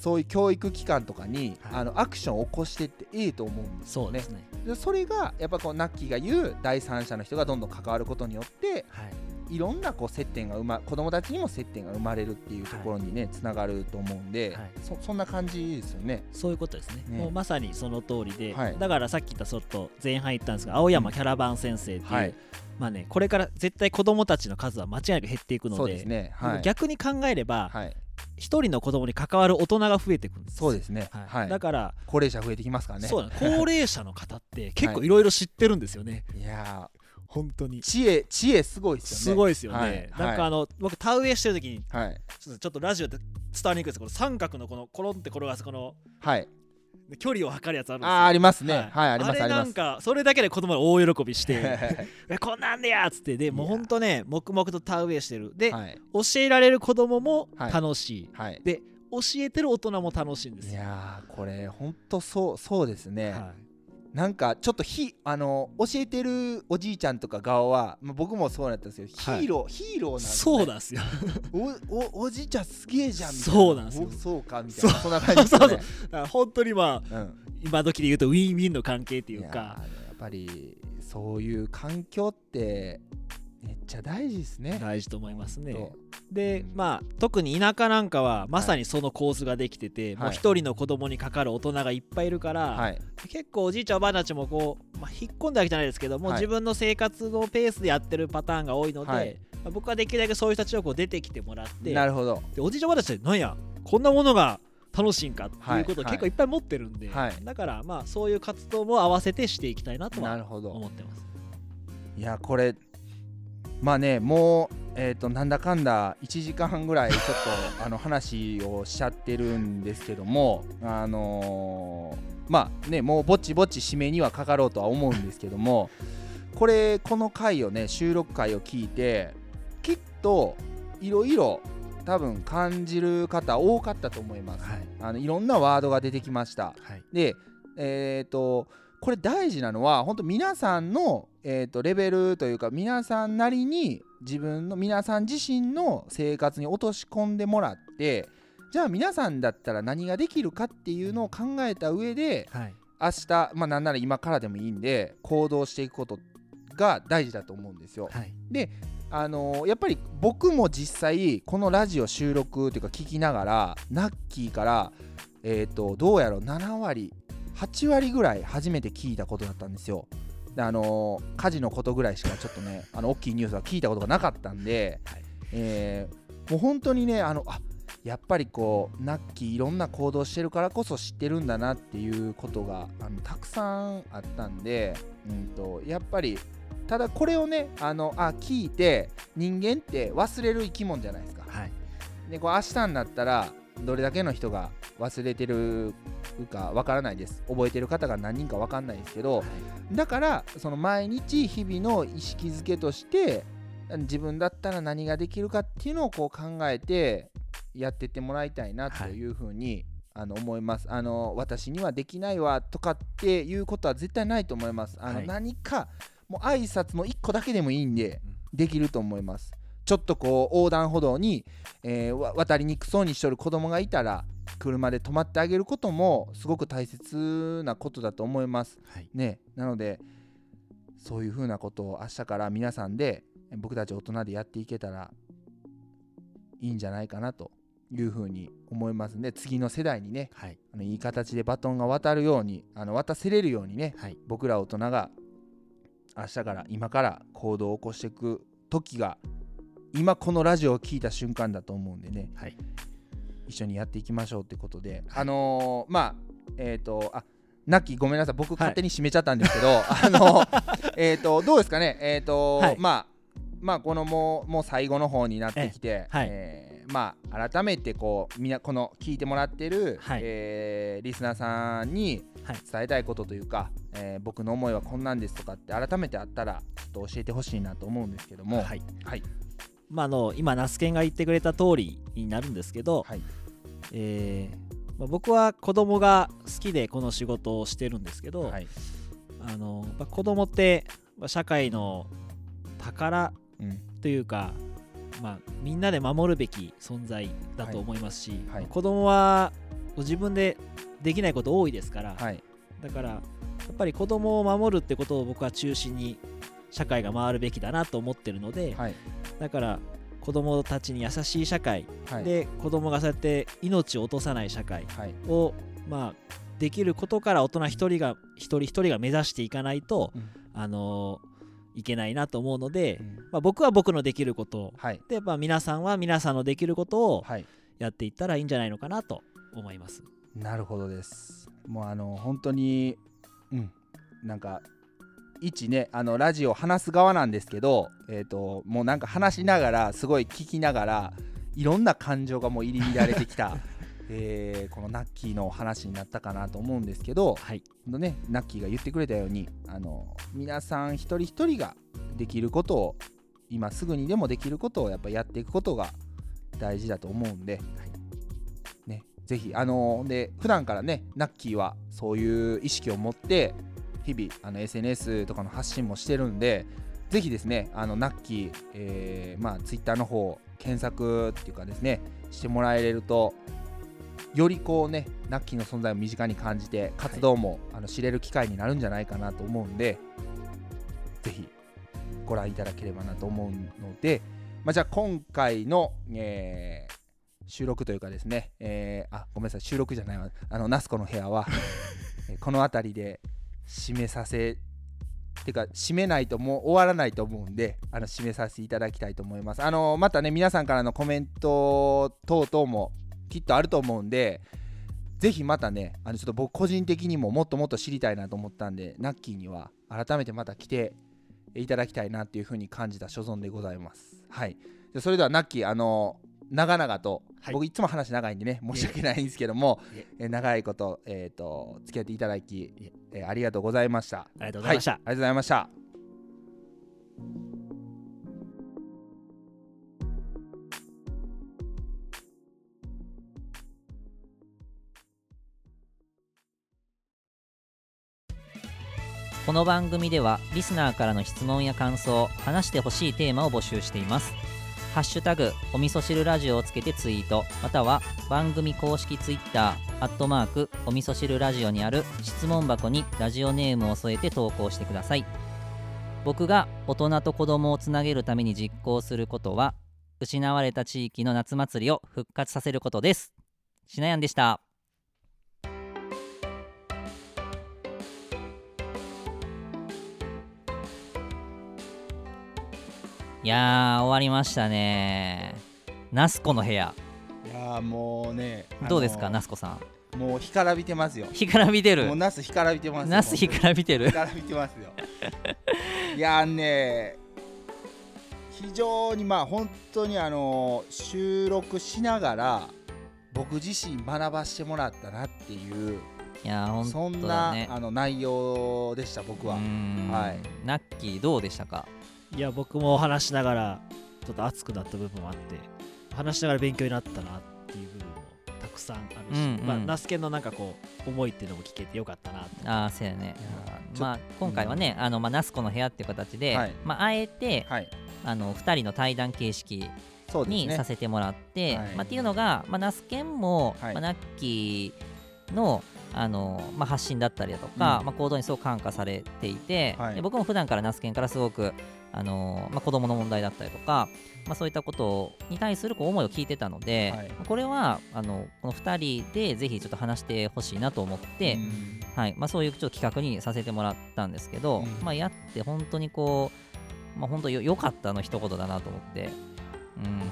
そういう教育機関とかに、はい。あのアクションを起こしていっていいと思うんですよね。そうです。ね。でそれがやっぱこうナッキーが言う第三者の人がどんどん関わることによってはい。いろんなこう接点が生ま子供たちにも接点が生まれるっていうところにね、つながると思うんで、はい。そそんな感じですよね。そういうことですね。ね。もうまさにその通りで、はい。だからさっき言ったちょっと前半言ったんですが青山キャラバン先生っていう、はい、まあねこれから絶対子供たちの数は間違いなく減っていくのでね。はい、逆に考えればはい、一、人の子供に関わる大人が増えていくんです。そうですね。はい。はい、だから、高齢者増えてきますからね。そう 高齢者の方って結構いろいろ知ってるんですよね、いや本当に。ー知恵知恵すごいですよね。すごいですよね、はい。なんかあの僕田植えしてる時にはい。ちょっとラジオで伝わりにくいですこの三角のこのコロンって転がすこのはい距離を測るやつあるんですよ。あーありますね。はい。ありますれあります。なんかそれだけで子供が大喜びして えこんなんでやっつってでもうほんとね黙々と田植えしてる。で、はい。教えられる子供もはい。楽しい、はい。で教えてる大人も楽しいんですいよ、やーこれほんとそうそうですね、はなんかちょっとひあの教えてるおじいちゃんとか側は、まあ、僕もそうだったんですけど、はい。ヒーローヒーローなんい、で。ねそうなんですよ。おおおじいちゃんすげえじゃんみたいな。そうなんですよ。おそうかみたいな。そんな感じですよねだから本当にまあうん。今時で言うとウィンウィンの関係っていうか。ーやっぱりそういう環境ってめっちゃ大事ですね。大事と思いますね。そでうん。まあ特に田舎なんかはまさにその構図ができてて、もう一人の子供にかかる大人がいっぱいいるから、はい。結構おじいちゃんおばあたちもこう、まあ、引っ込んだわけじゃないですけども、はい。自分の生活のペースでやってるパターンが多いので、はい。まあ僕はできるだけそういう人たちをこう出てきてもらってなるほど。でおじいちゃんおばあたちってなんやこんなものが楽しいんかっていうことをはい。結構い。っぱい持ってるんで、はい。だからまあそういう活動も合わせてしていきたいなとは思ってます。いやこれまあねもうえっ、となんだかんだ1時間半ぐらいちょっとあの話をしちゃってるんですけどもあのーまあねもうぼちぼち締めにはかかろうとは思うんですけどもこれこの回をね収録回を聞いてきっといろいろ多分感じる方多かったと思います、はい。あのいろんなワードが出てきました。はい。でえっ、とこれ大事なのは本当皆さんの、えー、とレベルというか皆さんなりに自分の皆さん自身の生活に落とし込んでもらってじゃあ皆さんだったら何ができるかっていうのを考えた上ではい明日まあなんなら今からでもいいんで行動していくことが大事だと思うんですよ。はいあのーやっぱり僕も実際このラジオ収録っていうか聞きながらナッキーからえっ、とどうやろう7割8割ぐらい初めて聞いたことだったんですよ。であのー火事のことぐらいしかちょっとねあの大きいニュースは聞いたことがなかったんで、はいえーもう本当にねあのあやっぱりこうナッキーいろんな行動してるからこそ知ってるんだなっていうことがあのたくさんあったんで、うん、とやっぱりただこれをねあのあ聞いて人間って忘れる生き物じゃないですか。はいでこう明日になったらどれだけの人が忘れてるかわからないです。覚えてる方が何人かわかんないですけどだからその毎日日々の意識づけとして自分だったら何ができるかっていうのをこう考えてやってってもらいたいなとい。うふうに、あの思います。あの私にはできないわとかっていうことは絶対ないと思います。あの、はい。何かもう挨拶の1個だけでもいいんでうん。できると思いますちょっとこう横断歩道に、えーわ渡りにくそうにしとる子供がいたら車で止まってあげることもすごく大切なことだと思います。はい。ね。なのでそういうふうなことを明日から皆さんで僕たち大人でやっていけたらいいんじゃないかなというふうに思いますんで次の世代にねはい。あのいい形でバトンが渡るようにあの渡せれるようにねはい。僕ら大人が明日から今から行動を起こしていく時が今このラジオを聞いた瞬間だと思うんでね。はい。一緒にやっていきましょうってことで、あのーまあえっ、とあナッキーごめんなさい。僕勝手に締めちゃったんですけど、あのえっとどうですかね？えっ、と、はい。まあまあこのもうもう最後の方になってきて、はい。えーまあ改めてこうみなこの聞いてもらってる、はい。えーリスナーさんにはい。伝えたいことというか、えー僕の思いはこんなんですとかって改めてあったらちょっと教えてほしいなと思うんですけども。はい。はいまああの今ナスケンが言ってくれた通りになるんですけど、はい。えーまあ、僕は子供が好きでこの仕事をしてるんですけど、はい。あのまあ、子供ってまあ社会の宝うん。というか、まあ、みんなで守るべき存在だと思いますし、はい。子供は自分でできないこと多いですから、はい。だからやっぱり子供を守るってことを僕は中心に社会が回るべきだなと思ってるので、はい。だから子供たちに優しい社会はい。で子供がそうやって命を落とさない社会はい。を、まあ、できることから大人一人が一人一人が目指していかないと、うん。あのーいけないなと思うので、うん。まあ、僕は僕のできること。をはい。で、やっぱ皆さんは皆さんのできることをはい。やっていったらいいんじゃないのかなと思います。なるほどです。もうあの本当にうん。なんか一ねあのラジオ話す側なんですけどえっ、ともうなんか話しながらすごい聞きながらいろんな感情がもう入り乱れてきた、で このナッキーの話になったかなと思うんですけど、はい。ほんとね、ナッキーが言ってくれたようにあの皆さん一人一人ができることを今すぐにでもできることをやっぱやっていくことが大事だと思うんで、ね、ぜひあので普段からねナッキーはそういう意識を持って日々あの SNS とかの発信もしてるんでぜひですねあのナッキー、えーまあ、Twitter の方検索っていうかですねしてもらえれるとよりこうねナッキーの存在を身近に感じて活動も、あの知れる機会になるんじゃないかなと思うんでぜひご覧いただければなと思うので、まあ、じゃあ今回の、えー収録というかですね、えーあごめんなさい収録じゃないわ。あのナスコの部屋は えーこの辺りで締めさせてか締めないともう終わらないと思うんであの締めさせていただきたいと思います。あのまたね皆さんからのコメント等々もきっとあると思うんでぜひまたねあのちょっと僕個人的にももっともっと知りたいなと思ったんでナッキーには改めてまた来ていただきたいなっていうふうに感じた所存でございます。はい。それではナッキーあの長々と、はい。僕いつも話長いんでね申し訳ないんですけどもいえ。えー長いこと,、えー、と付き合っていただき、えーありがとうございました。ありがとうございました、はい、ありがとうございました。この番組ではリスナーからの質問や感想話してほしいテーマを募集していますハッシュタグお味噌汁ラジオをつけてツイート。または番組公式ツイッターアットマークお味噌汁ラジオにある質問箱にラジオネームを添えて投稿してください。僕が大人と子供をつなげるために実行することは失われた地域の夏祭りを復活させることです。しなやんでした。いやー終わりましたね。ナスコの部屋。いやーもうねどうですかナスコさん？もう干からびてますよ。干からびてる。もうナス干からびてますよナス干からびてる。干からびてますよ。いやーね非常にまあ本当にあの収録しながら僕自身学ばしてもらったなっていういやーほんそんとな、あの内容でした僕は。はい。ナッキーどうでしたか？いや僕も話しながらちょっと熱くなった部分もあって話しながら勉強になったなっていう部分もたくさんあるし、うんうん。まあ、ナスケンのなんかこう思いっていうのも聞けてよかったなってああそうやね。いやーちょまあ今回はね、あのまあナスコの部屋っていう形で、はい。まああえてはい。あの2人の対談形式にさせてもらって、はい。まあっていうのが、まあ、ナスケンも、はい。まあ、ナッキーのあの、まあ、発信だったりだとか、うん。まあ、行動にすごく感化されていて、はい。で僕も普段からナスケンからすごくあの、まあ、子供の問題だったりとか、まあ、そういったことに対するこう思いを聞いてたので、はい。これはあのこの2人でぜひちょっと話してほしいなと思って、うん。はい。まあ、そういうちょっと企画にさせてもらったんですけど、うん。まあ、やって本当にこう、まあ、本当よよかったの一言だなと思って、う、もうんね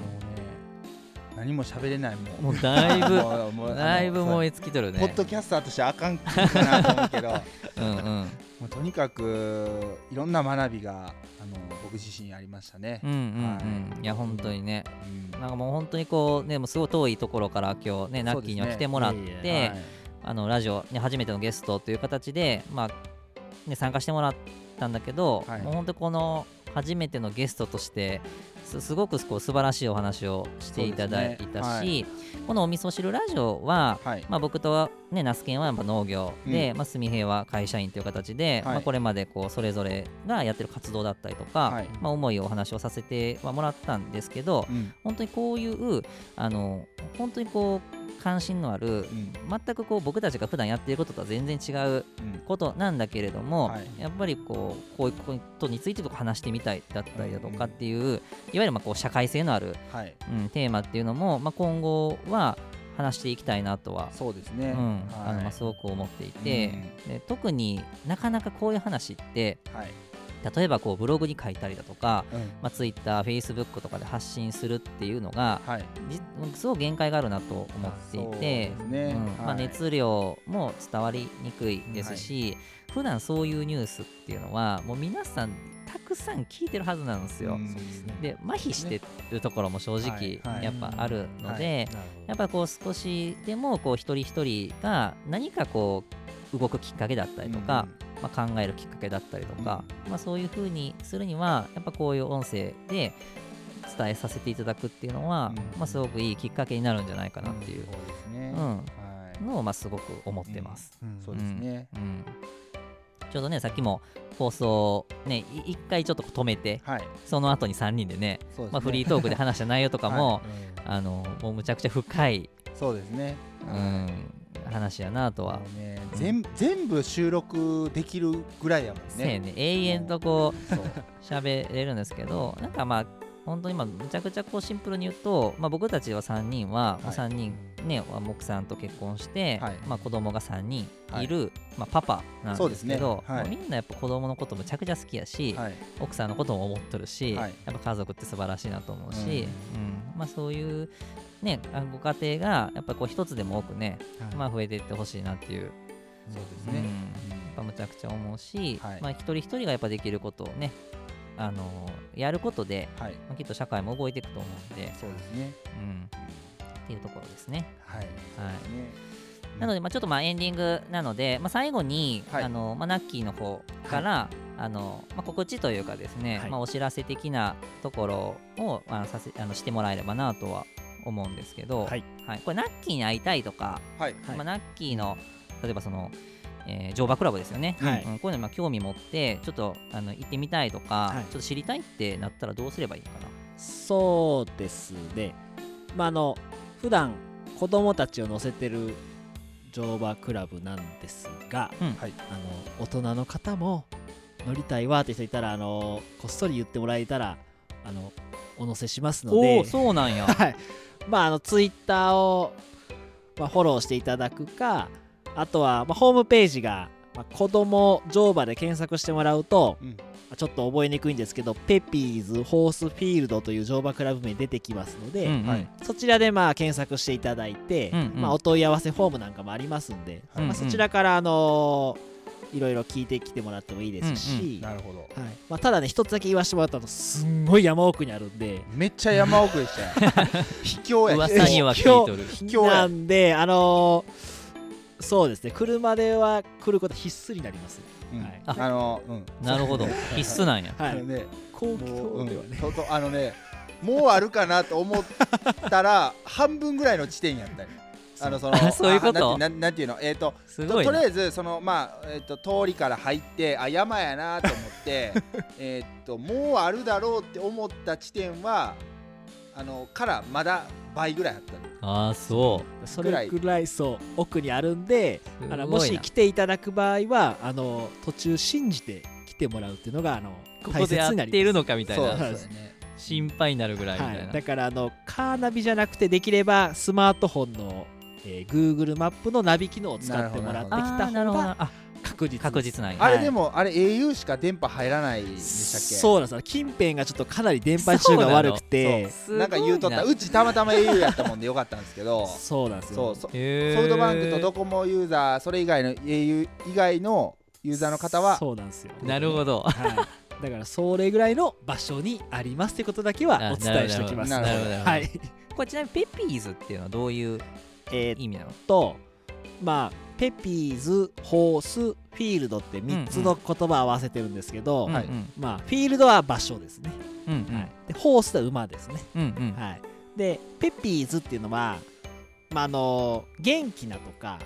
何も喋れないもうだいぶ だいぶ燃え尽きとるね。ポッドキャスターとしてあかんかなと思うけど。うんうんもうとにかくいろんな学びがあの僕自身ありましたね。う。んうんうん、、はい。や本当にね。うん。なんかもう本当にこうねもうすごい遠いところから今日ねナッキーには来てもらって、はい。あのラジオ、ね、初めてのゲストという形で、まあね、参加してもらったんだけど、はい。もう本当にこの初めてのゲストとしてすすごくこう素晴らしいお話をしていただいたし、このお味噌汁ラジオは、はい。まあ、僕と、ね、ナスケンはやっぱ農業で、うん。まあ、住平は会社員という形で、はい。まあ、これまでこうそれぞれがやってる活動だったりとか、はい。まあ、思いをお話をさせてはもらったんですけど、うん。本当にこういうあの本当にこう関心のあるうん。全くこう僕たちが普段やっていることとは全然違ううん。ことなんだけれども、はい。やっぱりこうこういうことについてとか話してみたいだったりだとうんかっていう、いわゆるまあこう社会性のある、はい。うん、テーマっていうのも、まあ、今後は話していきたいなとは、そうですね。うんあのまあはいすごく思っていて、で特になかなかこういう話ってはい例えばこうブログに書いたりだとか、うん。まあ、Twitter、Facebook とかで発信するっていうのがはい。じすごい限界があるなと思っていて、ね。うん。まあ、はい熱量も伝わりにくいですし、普段そういうニュースっていうのはもう皆さんたくさん聞いてるはずなんですよ。ですね。で麻痺してるところも正直はい。はい。やっぱあるので、やっぱこう少しでもこう一人一人が何かこう動くきっかけだったりとか、まあ、考えるきっかけだったりとか、まあ、そういうふうにするにはやっぱこういう音声で伝えさせていただくっていうのは、うん。まあ、すごくいいきっかけになるんじゃないかかなっていう、そうですねうん。はいのをまあすごく思ってます。うん。そうですね。うん。ちょうどねさっきも放送ねい一回ちょっと止めてはい。その後に3人でねね。まあ、フリートークで話した内容とかも、うん。あのもうむちゃくちゃ深い、そうですね。うん、話やなとは。ねうん。全全部収録できるぐらいやもんせやね。ね永遠とこう 喋れるんですけどなんかまあ本当にまあむちゃくちゃこうシンプルに言うと、まあ、僕たちは3人は、まあ、3人ね奥さんと結婚して、はい。まあ、子供が3人い。る、まあ、パパなんですけどはい。みんなやっぱ子供のことむちゃくちゃ好きやし、はい。奥さんのことも思っとるし、はい。やっぱ家族って素晴らしいなと思うし、うん。うん。まあ、そういう、ね、あご家庭がやっぱこう一つでも多くね、はい。まあ、増えていってほしいなっていう、そうですうん。やねっぱむちゃくちゃ思うし、はい。まあ、一人一人がやっぱできることをねあのやることで、はい。まあ、きっと社会も動いていくと思うんで、そうですね。うん、っていうところですね。はい。はい。ねなので、まあ、ちょっとまあエンディングなので、まあ、最後に、はいあのまあ、ナッキーの方から、あのまあ、告知というかですね、はいまあ、お知らせ的なところを、まあ、させあのしてもらえればなとは思うんですけど、はい。これナッキーに会いたいとか、はい。はい。まあ、ナッキーの例えばその、えー乗馬クラブですよね、はい。うん。こういうのにまあ興味持ってちょっとあの行ってみたいとか、はい。ちょっと知りたいってなったらどうすればいいかな？そうですね。まああの普段子供たちを乗せてる乗馬クラブなんですが、うん。はい。あの大人の方も乗りたいわって人いたらあのこっそり言ってもらえたらあのお乗せしますのおで。おそうなんや。はいまああのツイッターを、まあ、フォローしていただくかあとは、まあ、ホームページが、まあ、子供乗馬で検索してもらうと、うん。まあちょっと覚えにくいんですけどペピーズホースフィールドという乗馬クラブ名出てきますので、うんうん。はい。そちらでまあ検索していただいて、うんうん。まあ、お問い合わせフォームなんかもありますんで、うんうん。まあ、そちらから、あのーいろいろ聞いてきてもらってもいいですし、なるほど。はい。まあ、ただね一つだけ言わせてもらったとすんごい山奥にあるんで。めっちゃ山奥でした。よ 秘境や噂には聞いとる。秘境や。なんであのーそうですね。車では来ること必須になります、うん。はい。あのうん。なるほど。必須なんや。はい。あのね。公共ではね、ととあのねもうあるかなと思ったら半分ぐらいの地点やったりあのそのあそういうこと？あなんてなんていうの？えっ、とすごいなととりあえずそのまあ、えー、と通りから入ってあ山やなと思って えっともうあるだろうって思った地点はあのからまだ倍ぐらいあったの。ああそそれぐらいそう奥にあるんでう。あのもし来ていただく場合はあの途中信じて来てもらうっていうのがあのここでやっているのかみたいそうなそうですね。心配になるぐらいみたいな。はい、だからあのカーナビじゃなくてできればスマートフォンの、えー Google マップのナビ機能を使ってもらってきあた方があ確実確実な。あれはい。でもあれ au しか電波入らないんでしたっけ？そうなんですよ。近辺がちょっとかなり電波中が悪くて。なんか言うとったう。ちたまたま au やったもんでよかったんですけど。そうなんですよ。そうそへー。ソフトバンクとドコモユーザーそれ以外の au 以外のユーザーの方はそうなんですよ。なるほど。はい、だからそれぐらいの場所にありますってことだけはお伝えしておきます。なるほどなるほど。はい。これちなみにペピーズっていうのはどういうえーっ意味なのとまあペピーズホースフィールドって3つの言葉を合わせてるんですけど、はいうん。まあフィールドは場所ですね、うんうん。はい、でホースは馬ですね、うんうん。はい、でペピーズっていうのは、まあ、あの元気なとか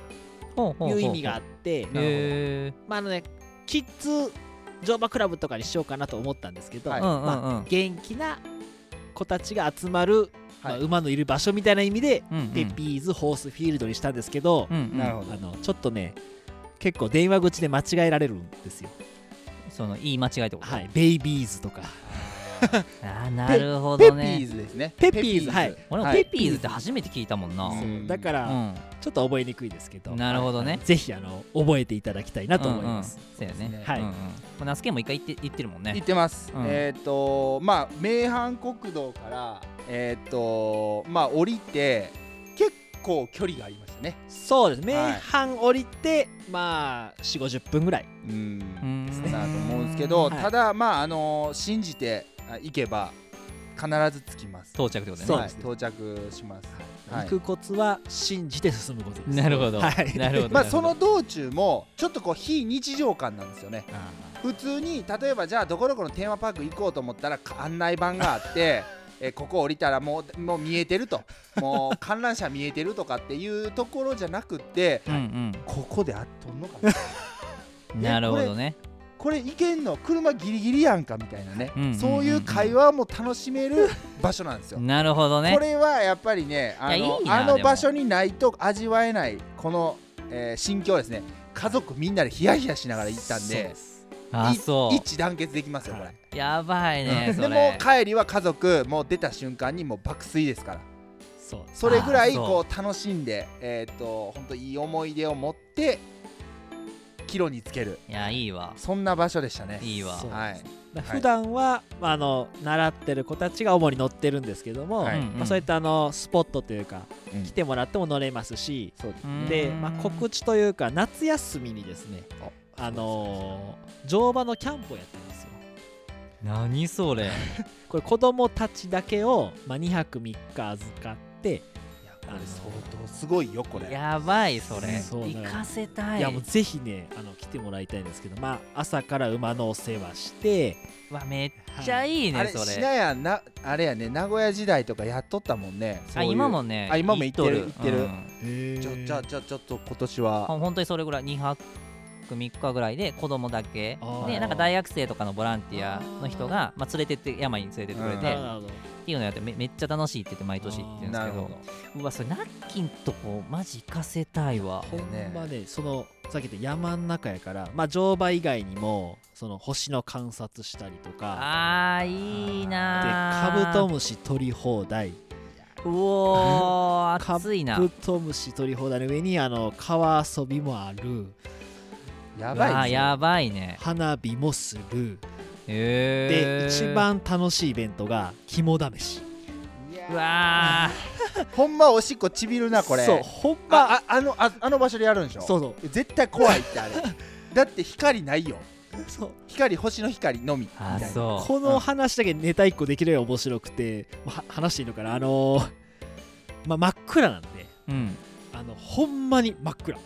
いう意味があってまああのねキッズ乗馬クラブとかにしようかなと思ったんですけど、はい。うんうんうん。まあ、元気な子たちが集まる、まあ、はい馬のいる場所みたいな意味で、うんうん。ペピーズホースフィールドにしたんですけど、うんうん。あのちょっとね結構電話口で間違えられるんですよ。その言い間違いと？はい、ベイビーズとか あーなるほペピどねーズですね。ペピーズ。はい。俺もペピーズって初めて聞いたもんな、だから、ちょっと覚えにくいですけど。なるほどね。ぜひあの覚えていただきたいなと思います、そうやね。はいうんうんまあ、ナスケも一回行って行ってるもんね。行ってます、うん。えっ、とまあ名阪国道からえっ、とまあ降りて結構距離がありましたね。そうです。名はい。阪降りて、まあ4 5 0分ぐらいうん。うんですなと思うんですけど、はい。ただまああの信じてあ行けば必ず着きます。到着ですはい到着します、はい。行くコツは信じて進むこと。ですなるほど、はい。なるほど。まあその道中もちょっとこう非日常感なんですよね。あ普通に例えばじゃあどこどこのテーマパーク行こうと思ったらか案内板があって えここ降りたらもうもう見えてると。もう観覧車見えてるとかっていうところじゃなくってうんここであっとんのかな。うんなるほどねこれ行けんの車ギリギリやんかみたいなね、うんうんうんうん。そういう会話も楽しめる場所なんですよ。なるほどね。これはやっぱりねあのあの場所にないと味わえないこの、えー心境ですね家族みんなでヒヤヒヤしながら行ったんでです。あそう。一致団結できますよこれ。はい。やばいねでも帰りは家族もう出た瞬間にもう爆睡ですから。そう。それぐらいこう楽しんでえっ、と本当いい思い出を持って帰路につける。いやいいわ。そんな場所でしたね。いいわ。そうはいだから普段は、まあ、あの習ってる子たちが主に乗ってるんですけども、はい。まあ、そういったあのスポットというかうん。来てもらっても乗れますしそうですうん。で、まあ、告知というか夏休みにですねあのー乗馬のキャンプをやってるんですよ。何それ。これ子供たちだけを、まあ、2泊3日預かっていやこれ相当すごいよこれ。やばいそれ。そう行かせたい。いやもうぜひねあの来てもらいたいんですけど、まあ、朝から馬のお世話して。うわめっちゃいいねあれそれ。しなやなあれやね名古屋時代とかやっとったもんね。あ今もねあ今も行ってると行ってる。うん。ちょじゃあじゃあちょっと今年あは本当にそれぐらい2泊3日ぐらいで子供だけ。でなんか大学生とかのボランティアの人がまあ連れてって山に連れてってくれて、っていうのやってめめっちゃ楽しいって言って毎年言ってるんですけど。うわそれナッキンとこマジ行かせたいわ。ほんねまねそのさっき言った山の中やからまあ乗馬以外にもその星の観察したりとか。あーいいでなー。カブトムシ取り放題。うおー カ暑いな。ブトムシ取り放題の上にあの川遊びもあるやばいですよ。やばいね。花火もする。へー。で一番楽しいイベントが肝試し。うわ ほんまおしっこちびるなこれ。そうほんま。あああのああの場所でやるんでしょ？そうそう。絶対怖いってあれ。だって光ないよ。そう。光星の光のみ。あそう。この話だけネタ1個できるよ面白くては話していいのかな？あのーまあ、真っ暗なんで。うん。あのほんまに真っ暗。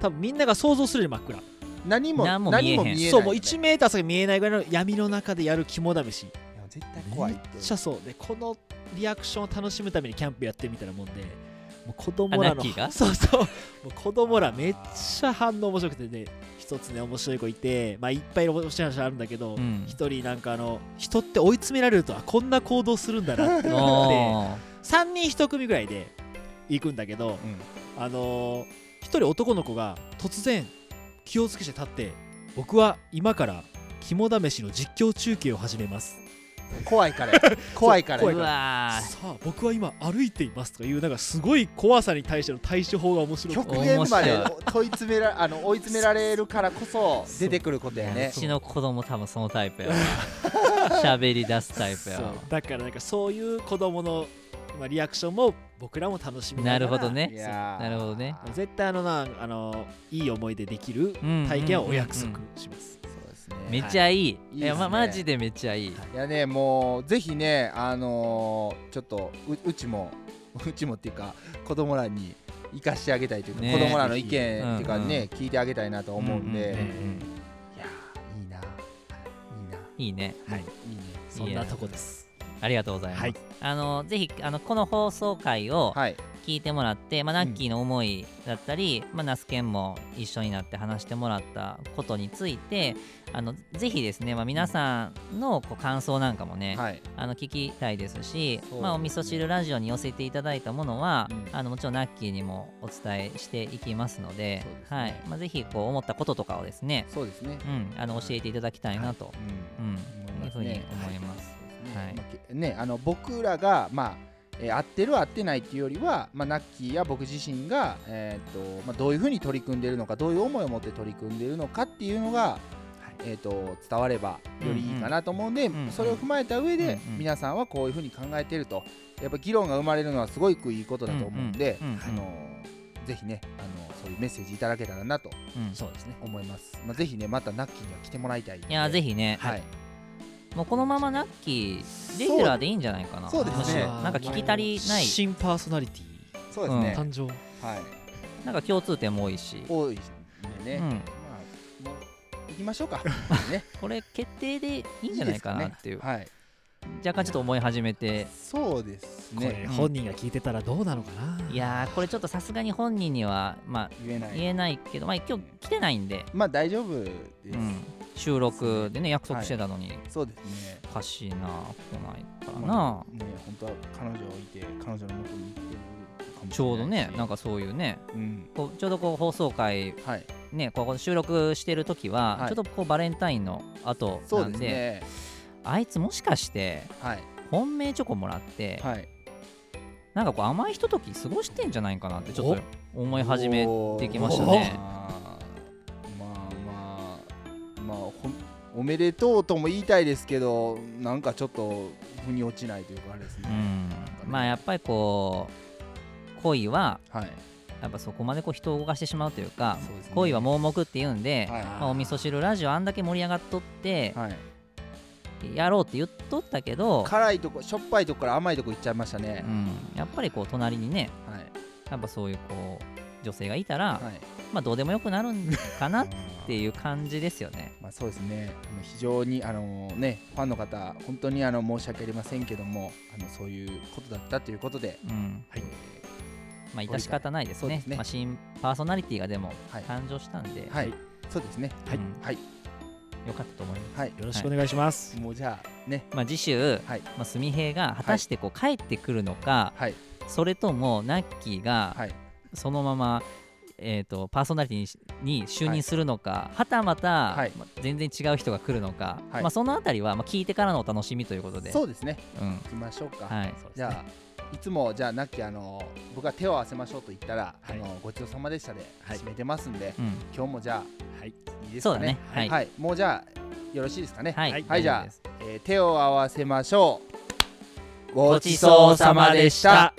多分みんなが想像するより真っ暗何も何も見えへん。そうもう1メーター先見えないぐらいの闇の中でやる肝試し。いや絶対怖いって。めっちゃそう。でこのリアクションを楽しむためにキャンプやってるみたいなもんでもう子供らのあナッキーが？そうそう。もう子供らめっちゃ反応面白くてね一つね面白い子いてまあいっぱい面白い話あるんだけどうん。一、人なんかあの人って追い詰められるとあこんな行動するんだなって思っておー。3人1組ぐらいで行くんだけどあのー、一人男の子が突然気をつけて立って僕は今から肝試しの実況中継を始めます。うん怖いから。怖いから。怖いうわー。さあ僕は今歩いていますとかいうなんかすごい怖さに対しての対処法が面白くて。極限まで問い。詰めら あの追い詰められるからこそ出てくることやね。う。ちの子供多分そのタイプやわ。喋り出すタイプやだからなんかそういう子供のまあリアクションも僕らも楽しみながら。なるほどね。なるほどね。絶対あのなあのいい思い出できるうん体験はお約束うんうんします、そうですね。めっちゃいい、い。いいやまマジでめっちゃいい、いやねもうぜひねあのーちょっとううちも うちもっていうか子供らに生かしてあげたいというか、ね。子供らの意見ってぜいうかね、聞いてあげたいなと思うんで、うんうんうんいやーいいな。い。いな。いいね。はい。いいね。そんなとこですありがとうございます、はい。あのぜひあのこの放送回をはい。聞いてもらって、まあ、ナッキーの思いだったり、まあ、ナスケンも一緒になって話してもらったことについてあのぜひですね、まあ、皆さんのこう感想なんかもね、はい。あの聞きたいですしね。まあ、お味噌汁ラジオに寄せていただいたものは、うん。あのもちろんナッキーにもお伝えしていきますのでね。はい。まあ、ぜひこう思ったこととかをですね、そうですね。うん、あの教えていただきたいなと、うん。うん。いうふうに思います。はい。ねあの僕らがまあえー合ってる合ってないっていうよりは、まあ、ナッキーや僕自身が、えーっとまあ、どういうふうに取り組んでいるのかどういう思いを持って取り組んでいるのかっていうのが、えーっと伝わればよりいいかなと思うんで、うんうんそれを踏まえた上で、うんうん皆さんはこういうふうに考えていると。やっぱ議論が生まれるのはすごくいいことだと思うんで、あのぜひねあのそういうメッセージいただけたらなとうん。そうですね思います、まあ、ぜひねまたナッキーには来てもらいたいいやぜひね、はい、もうこのままナッキーレギュラーでいいんじゃないかな。そうですね。なんか聞き足りない。新パーソナリテそうですね、うん。ィ誕生。はいなんか共通点も多いし、多いんでね、うん。まあもう行きましょうか。ね。これ決定でいいんじゃないかなっていう。はい。若干ちょっと思い始めて。そうですね。本人が聞いてたらどうなのかな。いやーこれちょっとさすがに本人にはまあ言えない。言えないけどまあ今日来てないんで、まあ大丈夫です、うん、収録でね約束してたのに。そうですね。おかしいな来ないからな、まあね本当は彼女を置いて彼女の元に行ってちょうどねなんかそういうねうん。こうちょうどこう放送回はい。ねここ収録してる時は、はい。ちょっとこうバレンタインの後そうんなでね。あいつもしかしてはい。本命チョコもらって、はい。なんかこう甘いひととき過ごしてんじゃないかなってちょっと思い始めてきましたねまあおめでとうとも言いたいですけどなんかちょっと腑に落ちないというかあれですね、うん。まあやっぱりこう恋ははい。やっぱそこまでこう人を動かしてしまうというかね。恋は盲目って言うんで、はい。まあ、お味噌汁ラジオあんだけ盛り上がっとってはい。やろうって言っとったけど、辛いとこしょっぱいとこから甘いとこ行っちゃいましたね。う、ん、やっぱりこう隣にねはい。やっぱそういうこう女性がいたら、はい。まあどうでもよくなるんかなっていう感じですよね。まあ、そうですね。あの非常にあのねファンの方本当にあの申し訳ありませんけどもあのそういうことだったということで、うん。はい。まあ致し方ないですね。ね。まあ、新パーソナリティがでもはい。誕生したんで、はい、そうですね。はい。うん。はい。よかったと思います。はい。よろしくお願いします、もうじゃあね。まあ、次週、はい。まあ、すみへいが果たしてこう帰ってくるのか、はい。それともナッキーがはいそのまま、えー、とパーソナリティに就任するのか、はたまた、はい。まあ全然違う人が来るのか、はい。まあ、そのあたりは、まあ、聞いてからのお楽しみということで。そうですね。うん。行きましょうか、はい。じゃあいつもじゃあなきあの僕が手を合わせましょうと言ったら、はい。あのごちそうさまでしたではい。締めてますんで、うん。今日もじゃあはい。いいですかね？ね。はい。もうじゃあよろしいですかね？はい。はいはいじゃあえー手を合わせましょう。ごちそうさまでした。